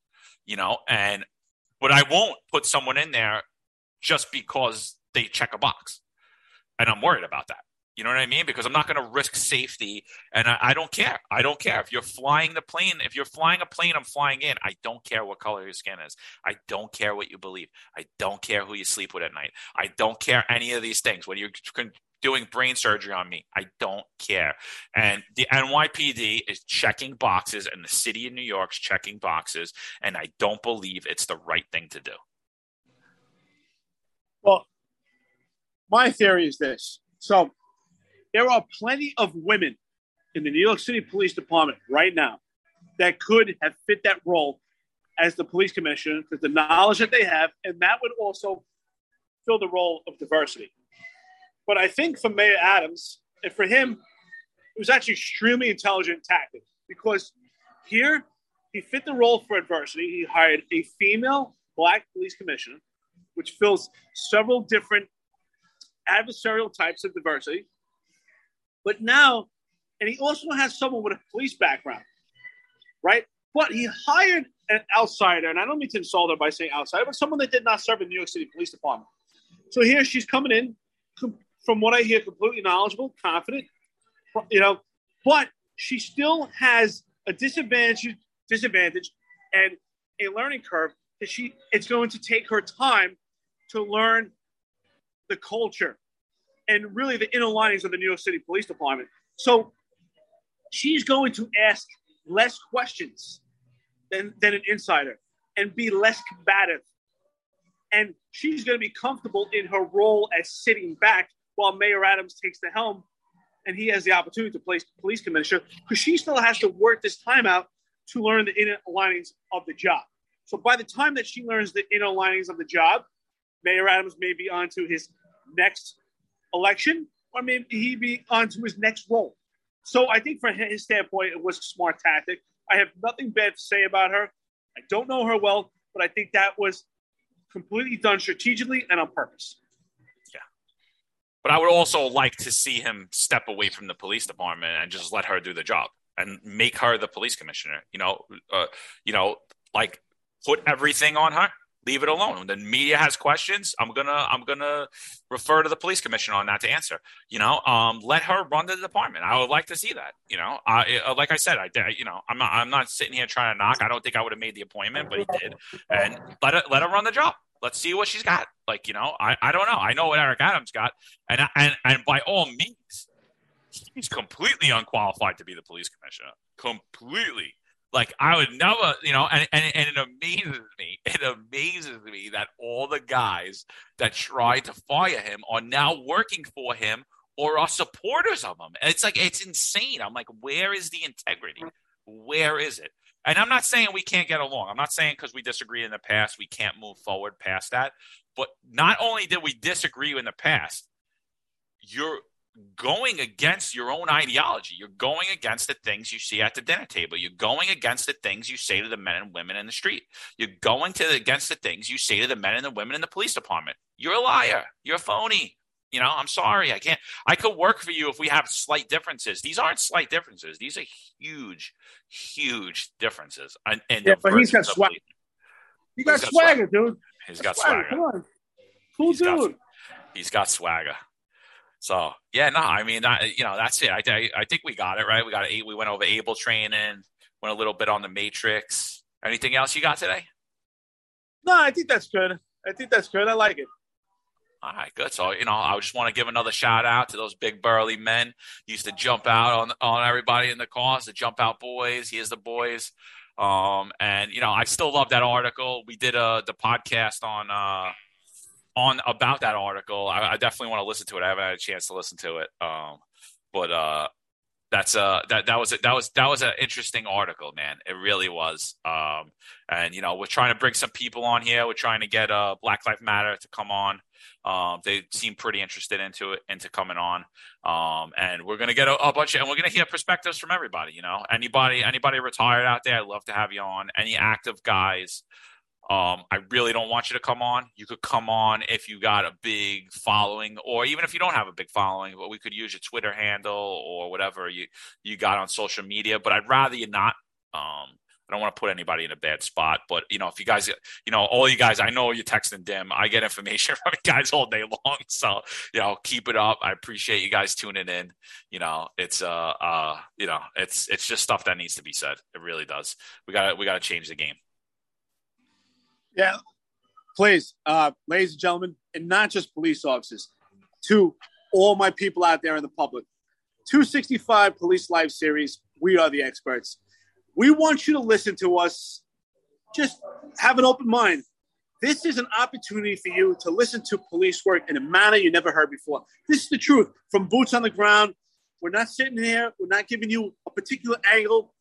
You know, and but I won't put someone in there just because they check a box. And I'm worried about that. You know what I mean? Because I'm not going to risk safety, and I, I, don't care. I don't care if you're flying the plane. If you're flying a plane, I'm flying in. I don't care what color your skin is. I don't care what you believe. I don't care who you sleep with at night. I don't care any of these things. When you're doing brain surgery on me. I don't care. And the NYPD is checking boxes, and the city of New York's checking boxes, and I don't believe it's the right thing to do. Well, my theory is this. So there are plenty of women in the New York City Police Department right now that could have fit that role as the police commissioner because the knowledge that they have, and that would also fill the role of diversity. But I think for Mayor Adams, and for him, it was actually extremely intelligent tactic because here he fit the role for adversity. He hired a female black police commissioner, which fills several different adversarial types of diversity. But now and he also has someone with a police background, right? But he hired an outsider, and I don't mean to insult her by saying outsider, but someone that did not serve in the New York City Police Department. So here she's coming in, from what I hear, completely knowledgeable, confident, you know, but she still has a disadvantage, disadvantage, and a learning curve that she it's going to take her time to learn the culture and really the inner linings of the New York City Police Department. So she's going to ask less questions than, than an insider and be less combative. And she's going to be comfortable in her role as sitting back while Mayor Adams takes the helm and he has the opportunity to place police commissioner because she still has to work this time out to learn the inner linings of the job. So by the time that she learns the inner linings of the job, Mayor Adams may be on to his next election, or maybe he be on to his next role. So I think from his standpoint, it was a smart tactic. I have nothing bad to say about her. I don't know her well, but I think that was completely done strategically and on purpose. But I would also like to see him step away from the police department and just let her do the job and make her the police commissioner. You know, uh, you know, like put everything on her leave it alone. When the media has questions, I'm gonna I'm gonna refer to the police commissioner on that to answer. You know, um, let her run the department. I would like to see that. You know, I, uh, like I said, I you know I'm not I'm not sitting here trying to knock. I don't think I would have made the appointment, but he did, and let her let her run the job. Let's see what she's got. Like you know, I, I don't know. I know what Eric Adams got, and and and by all means, he's completely unqualified to be the police commissioner. Completely. Like I would never, you know, and, and, and it amazes me. It amazes me that all the guys that tried to fire him are now working for him or are supporters of him. It's like it's insane. I'm like, where is the integrity? Where is it? And I'm not saying we can't get along. I'm not saying because we disagree in the past we can't move forward past that. But not only did we disagree in the past, you're going against your own ideology. You're going against the things you see at the dinner table. You're going against the things you say to the men and women in the street. You're going to the, against the things you say to the men and the women in the police department. You're a liar. You're a phony. You know, I'm sorry. I can't. I could work for you if we have slight differences. These aren't slight differences. These are huge, huge differences. And, and yeah, but he's got swagger. He got, got swagger, swagger, dude. He's got swagger. Come on, cool he's dude. Got, he's got swagger. So yeah, no, I mean, that, you know, that's it. I, I, I think we got it right. We got eight. We went over Able training, went a little bit on the Matrix. Anything else you got today? No, I think that's good. I think that's good. I like it. All right, good. So you know, I just want to give another shout out to those big burly men used to jump out on on everybody in the cars, the jump out boys. Here's the boys. Um, and you know, I still love that article. We did uh the podcast on uh on about that article. I, I, definitely want to listen to it. I haven't had a chance to listen to it. Um, but uh, that's uh that that was a, that was that was an interesting article, man. It really was. Um, and you know, we're trying to bring some people on here. We're trying to get uh Black Lives Matter to come on. Um, they seem pretty interested into it, into coming on. Um, and we're gonna get a, a, bunch of, and we're gonna hear perspectives from everybody. You know, anybody, anybody retired out there, I'd love to have you on. Any active guys, um, I really don't want you to come on. You could come on if you got a big following, or even if you don't have a big following, but we could use your Twitter handle or whatever you you got on social media. But I'd rather you not. Um, I don't want to put anybody in a bad spot, but you know, if you guys, you know, all you guys, I know you're texting Dim. I get information from you guys all day long, so you know, keep it up. I appreciate you guys tuning in. You know, it's uh, uh, you know, it's it's just stuff that needs to be said. It really does. We got to we got to change the game. Yeah, please, uh, ladies and gentlemen, and not just police officers, to all my people out there in the public. 265 Police Live Series, we are the experts. We want you to listen to us. Just have an open mind. This is an opportunity for you to listen to police work in a manner you never heard before. This is the truth from boots on the ground. We're not sitting here, we're not giving you a particular angle.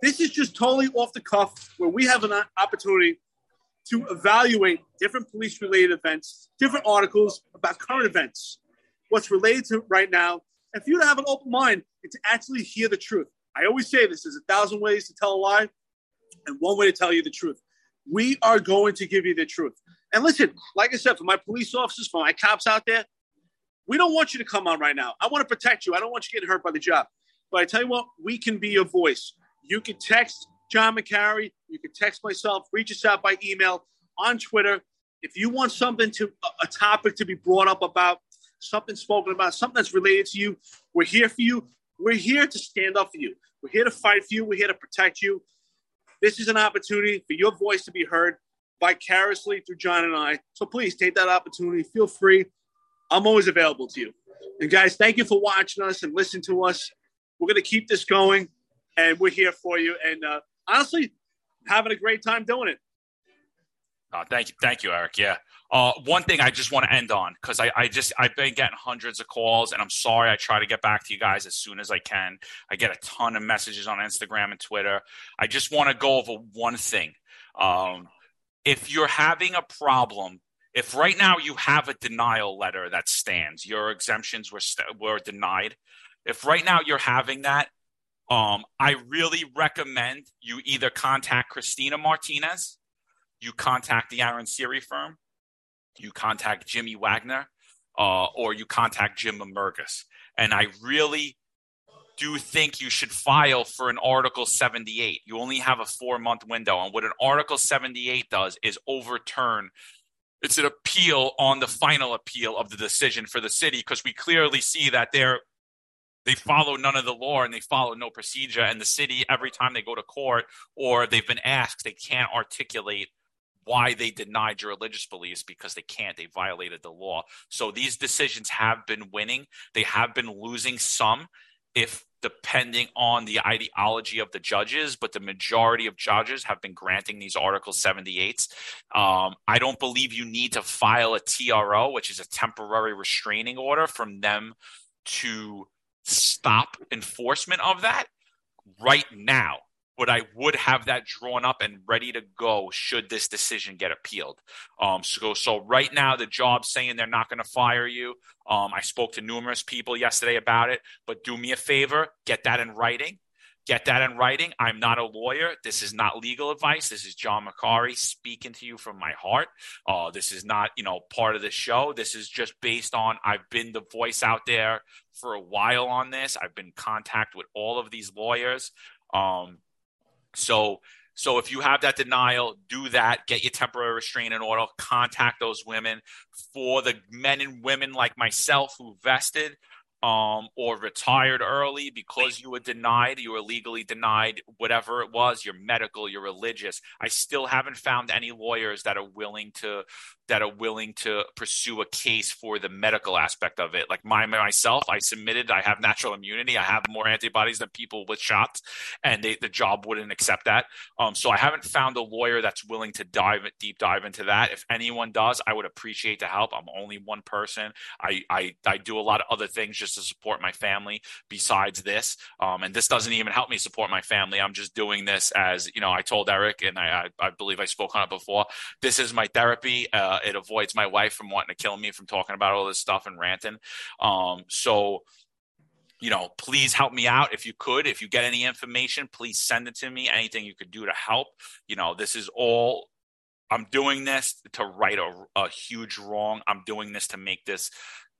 This is just totally off the cuff where we have an opportunity to evaluate different police related events, different articles about current events, what's related to right now, and for you to have an open mind and to actually hear the truth. I always say this there's a thousand ways to tell a lie, and one way to tell you the truth. We are going to give you the truth. And listen, like I said, for my police officers, for my cops out there, we don't want you to come on right now. I want to protect you. I don't want you getting hurt by the job. But I tell you what, we can be your voice. You can text John McCary. You can text myself. Reach us out by email on Twitter. If you want something to a topic to be brought up about, something spoken about, something that's related to you, we're here for you. We're here to stand up for you. We're here to fight for you. We're here to protect you. This is an opportunity for your voice to be heard vicariously through John and I. So please take that opportunity. Feel free. I'm always available to you. And guys, thank you for watching us and listening to us. We're going to keep this going, and we're here for you. And uh, honestly, having a great time doing it. Uh, thank you, thank you, Eric. Yeah. Uh, one thing I just want to end on because I, I just I've been getting hundreds of calls, and I'm sorry. I try to get back to you guys as soon as I can. I get a ton of messages on Instagram and Twitter. I just want to go over one thing. Um, if you're having a problem if right now you have a denial letter that stands, your exemptions were st- were denied. If right now you're having that, um, I really recommend you either contact Christina Martinez, you contact the Aaron Siri firm, you contact Jimmy Wagner, uh, or you contact Jim Mermigis. And I really do think you should file for an Article 78. You only have a four month window. And what an Article 78 does is overturn it's an appeal on the final appeal of the decision for the city because we clearly see that they're they follow none of the law and they follow no procedure and the city every time they go to court or they've been asked they can't articulate why they denied your religious beliefs because they can't they violated the law so these decisions have been winning they have been losing some if depending on the ideology of the judges, but the majority of judges have been granting these Article 78s. Um, I don't believe you need to file a TRO, which is a temporary restraining order, from them to stop enforcement of that right now but I would have that drawn up and ready to go should this decision get appealed. Um, so, so right now the job's saying they're not going to fire you. Um, I spoke to numerous people yesterday about it, but do me a favor, get that in writing. Get that in writing. I'm not a lawyer. This is not legal advice. This is John McCary speaking to you from my heart. Uh, this is not, you know, part of the show. This is just based on I've been the voice out there for a while on this. I've been in contact with all of these lawyers. Um, so so if you have that denial, do that. Get your temporary restraining order. Contact those women. For the men and women like myself who vested, um, or retired early because you were denied, you were legally denied, whatever it was, your medical, your religious. I still haven't found any lawyers that are willing to that are willing to pursue a case for the medical aspect of it. Like my myself, I submitted, I have natural immunity, I have more antibodies than people with shots, and they, the job wouldn't accept that. Um, so I haven't found a lawyer that's willing to dive deep dive into that. If anyone does, I would appreciate the help. I'm only one person. I I, I do a lot of other things just to support my family besides this. Um, and this doesn't even help me support my family. I'm just doing this as you know. I told Eric, and I I, I believe I spoke on it before. This is my therapy. Uh, it avoids my wife from wanting to kill me from talking about all this stuff and ranting. Um, so you know, please help me out if you could. If you get any information, please send it to me. Anything you could do to help. You know, this is all I'm doing this to right a, a, huge wrong. I'm doing this to make this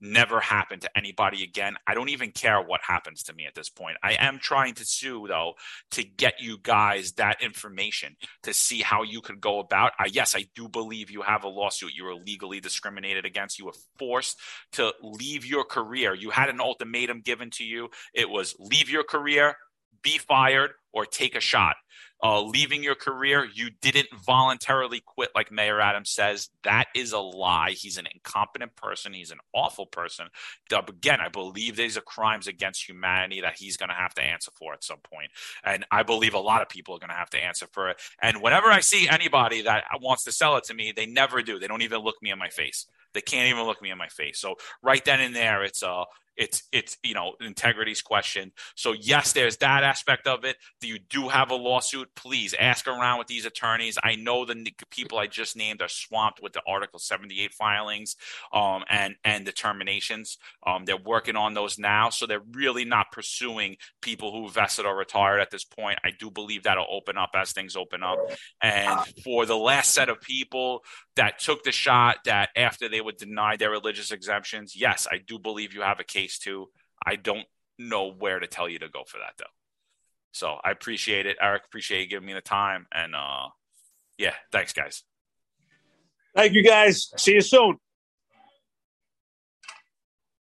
never happen to anybody again. I don't even care what happens to me at this point. I am trying to sue though to get you guys that information to see how you could go about. I yes, I do believe you have a lawsuit. You were legally discriminated against. You were forced to leave your career. You had an ultimatum given to you. It was leave your career, be fired, or take a shot uh, leaving your career. You didn't voluntarily quit, like Mayor Adams says. That is a lie. He's an incompetent person. He's an awful person. Again, I believe these are crimes against humanity that he's going to have to answer for at some point. And I believe a lot of people are going to have to answer for it. And whenever I see anybody that wants to sell it to me, they never do. They don't even look me in my face. They can't even look me in my face. So right then and there, it's uh it's it's you know integrity's question. So yes, there's that aspect of it. Do you do have a lawsuit. Please ask around with these attorneys. I know the people I just named are swamped with the Article 78 filings um, and and determinations. Um, they're working on those now, so they're really not pursuing people who vested or retired at this point. I do believe that'll open up as things open up. And for the last set of people that took the shot, that after they would deny their religious exemptions, yes, I do believe you have a case too. I don't know where to tell you to go for that though. So I appreciate it, Eric. Appreciate you giving me the time, and uh, yeah, thanks, guys. Thank you, guys. See you soon.